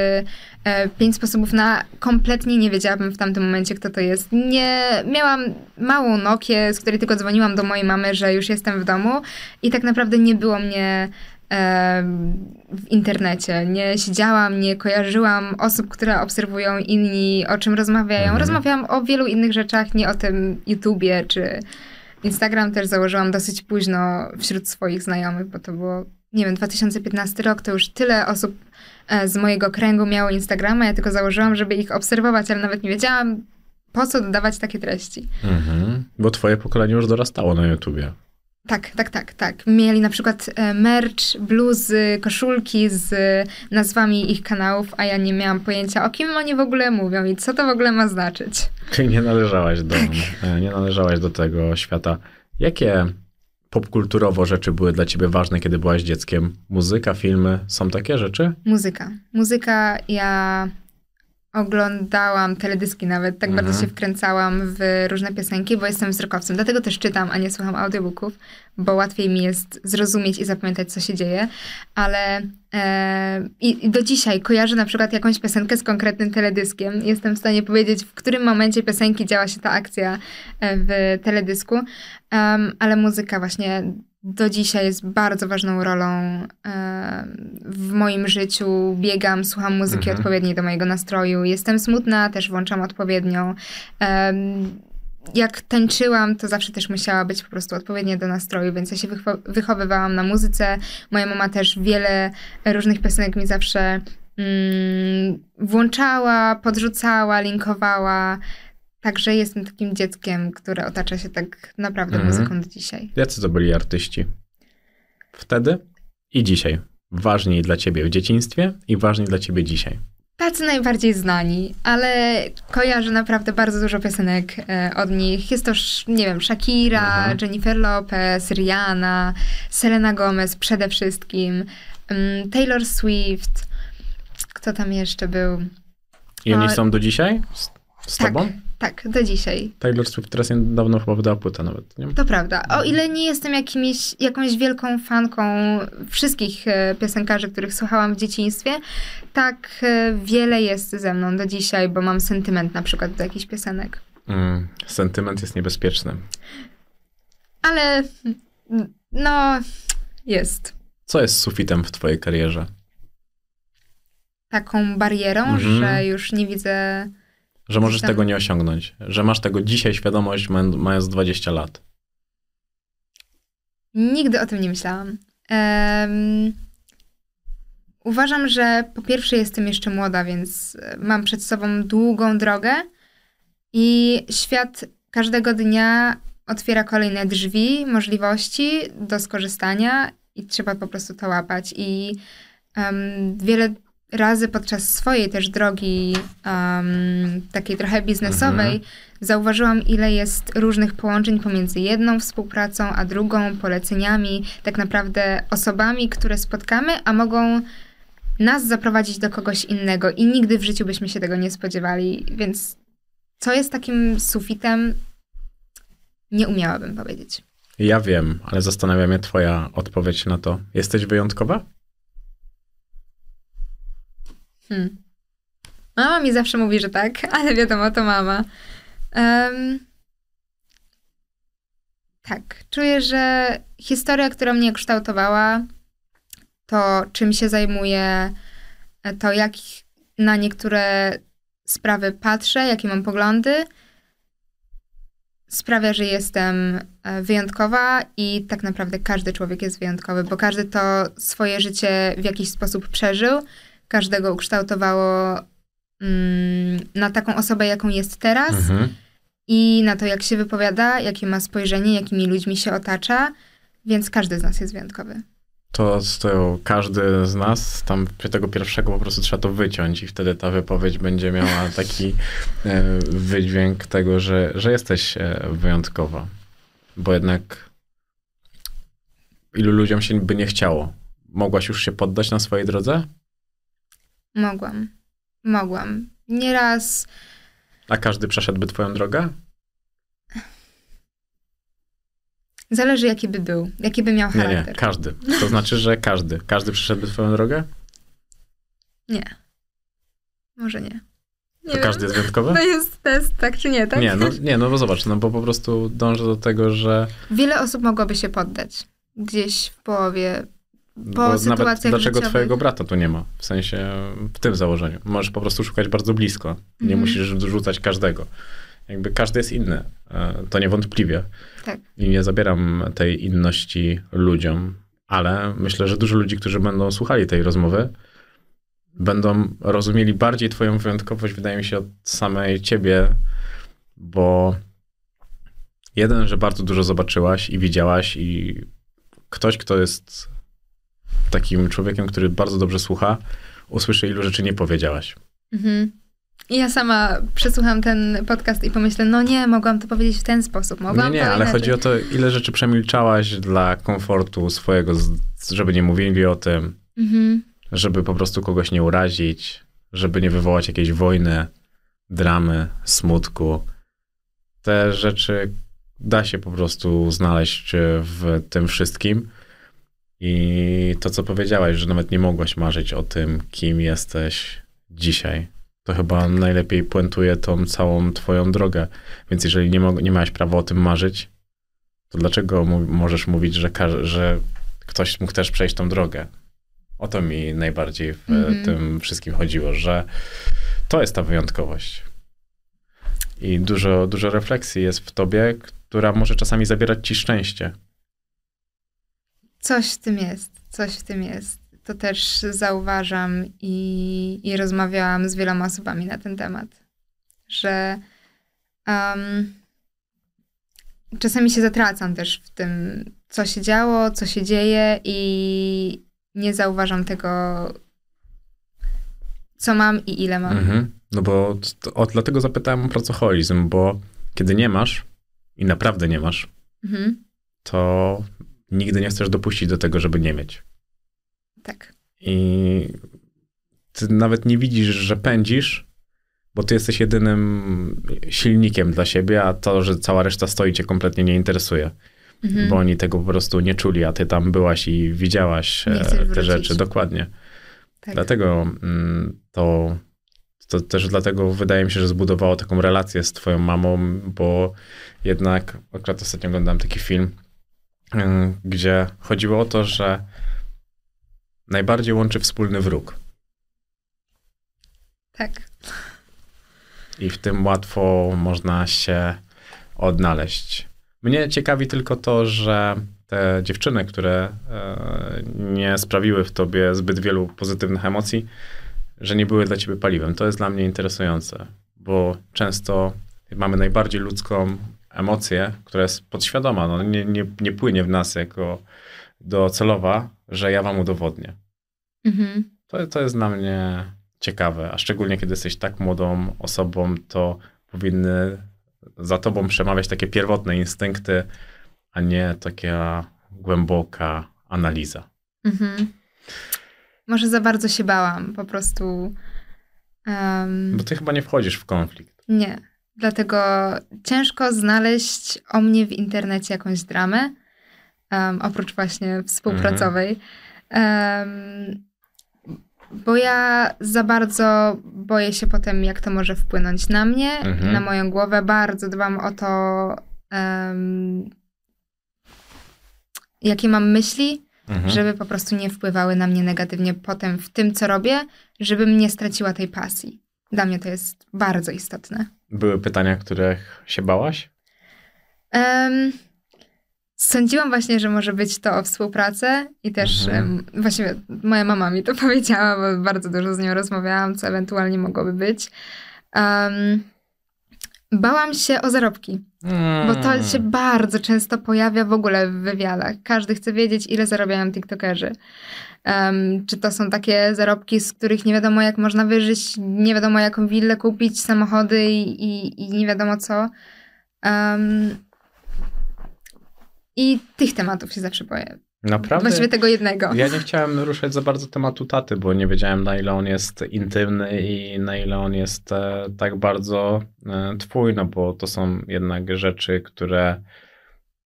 e, Pięć sposobów na kompletnie nie wiedziałabym w tamtym momencie, kto to jest. Nie miałam małą Nokię, z której tylko dzwoniłam do mojej mamy, że już jestem w domu i tak naprawdę nie było mnie w internecie. Nie siedziałam, nie kojarzyłam osób, które obserwują inni, o czym rozmawiają. Mhm. Rozmawiałam o wielu innych rzeczach, nie o tym YouTubie czy Instagram też założyłam dosyć późno wśród swoich znajomych, bo to było, nie wiem, 2015 rok, to już tyle osób e, z mojego kręgu miało Instagrama, ja tylko założyłam, żeby ich obserwować, ale nawet nie wiedziałam, po co dodawać takie treści. Mhm. Bo twoje pokolenie już dorastało na YouTubie. Tak, tak, tak, tak. Mieli na przykład e, merch, bluzy, koszulki z nazwami ich kanałów, a ja nie miałam pojęcia, o kim oni w ogóle mówią i co to w ogóle ma znaczyć. Ty nie należałaś do, Tak. e, nie należałaś do tego świata. Jakie popkulturowo rzeczy były dla ciebie ważne, kiedy byłaś dzieckiem? Muzyka, filmy, są takie rzeczy? Muzyka. Muzyka, ja oglądałam teledyski nawet, tak Mhm. bardzo się wkręcałam w różne piosenki, bo jestem wzrokowcem. Dlatego też czytam, a nie słucham audiobooków, bo łatwiej mi jest zrozumieć i zapamiętać, co się dzieje. Ale e, i, do dzisiaj kojarzę na przykład jakąś piosenkę z konkretnym teledyskiem. Jestem w stanie powiedzieć, w którym momencie piosenki działa się ta akcja e, w teledysku. Em, ale muzyka właśnie do dzisiaj jest bardzo ważną rolą w moim życiu. Biegam, słucham muzyki Mhm. odpowiedniej do mojego nastroju. Jestem smutna, też włączam odpowiednią. Jak tańczyłam, to zawsze też musiała być po prostu odpowiednia do nastroju, więc ja się wycho- wychowywałam na muzyce. Moja mama też wiele różnych piosenek mi zawsze mm, włączała, podrzucała, linkowała. Także jestem takim dzieckiem, które otacza się tak naprawdę Mhm. muzyką do dzisiaj. Jacy to byli artyści? Wtedy i dzisiaj. Ważni dla ciebie w dzieciństwie i ważni dla ciebie dzisiaj. Tacy najbardziej znani, ale kojarzę naprawdę bardzo dużo piosenek e, od nich. Jest to, nie wiem, Shakira, Mhm. Jennifer Lopez, Rihanna, Selena Gomez przede wszystkim, mm, Taylor Swift. Kto tam jeszcze był? I oni A- są do dzisiaj z, z tak, tobą? Tak, do dzisiaj. Taylor Swift teraz niedawno chyba wydała płytę nawet, nie? To prawda. O ile nie jestem jakimiś, jakąś wielką fanką wszystkich e, piosenkarzy, których słuchałam w dzieciństwie, tak e, wiele jest ze mną do dzisiaj, bo mam sentyment na przykład do jakichś piosenek. Mm, sentyment jest niebezpieczny. Ale mm, no, jest Co jest sufitem w twojej karierze? taką barierą, Mhm. że już nie widzę. Że możesz Tam- tego nie osiągnąć. Że masz tego dzisiaj świadomość, mając- mając 20 lat. Nigdy o tym nie myślałam. Em, uważam, że po pierwsze jestem jeszcze młoda, więc mam przed sobą długą drogę i świat każdego dnia otwiera kolejne drzwi, możliwości do skorzystania i trzeba po prostu to łapać. I em, wiele razy podczas swojej też drogi um, takiej trochę biznesowej zauważyłam, ile jest różnych połączeń pomiędzy jedną współpracą, a drugą, poleceniami, tak naprawdę osobami, które spotkamy, a mogą nas zaprowadzić do kogoś innego i nigdy w życiu byśmy się tego nie spodziewali, więc co jest takim sufitem, nie umiałabym powiedzieć. Ja wiem, ale zastanawia mnie twoja odpowiedź na to. Jesteś wyjątkowa? Hmm. Mama mi zawsze mówi, że tak, [laughs] ale wiadomo, to mama. Um, tak, czuję, że historia, która mnie kształtowała, to czym się zajmuję, to jak na niektóre sprawy patrzę, jakie mam poglądy, sprawia, że jestem e, wyjątkowa i tak naprawdę każdy człowiek jest wyjątkowy, bo każdy to swoje życie w jakiś sposób przeżył, każdego ukształtowało mm, na taką osobę, jaką jest teraz Mhm. i na to, jak się wypowiada, jakie ma spojrzenie, jakimi ludźmi się otacza, więc każdy z nas jest wyjątkowy. To, to każdy z nas, tam tego pierwszego po prostu trzeba to wyciąć i wtedy ta wypowiedź będzie miała [laughs] taki e, wydźwięk tego, że, że jesteś e, wyjątkowa. Bo jednak ilu ludziom się by nie chciało. Mogłaś już się poddać na swojej drodze? Mogłam. Mogłam. Nieraz A każdy przeszedłby twoją drogę? zależy, jaki by był, jaki by miał Nie, charakter. nie, każdy. To znaczy, że każdy. Każdy przeszedłby twoją drogę? Nie. Może nie. Nie To wiem. każdy jest wyjątkowy? To jest test, tak czy nie, tak? Nie, no, nie, no bo zobacz, no bo po prostu dążę do tego, że Wiele osób mogłoby się poddać. Gdzieś w połowie. Po bo nawet dlaczego twojego brata tu nie ma? W sensie w tym założeniu. Możesz po prostu szukać bardzo blisko. Nie Mhm. musisz rzucać każdego. Jakby każdy jest inny. E, To niewątpliwie. Tak. I nie zabieram tej inności ludziom, ale myślę, że dużo ludzi, którzy będą słuchali tej rozmowy, będą rozumieli bardziej twoją wyjątkowość, wydaje mi się, od samej ciebie, bo jeden, że bardzo dużo zobaczyłaś i widziałaś i ktoś, kto jest takim człowiekiem, który bardzo dobrze słucha, usłyszy, ilu rzeczy nie powiedziałaś. Mhm. I ja sama przesłucham ten podcast i pomyślę, no nie, mogłam to powiedzieć w ten sposób. Mogłam nie, nie, ale chodzi o to, ile rzeczy przemilczałaś dla komfortu swojego, żeby nie mówili o tym, Mhm. żeby po prostu kogoś nie urazić, żeby nie wywołać jakiejś wojny, dramy, smutku. Te rzeczy da się po prostu znaleźć w tym wszystkim. I to, co powiedziałaś, że nawet nie mogłaś marzyć o tym, kim jesteś dzisiaj, to chyba najlepiej puentuje tą całą twoją drogę. Więc jeżeli nie, mo- nie miałeś prawa o tym marzyć, to dlaczego możesz mówić, że, ka- że ktoś mógł też przejść tą drogę? O to mi najbardziej w Mhm. tym wszystkim chodziło, że to jest ta wyjątkowość. I dużo, dużo refleksji jest w tobie, która może czasami zabierać ci szczęście. Coś w tym jest, coś w tym jest. To też zauważam i, i rozmawiałam z wieloma osobami na ten temat, że um, czasami się zatracam też w tym, co się działo, co się dzieje i nie zauważam tego, co mam i ile mam. Mhm. No bo to, o, dlatego zapytałem o pracoholizm, bo kiedy nie masz i naprawdę nie masz, Mhm. to nigdy nie chcesz dopuścić do tego, żeby nie mieć. Tak. I ty nawet nie widzisz, że pędzisz, bo ty jesteś jedynym silnikiem dla siebie, a to, że cała reszta stoi, cię kompletnie nie interesuje. Mhm. Bo oni tego po prostu nie czuli, a ty tam byłaś i widziałaś e, te wrócić. rzeczy. Dokładnie. tak. Dlatego mm, to, to też dlatego wydaje mi się, że zbudowało taką relację z twoją mamą, bo jednak akurat ostatnio oglądałem taki film, gdzie chodziło o to, że najbardziej łączy wspólny wróg. tak. I w tym łatwo można się odnaleźć. Mnie ciekawi tylko to, że te dziewczyny, które e, nie sprawiły w tobie zbyt wielu pozytywnych emocji, że nie były dla ciebie paliwem. To jest dla mnie interesujące, bo często mamy najbardziej ludzką emocję, która jest podświadoma, no, nie, nie, nie płynie w nas jako docelowa, że ja wam udowodnię. Mhm. To, to jest dla mnie ciekawe, a szczególnie kiedy jesteś tak młodą osobą, to powinny za tobą przemawiać takie pierwotne instynkty, a nie taka głęboka analiza. Mhm. Może za bardzo się bałam, po prostu. Um, Bo ty chyba nie wchodzisz w konflikt. nie. Dlatego ciężko znaleźć o mnie w internecie jakąś dramę, um, oprócz właśnie współpracowej. Um, bo ja za bardzo boję się potem, jak to może wpłynąć na mnie, Mhm. na moją głowę. Bardzo dbam o to, um, jakie mam myśli, Mhm. żeby po prostu nie wpływały na mnie negatywnie potem w tym, co robię, żebym nie straciła tej pasji. Dla mnie to jest bardzo istotne. Były pytania, których się bałaś? Em, sądziłam właśnie, że może być to o współpracę i też Mhm. em, właśnie moja mama mi to [laughs] powiedziała, bo bardzo dużo z nią rozmawiałam, co ewentualnie mogłoby być. Em, bałam się o zarobki. Bo to Hmm. się bardzo często pojawia w ogóle w wywiadach. Każdy chce wiedzieć, ile zarabiają TikTokerzy. Em, czy to są takie zarobki, z których nie wiadomo, jak można wyżyć, nie wiadomo, jaką willę kupić, samochody i, i, i nie wiadomo co. Em, I tych tematów się zawsze boję. Naprawdę? Właściwie tego jednego. Ja nie chciałem ruszać za bardzo tematu taty, bo nie wiedziałem na ile on jest intymny i na ile on jest e, tak bardzo e, twój, no bo to są jednak rzeczy, które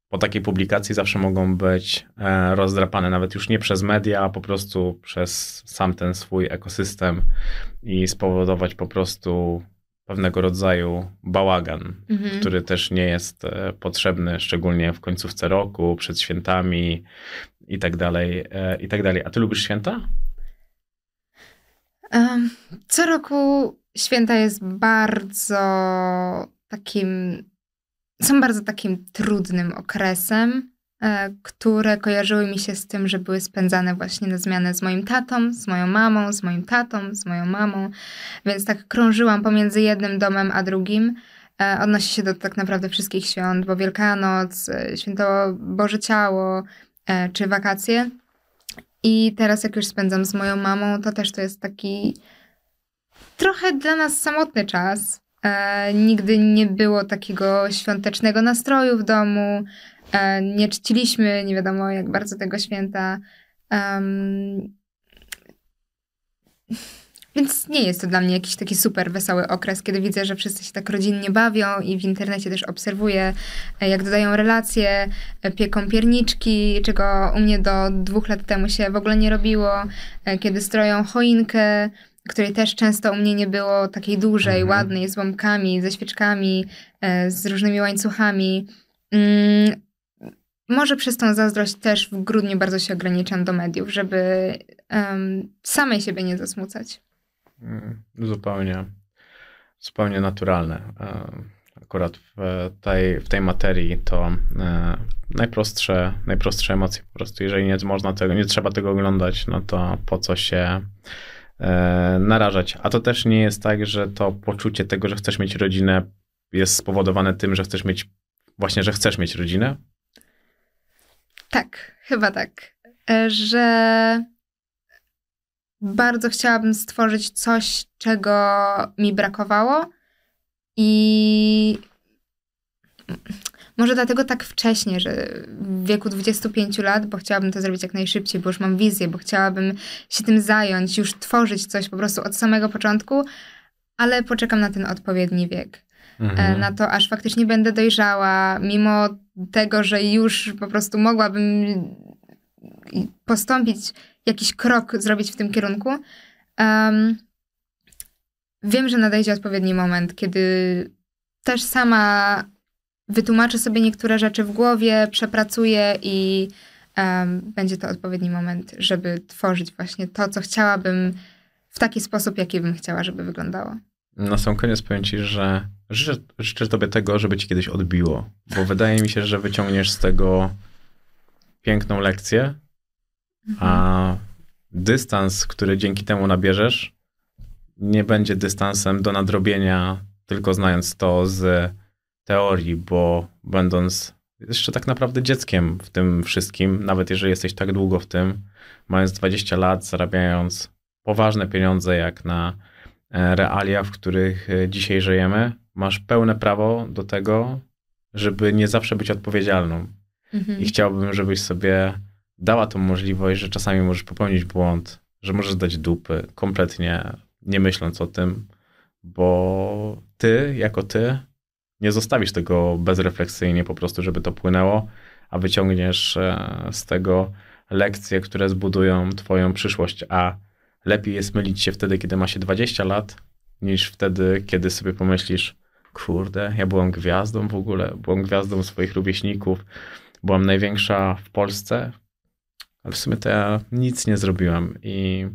po takiej publikacji zawsze mogą być e, rozdrapane, nawet już nie przez media, a po prostu przez sam ten swój ekosystem i spowodować po prostu pewnego rodzaju bałagan, Mhm. który też nie jest e, potrzebny, szczególnie w końcówce roku, przed świętami i tak dalej, e, i tak dalej. A ty lubisz święta? Co roku święta jest bardzo takim, są bardzo takim trudnym okresem, e, które kojarzyły mi się z tym, że były spędzane właśnie na zmianę z moim tatą, z moją mamą, z moim tatą, z moją mamą, więc tak krążyłam pomiędzy jednym domem a drugim. E, Odnosi się do tak naprawdę wszystkich świąt, bo Wielkanoc, e, Święto Boże Ciało czy wakacje. I teraz jak już spędzam z moją mamą, to też to jest taki trochę dla nas samotny czas. E, nigdy nie było takiego świątecznego nastroju w domu. E, nie czciliśmy nie wiadomo jak bardzo tego święta. Em, więc nie jest to dla mnie jakiś taki super wesoły okres, kiedy widzę, że wszyscy się tak rodzinnie bawią i w internecie też obserwuję, e, jak dodają relacje, e, pieką pierniczki, czego u mnie do dwóch lat temu się w ogóle nie robiło, e, kiedy stroją choinkę, której też często u mnie nie było takiej dużej, Mhm. ładnej, z bombkami, ze świeczkami, e, z różnymi łańcuchami. Mm, może przez tą zazdrość też w grudniu bardzo się ograniczam do mediów, żeby em, samej siebie nie zasmucać. Mm, Zupełnie, zupełnie naturalne. E, Akurat w tej, w tej materii to e, najprostsze, najprostsze emocje po prostu. Jeżeli nie można tego, nie trzeba tego oglądać, no to po co się narażać. A to też nie jest tak, że to poczucie tego, że chcesz mieć rodzinę jest spowodowane tym, że chcesz mieć, właśnie, że chcesz mieć rodzinę. Tak, chyba tak. E, Że bardzo chciałabym stworzyć coś, czego mi brakowało i może dlatego tak wcześnie, że w wieku 25 lat, bo chciałabym to zrobić jak najszybciej, bo już mam wizję, bo chciałabym się tym zająć, już tworzyć coś po prostu od samego początku, ale poczekam na ten odpowiedni wiek. Mhm. e, na to, aż faktycznie będę dojrzała, mimo tego, że już po prostu mogłabym postąpić, jakiś krok zrobić w tym kierunku. Em, wiem, że nadejdzie odpowiedni moment, kiedy też sama wytłumaczę sobie niektóre rzeczy w głowie, przepracuję i em, będzie to odpowiedni moment, żeby tworzyć właśnie to, co chciałabym w taki sposób, jaki bym chciała, żeby wyglądało. Na sam koniec powiem ci, że życzę, życzę tobie tego, żeby ci kiedyś odbiło, bo wydaje mi się, że wyciągniesz z tego piękną lekcję, a dystans, który dzięki temu nabierzesz, nie będzie dystansem do nadrobienia, tylko znając to z teorii, bo będąc jeszcze tak naprawdę dzieckiem w tym wszystkim, nawet jeżeli jesteś tak długo w tym, mając 20 lat, zarabiając poważne pieniądze, jak na e, realia, w których e, dzisiaj żyjemy, masz pełne prawo do tego, żeby nie zawsze być odpowiedzialną. Mhm. I chciałbym, żebyś sobie dała tą możliwość, że czasami możesz popełnić błąd, że możesz dać dupy, kompletnie nie myśląc o tym, bo ty, jako ty, nie zostawisz tego bezrefleksyjnie po prostu, żeby to płynęło, a wyciągniesz e, z tego lekcje, które zbudują twoją przyszłość, a lepiej jest mylić się wtedy, kiedy ma się 20 lat, niż wtedy, kiedy sobie pomyślisz, kurde, ja byłam gwiazdą w ogóle, byłam gwiazdą swoich rówieśników, byłam największa w Polsce, ale w sumie to ja nic nie zrobiłam i,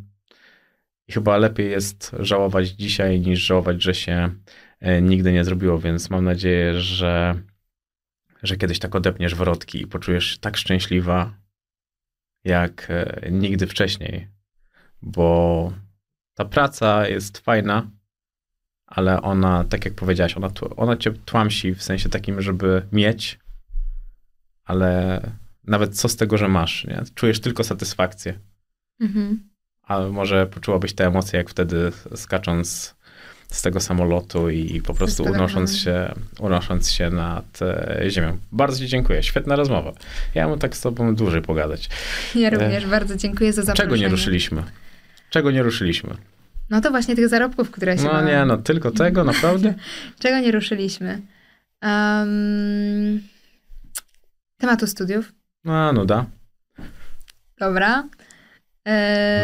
i chyba lepiej jest żałować dzisiaj, niż żałować, że się nigdy nie zrobiło, więc mam nadzieję, że, że kiedyś tak odepniesz wrotki i poczujesz się tak szczęśliwa, jak e, nigdy wcześniej, bo ta praca jest fajna, ale ona, tak jak powiedziałaś, ona, ona cię tłamsi w sensie takim, żeby mieć, ale nawet co z tego, że masz, nie? Czujesz tylko satysfakcję. Mhm. A może poczułabyś te emocje, jak wtedy skacząc z tego samolotu i po prostu spadochronem. unosząc się, unosząc się nad e, ziemią. Bardzo Ci dziękuję. Świetna rozmowa. Ja bym tak z Tobą dłużej pogadać. Ja również bardzo dziękuję za zaproszenie. Czego nie ruszyliśmy? Czego nie ruszyliśmy? No to właśnie tych zarobków, które się No nie, no tylko tego, naprawdę? [laughs] Czego nie ruszyliśmy? Um, tematu studiów. No, no da. Dobra.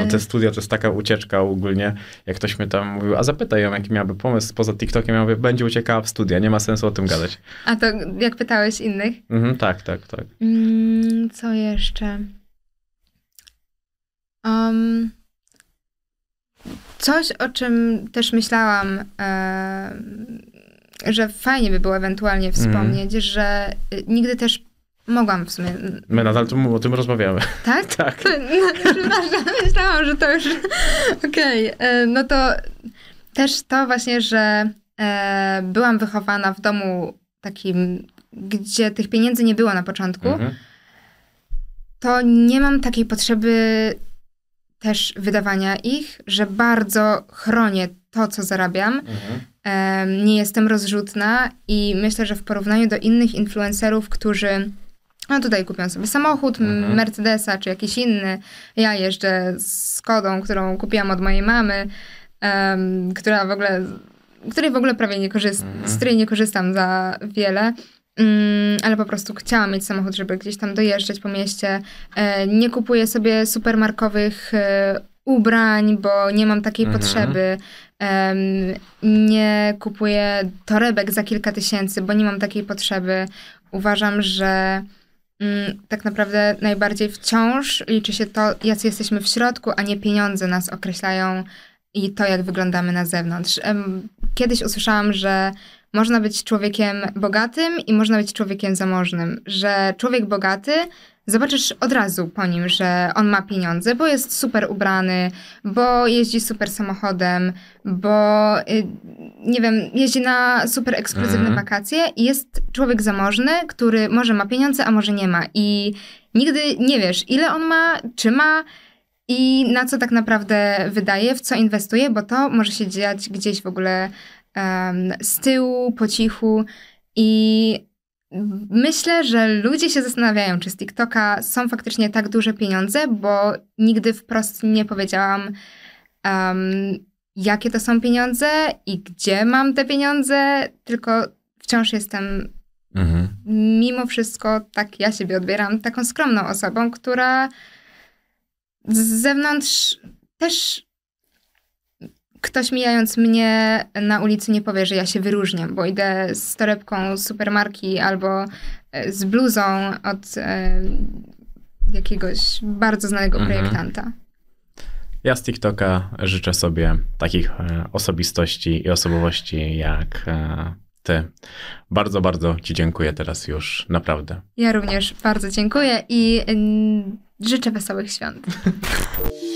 No te studia to jest taka ucieczka ogólnie. Jak ktoś mnie tam mówił, a zapytaj ją, jaki miałby pomysł poza TikTokiem, ja mówię, będzie uciekała w studia, nie ma sensu o tym gadać. A to jak pytałeś innych? Mhm, tak, tak, tak. Mm, co jeszcze? Um, coś, o czym też myślałam, e, że fajnie by było ewentualnie wspomnieć, że y, nigdy też mogłam w sumie. My nadal tu o tym rozmawiamy. Tak? [laughs] Tak. No, przepraszam, [laughs] myślałam, że to już. Okej, e, no to też to właśnie, że e, byłam wychowana w domu takim, gdzie tych pieniędzy nie było na początku, Mhm. to nie mam takiej potrzeby też wydawania ich, że bardzo chronię to, co zarabiam. Mhm. Nie jestem rozrzutna i myślę, że w porównaniu do innych influencerów, którzy no tutaj kupią sobie samochód, Mhm. Mercedesa czy jakiś inny. Ja jeżdżę z Kodą, którą kupiłam od mojej mamy, em, która w ogóle, której w ogóle prawie nie korzystam, Mhm. z której nie korzystam za wiele. Mm, ale po prostu chciałam mieć samochód, żeby gdzieś tam dojeżdżać po mieście. E, nie kupuję sobie supermarkowych e, ubrań, bo nie mam takiej Mhm. potrzeby. Em, nie kupuję torebek za kilka tysięcy, bo nie mam takiej potrzeby. Uważam, że tak naprawdę najbardziej wciąż liczy się to, jacy jesteśmy w środku, a nie pieniądze nas określają i to, jak wyglądamy na zewnątrz. Kiedyś usłyszałam, że można być człowiekiem bogatym i można być człowiekiem zamożnym, że człowiek bogaty zobaczysz od razu po nim, że on ma pieniądze, bo jest super ubrany, bo jeździ super samochodem, bo y, nie wiem, jeździ na super ekskluzywne Mhm. wakacje i jest człowiek zamożny, który może ma pieniądze, a może nie ma. I nigdy nie wiesz, ile on ma, czy ma i na co tak naprawdę wydaje, w co inwestuje, bo to może się dziać gdzieś w ogóle em, z tyłu, po cichu i Myślę, że ludzie się zastanawiają, czy z TikToka są faktycznie tak duże pieniądze, bo nigdy wprost nie powiedziałam, em, jakie to są pieniądze i gdzie mam te pieniądze, tylko wciąż jestem Mhm. mimo wszystko, tak ja siebie odbieram, taką skromną osobą, która z zewnątrz też ktoś mijając mnie na ulicy nie powie, że ja się wyróżniam, bo idę z torebką z supermarki albo e, z bluzą od e, jakiegoś bardzo znanego Mhm. projektanta. Ja z TikToka życzę sobie takich e, osobistości i osobowości jak e, ty. Bardzo, bardzo ci dziękuję teraz już, naprawdę. Ja również bardzo dziękuję i życzę wesołych świąt. [laughs]